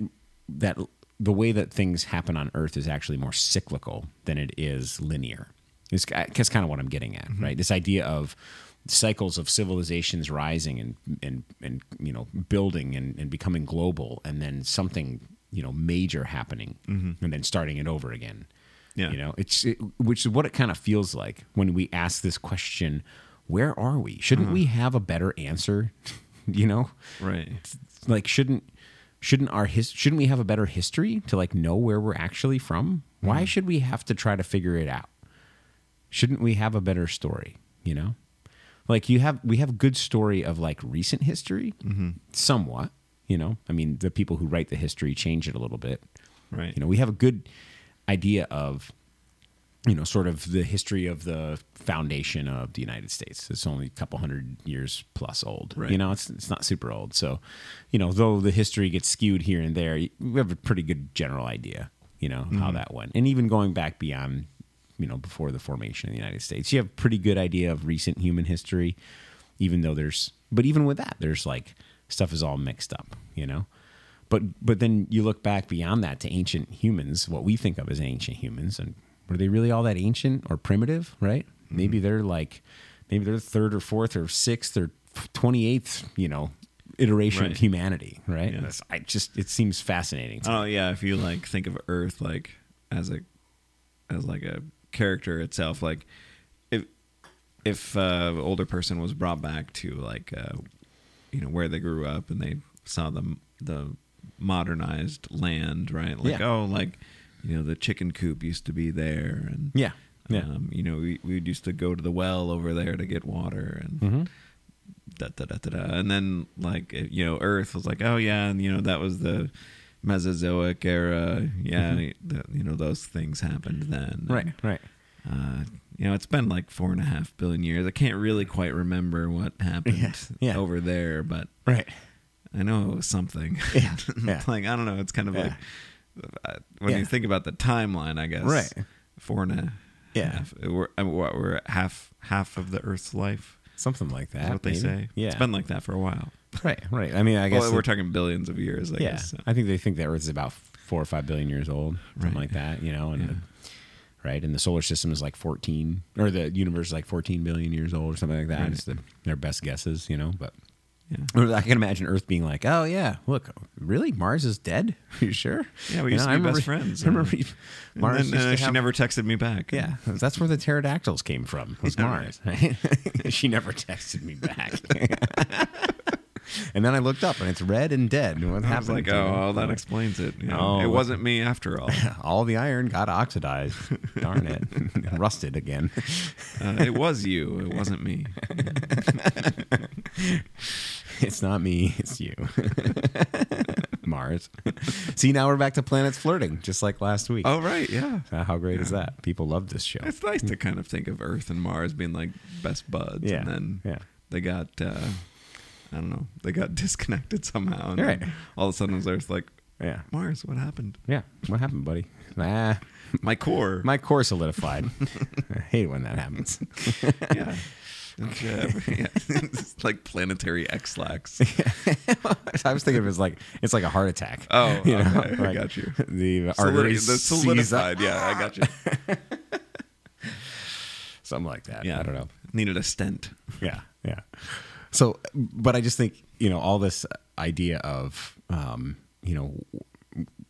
that the way that things happen on earth is actually more cyclical than it is linear it's that's kind of what i'm getting at mm-hmm. right? This idea of cycles of civilizations rising and and and you know building and, and becoming global and then something you know major happening mm-hmm. and then starting it over again. Yeah. you know it's it, which is what it kind of feels like when we ask this question where are we? Shouldn't mm-hmm. we have a better answer? You know? Right. like shouldn't shouldn't our his shouldn't we have a better history to like know where we're actually from? Why should we have to try to figure it out shouldn't we have a better story you know? Like you have we have good story of like recent history mm-hmm. somewhat you know? I mean the people who write the history change it a little bit. Right. you know we have a good idea of you know sort of the history of the foundation of the united states. It's only a couple hundred years plus old Right. you know? It's, it's not super old. So you know though the history gets skewed here and there we have a pretty good general idea you know how mm-hmm. that went. And even going back beyond you know before the formation of the united states you have a pretty good idea of recent human history even though there's but even with that there's like stuff is all mixed up you know but but then you look back beyond that to ancient humans what we think of as ancient humans and were they really all that ancient or primitive right mm-hmm. maybe they're like maybe they're third or fourth or sixth or 28th you know iteration Right. of humanity right Yeah. I just it seems fascinating to oh, me. Oh yeah, if you like think of Earth like as a as like a character itself, like if if uh, older person was brought back to like uh, you know where they grew up and they saw the the modernized land, right? Like Yeah. oh, like you know the chicken coop used to be there, and yeah yeah um, you know we we used to go to the well over there to get water, and Mhm. da da da da da. And then like you know, Earth was like, oh yeah, and you know that was the Mesozoic era. Yeah, the, you know those things happened then. right right Uh, you know, it's been like four and a half billion years. I can't really quite remember what happened Yeah, yeah. over there, but right I know it was something. Yeah, yeah. like I don't know. It's kind of like uh, when you think about the timeline, I guess. Right. Four and a Yeah. half. We're, mean, what, we're half half of the Earth's life. something like that Is what they say. yeah It's been like that for a while. Right right i mean i guess well, we're talking billions of years. I yeah, guess. so. I think they think the Earth is about four or five billion years old, something Right. like that. You know, and Yeah. right, and the solar system is like fourteen, or the universe is like fourteen billion years old, or something like that. Right. It's the, their best guesses, you know. But Yeah. I can imagine Earth being like, "Oh yeah, look, really, Mars is dead? Are you sure? Yeah, we You used know, to be I best remember- friends. I remember And Mars. And then, uh, she have- never texted me back. Yeah, that's where the pterodactyls came from. Was Yeah, Mars? she never texted me back. and then I looked up, and it's red and dead. What I happened? was like, oh, well, that explains it. You know, Oh, it wasn't me after all. all the iron got oxidized. Darn it, rusted again. Uh, it was you. It wasn't me. It's not me. It's you, Mars. See, now we're back to planets flirting, just like last week. Oh, right. Yeah. Uh, how great is that? People love this show. It's nice to kind of think of Earth and Mars being like best buds. Yeah, And then yeah. they got, uh, I don't know, they got disconnected somehow. And then Right. all of a sudden, Earth's like, Yeah, Mars, what happened? yeah. What happened, buddy? Ah, My core. my core solidified. I hate when that happens. yeah. It's, uh, yeah. it's like planetary Ex-Lax. I was thinking of it as like it's like a heart attack. Oh, You know, okay. I got you. The Solidi- arteries the seize up. solidified. Yeah, I got you. something like that. Yeah, I don't know. Needed a stent. Yeah, yeah. So, but I just think you know all this idea of um, you know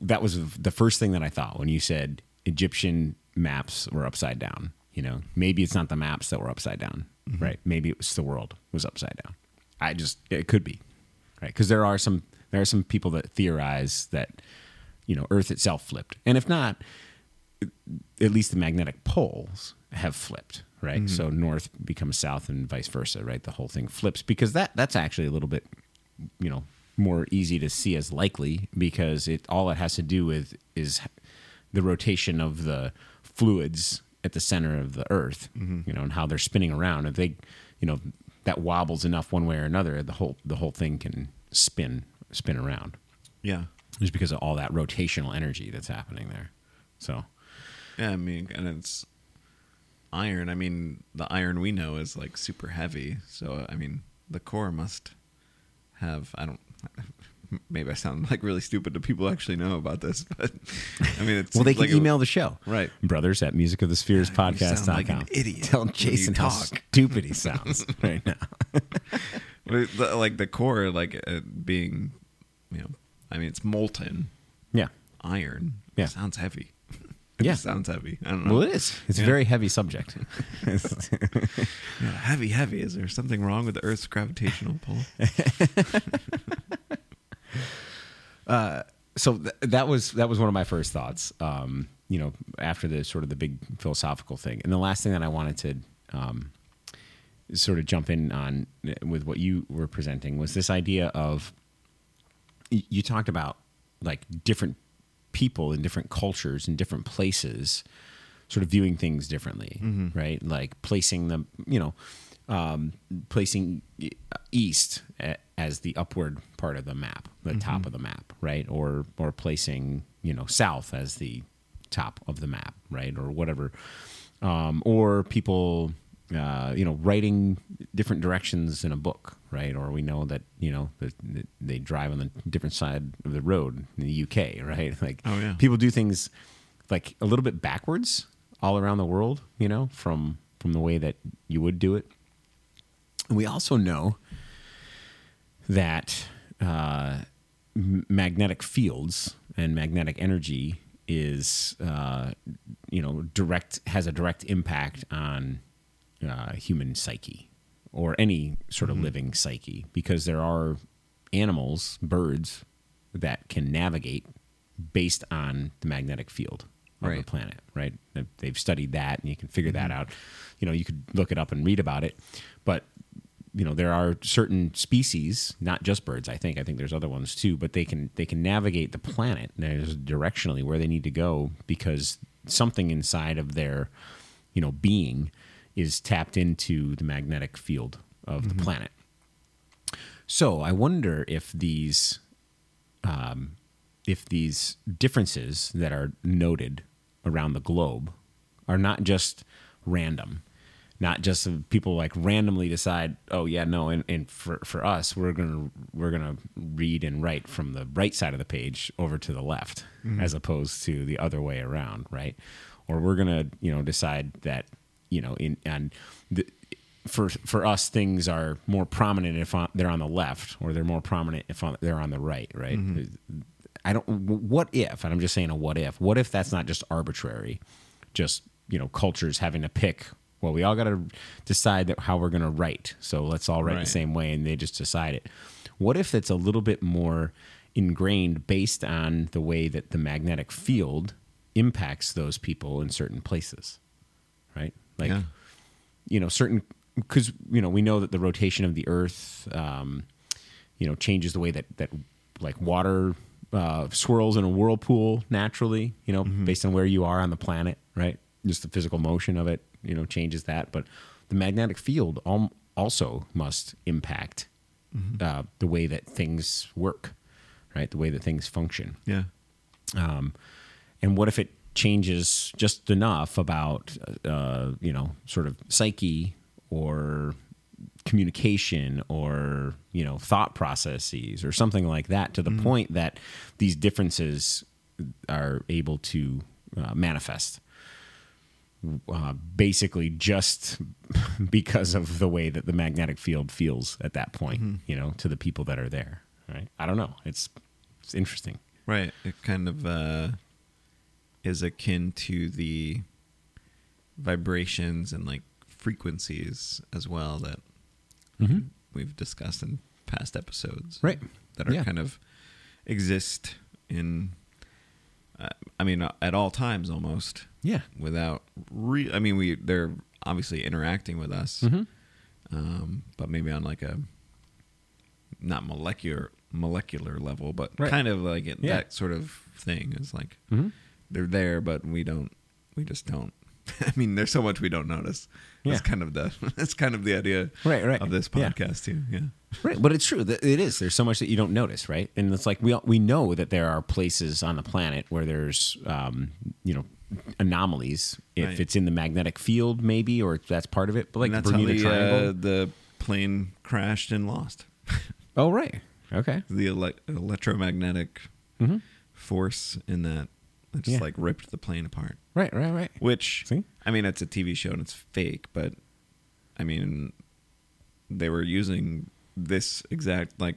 that was the first thing that I thought when you said Egyptian maps were upside down. You know, maybe it's not the maps that were upside down, right? Maybe it was the world was upside down. I just it could be, right? Because there are some there are some people that theorize that you know Earth itself flipped, and if not, at least the magnetic poles have flipped, right? Mm-hmm. So north becomes south and vice versa, right? The whole thing flips because that that's actually a little bit, you know, more easy to see as likely because it all it has to do with is the rotation of the fluids at the center of the Earth, mm-hmm. you know, and how they're spinning around. If they, you know, that wobbles enough one way or another, the whole the whole thing can spin spin around Yeah. just because of all that rotational energy that's happening there. So. Yeah, I mean, and it's iron. I mean, the iron we know is like super heavy. So, I mean, the core must have. I don't. Maybe I sound like really stupid to people who actually know about this, but I mean, it's Well, they can like a- email the show. Right. Brothers at music of the spheres You sound podcast.com. like an idiot Tell Jason how talk. stupid he sounds right now. But the- like the core, like uh, being, you know, I mean, it's molten Yeah. iron. Yeah. sounds heavy. It Yeah. just sounds heavy. I don't know. Well, it is. It's a very heavy subject. Yeah, heavy, heavy. Is there something wrong with the Earth's gravitational pull? so th- that was that was one of my first thoughts. Um, you know, after the sort of the big philosophical thing, and the last thing that I wanted to um, sort of jump in on uh, with what you were presenting was this idea of y- you talked about like different people in different cultures in different places sort of viewing things differently right? Like placing them you know um, placing e- east as the upward part of the map the top of the map right? Or or placing you know south as the top of the map right? Or whatever. Um, or people uh, you know writing different directions in a book right? Or we know that you know that, they drive on the different side of the road in the uk right? Like Oh, yeah. people do things like a little bit backwards all around the world you know from from the way that you would do it. And we also know that uh, magnetic fields and magnetic energy is uh, you know direct has a direct impact on uh, human psyche or any sort of mm-hmm. living psyche because there are animals birds that can navigate based on the magnetic field of the planet right? They've studied that and you can figure that mm-hmm. out. You know you could look it up and read about it but you know there are certain species not just birds i think i think there's other ones too but they can they can navigate the planet there's directionally where they need to go because something inside of their you know being is tapped into the magnetic field of the planet. So i wonder if these um, if these differences that are noted around the globe are not just random, not just people like randomly decide, oh yeah, no, and, and for, for us, we're gonna we're gonna read and write from the right side of the page over to the left, as opposed to the other way around, right? Or we're gonna you know decide that you know in and the, for for us things are more prominent if on, they're on the left or they're more prominent if on, they're on the right right? Mm-hmm. I don't what if and i'm just saying a what if what if that's not just arbitrary just you know cultures having to pick well we all got to decide that how we're going to write so let's all write Right. the same way and they just decide it. What if it's a little bit more ingrained based on the way that the magnetic field impacts those people in certain places right like Yeah. you know certain because you know we know that the rotation of the earth um, you know changes the way that that like water uh, swirls in a whirlpool naturally you know based on where you are on the planet right? Just the physical motion of it you know changes that. But the magnetic field al- also must impact uh, the way that things work right? The way that things function. Yeah. um, and what if it changes just enough about uh, you know sort of psyche or communication or you know thought processes or something like that to the point that these differences are able to uh, manifest uh, basically just because of the way that the magnetic field feels at that point, you know, to the people that are there. Right? I don't know. It's it's interesting. Right. It kind of uh, is akin to the vibrations and like frequencies as well that Mhm. we've discussed in past episodes. Right. That are Yeah. kind of exist in, uh, I mean, uh, at all times almost Yeah. without re. I mean, we they're obviously interacting with us, Mhm. um, but maybe on like a not molecular molecular level, but Right. kind of like it, Yeah. that sort of thing is like Mhm. They're there, but we don't. We just don't. I mean, there's so much we don't notice. Yeah. That's kind of the that's kind of the idea Right, right. of this Yeah. podcast too. Yeah. Right, but it's true. that It is. There's so much that you don't notice, right? And it's like we all- we know that there are places on the planet where there's, um, you know, anomalies. If Right. it's in the magnetic field, maybe, or that's part of it. But like and that's how Bermuda the, Triangle. uh, the plane crashed and lost. oh, right. Okay. the ele- electromagnetic Mhm. force in that it just Yeah. like ripped the plane apart. Right. Right. Right. Which See? I mean, it's a TV show and it's fake, but I mean, they were using this exact like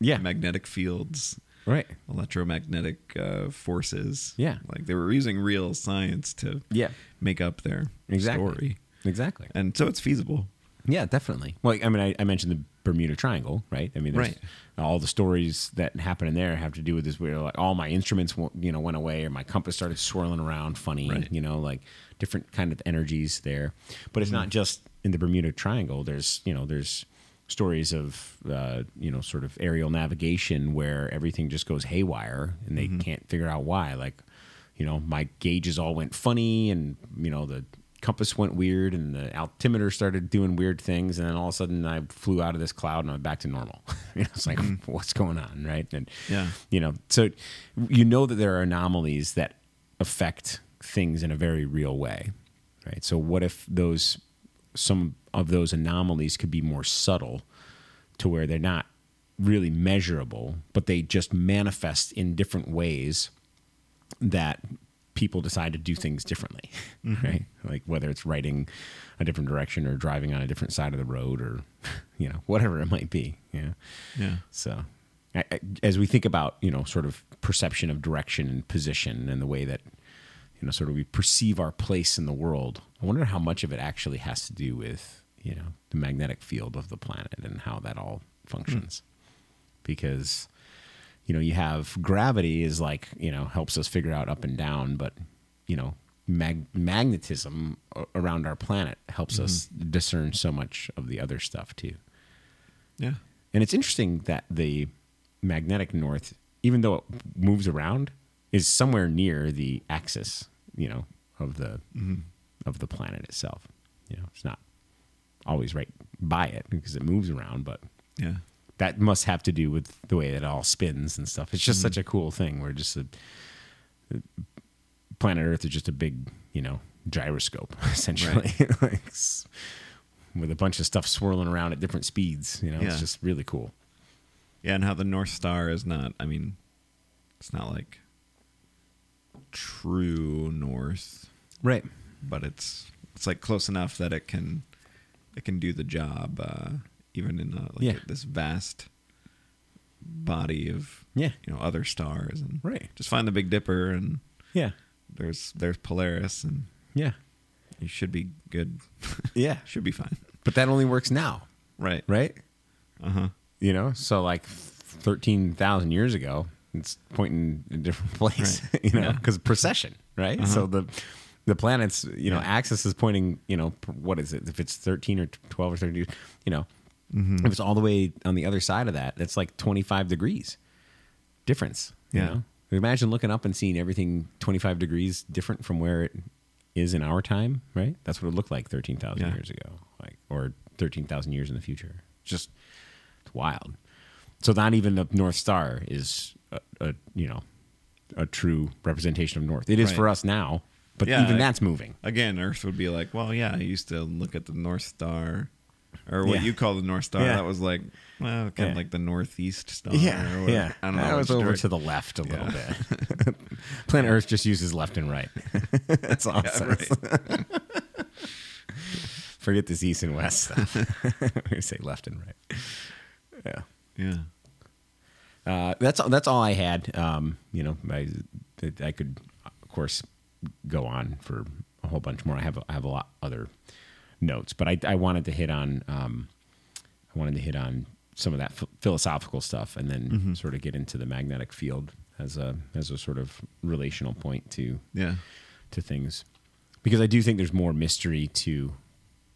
Yeah. magnetic fields, Right. electromagnetic uh, forces. Yeah. like they were using real science to Yeah. make up their Exactly. story, Exactly. and so it's feasible. Yeah, definitely. Well, I mean, I, I mentioned the Bermuda Triangle, right? I mean, there's- Right. All the stories that happen in there have to do with this. weird like all my instruments, you know, went away, or my compass started swirling around, funny, Right. you know, like different kind of energies there. But it's Mm-hmm. not just in the Bermuda Triangle. There's, you know, there's stories of, uh, you know, sort of aerial navigation where everything just goes haywire and Mm-hmm. they can't figure out why. Like, you know, my gauges all went funny, and you know the compass went weird and the altimeter started doing weird things and then all of a sudden I flew out of this cloud and I'm back to normal. you know, it's like mm-hmm. what's going on, right? And Yeah. you know, so you know that there are anomalies that affect things in a very real way, right? So what if those some of those anomalies could be more subtle to where they're not really measurable, but they just manifest in different ways that people decide to do things differently, mm-hmm. right? Like whether it's writing a different direction or driving on a different side of the road or, you know, whatever it might be. Yeah. Yeah. So, I- I- as we think about you know sort of perception of direction and position and the way that you know sort of we perceive our place in the world, I wonder how much of it actually has to do with you know the magnetic field of the planet and how that all hmm. functions, because you know you have gravity is like you know helps us figure out up and down, but you know mag- magnetism around our planet helps us mm-hmm. discern so much of the other stuff too. Yeah. And it's interesting that the magnetic north, even though it moves around, is somewhere near the axis, you know, of the mm-hmm. of the planet itself. You know, it's not always right by it because it moves around, but Yeah. That must have to do with the way it all spins and stuff. It's just such a cool thing where just a, planet Earth is just a big, you know, gyroscope essentially, like, with a bunch of stuff swirling around at different speeds. You know, Yeah. it's just really cool. Yeah, and how the North Star is not. I mean, it's not like true north, Right. but it's it's like close enough that it can it can do the job, uh, even in uh like Yeah. this vast body of Yeah. you know other stars and Right. just find the Big Dipper and Yeah. there's there's Polaris and Yeah. you should be good, Yeah. should be fine, But that only works now, right? right? Uh huh. You know, so like 13,000 years ago, it's pointing in a different place, Right. you know, Yeah. Uh-huh. because precession, right? So the the planet's, you know, Yeah. axis is pointing, you know, what is it? If it's 13 or 12 or 13, you know, Mm-hmm. if it's all the way on the other side of that, that's like 25 degrees difference, you Yeah. know? Imagine looking up and seeing everything 25 degrees different from where it is in our time, right? That's what it looked like 13,000 Yeah. years ago, like or 13,000 years in the future. Just it's wild. So not even the North Star is a, a you know a true representation of North. It is Right. for us now, but Yeah, even I- that's moving. Again, Earth would be like, well, yeah, I used to look at the North Star or what Yeah. you call the North Star. Yeah. That was like, well, kind Yeah. of like the northeast star. Yeah, yeah. I don't know. I was over direct- to the left a little bit. Planet Earth just uses left and right. That's Yeah, says. Forget this east and west stuff. We're say left and right. Yeah. Yeah. Uh, that's all. That's all I had. Um, you know, I, I could, of course, go on for a whole bunch more. I have I have a lot other notes, but I, I wanted to hit on um, I wanted to hit on some of that ph- philosophical stuff, and then sort of get into the magnetic field as a as a sort of relational point to Yeah. to things, because I do think there's more mystery to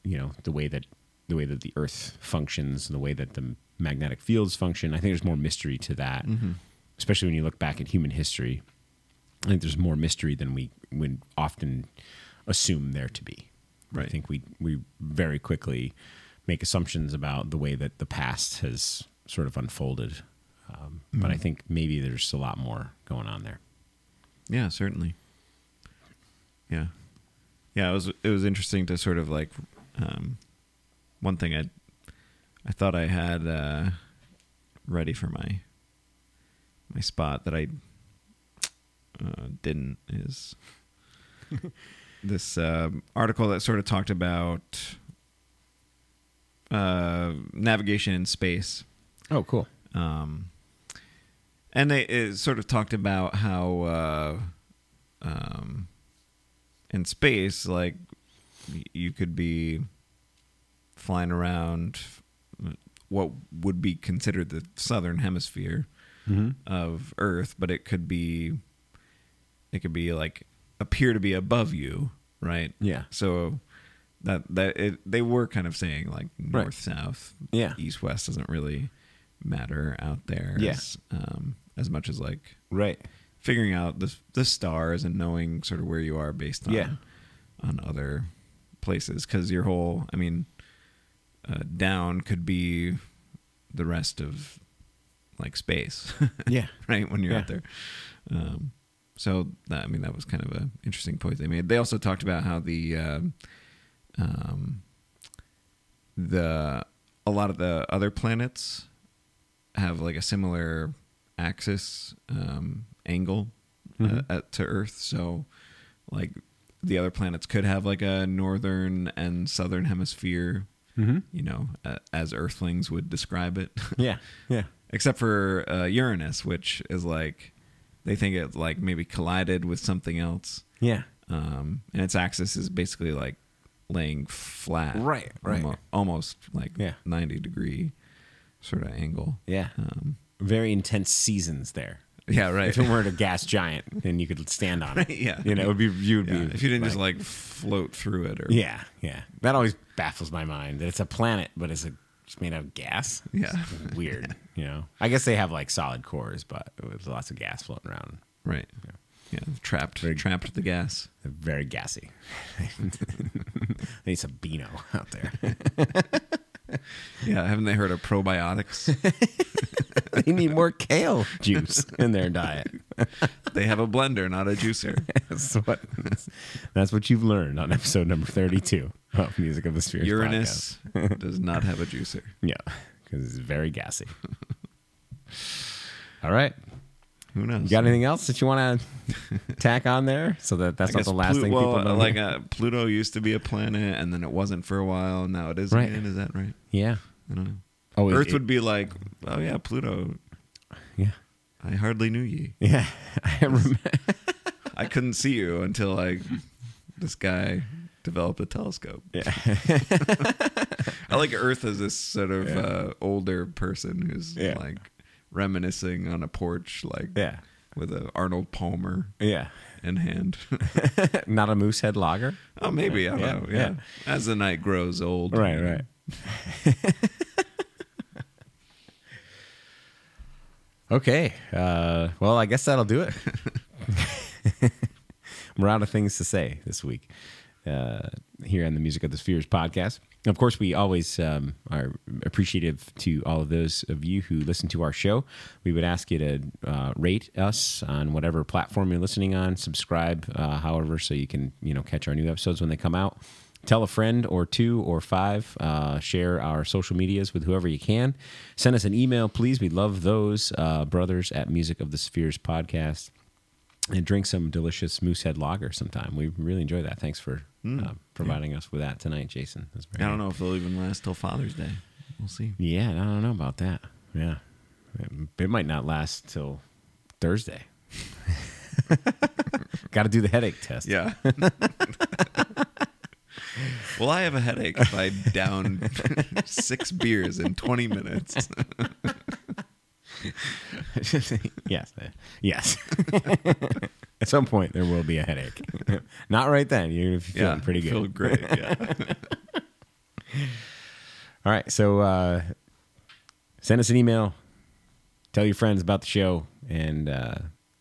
you know the way that the way that the Earth functions, and the way that the magnetic fields function. I think there's more mystery to that, especially when you look back at human history. I think there's more mystery than we would often assume there to be. I think we we very quickly make assumptions about the way that the past has sort of unfolded, um, but I think maybe there's a lot more going on there. Yeah, certainly. Yeah, yeah. It was it was interesting to sort of like um, one thing I I thought I had uh, ready for my my spot that I uh, didn't is this um article that sort of talked about uh, navigation in space. Oh, cool. Um, and they it sort of talked about how uh, um, in space, like you could be flying around what would be considered the southern hemisphere Mm-hmm. of Earth, but it could be it could be like appear to be above you, right? Yeah. So that that it, they were kind of saying like Right. north south, Yeah. east west doesn't really matter out there Yeah. as, um, as much as like Right. figuring out the the stars and knowing sort of where you are based on Yeah. on other places because your whole I mean uh, down could be the rest of like space Yeah. right when you're Yeah. out there um, so that, I mean that was kind of an interesting point they made they also talked about how the um, um, the a lot of the other planets have like a similar axis um, angle Mhm. uh, at, to Earth. So, like the other planets could have like a northern and southern hemisphere. Mm-hmm. You know, uh, as Earthlings would describe it, Yeah. Yeah. except for uh, Uranus, which is like they think it like maybe collided with something else, Yeah. um, and its axis is basically like laying flat, Right, right. almo- almost like Yeah. ninety degree sort of angle. Yeah. Um, Very intense seasons there. yeah, right. If it weren't a gas giant, then you could stand on it. Yeah. You know, it would be you would Yeah, be if you didn't just like float through it, or Yeah, yeah. That always baffles my mind that it's a planet, but it's a it's made out of gas. Yeah. It's weird. You know, I guess they have like solid cores, but with lots of gas floating around. right, yeah, trapped, Very- trapped the gas. Very gassy. they need some Beano out there. Yeah, haven't they heard of probiotics? they need more kale juice in their diet. they have a blender, not a juicer. That's what that's what you've learned on episode number thirty-two of Music of the Spheres. Uranus does not have a juicer. yeah, because it's very gassy. All right, Who knows? you got anything else that you want to tack on there so that that's I not the last Plu- thing well, people know? like uh, Pluto used to be a planet, and then it wasn't for a while. and Now it is Right. again. Is that right? yeah. I don't know. Oh, Earth it- would be like, oh yeah, Pluto. Yeah. I hardly knew ye. Yeah, I remember. I couldn't see you until like this guy developed a telescope. Yeah, I like Earth as this sort of Yeah. uh, older person who's Yeah. like reminiscing on a porch, like yeah, with a Arnold Palmer yeah. in hand. Not a moosehead lager. oh, maybe I don't Yeah, know. yeah. Yeah. as the night grows old, Right, right. okay. Uh, well, I guess that'll do it. We're out of things to say this week uh, here on the Music of the Spheres podcast. Of course, we always um, are appreciative to all of those of you who listen to our show. We would ask you to uh, rate us on whatever platform you're listening on, subscribe, uh, however, so you can you know catch our new episodes when they come out tell a friend or two or five. Uh, share our social medias with whoever you can. Send us an email, please. We love those. Uh, brothers at Music of the Spheres podcast. And drink some delicious Moosehead Lager sometime. We really enjoy that. Thanks for uh, providing us with that tonight, Jason. That's very I don't know if they'll even last till Father's Day. We'll see. Yeah, I don't know about that. Yeah. It might not last till Thursday. Got to do the headache test. Yeah. well, I have a headache if I down six beers in 20 minutes. yes. Yes. At some point, there will be a headache. Not right then. You're feeling yeah, pretty good. Feel great. Yeah. All right. So uh, send us an email. Tell your friends about the show. And uh,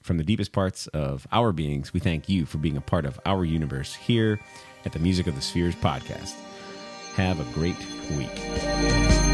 from the deepest parts of our beings, we thank you for being a part of our universe here at the Music of the Spheres podcast. Have a great week.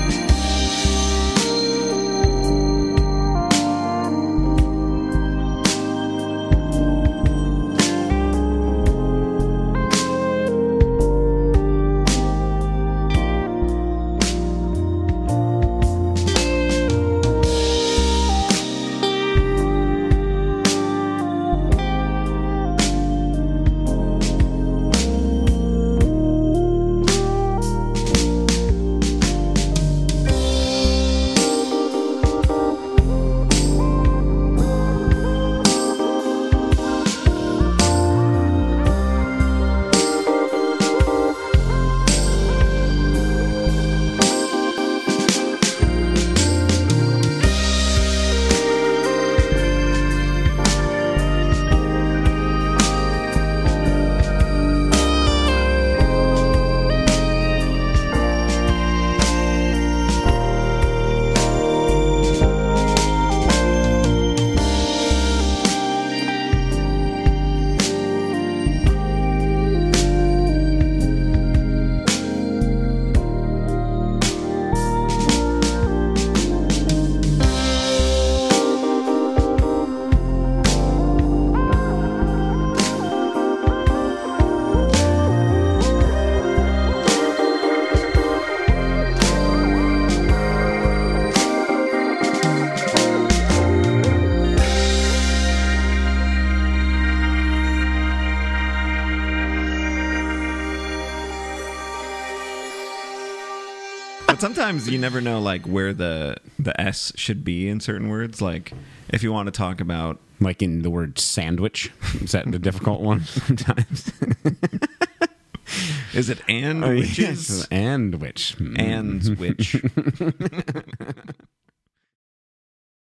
Sometimes you never know like where the the S should be in certain words. Like if you want to talk about Like in the word sandwich. Is that the difficult one sometimes? is it and Oh, witches yes, and which. Mm. and which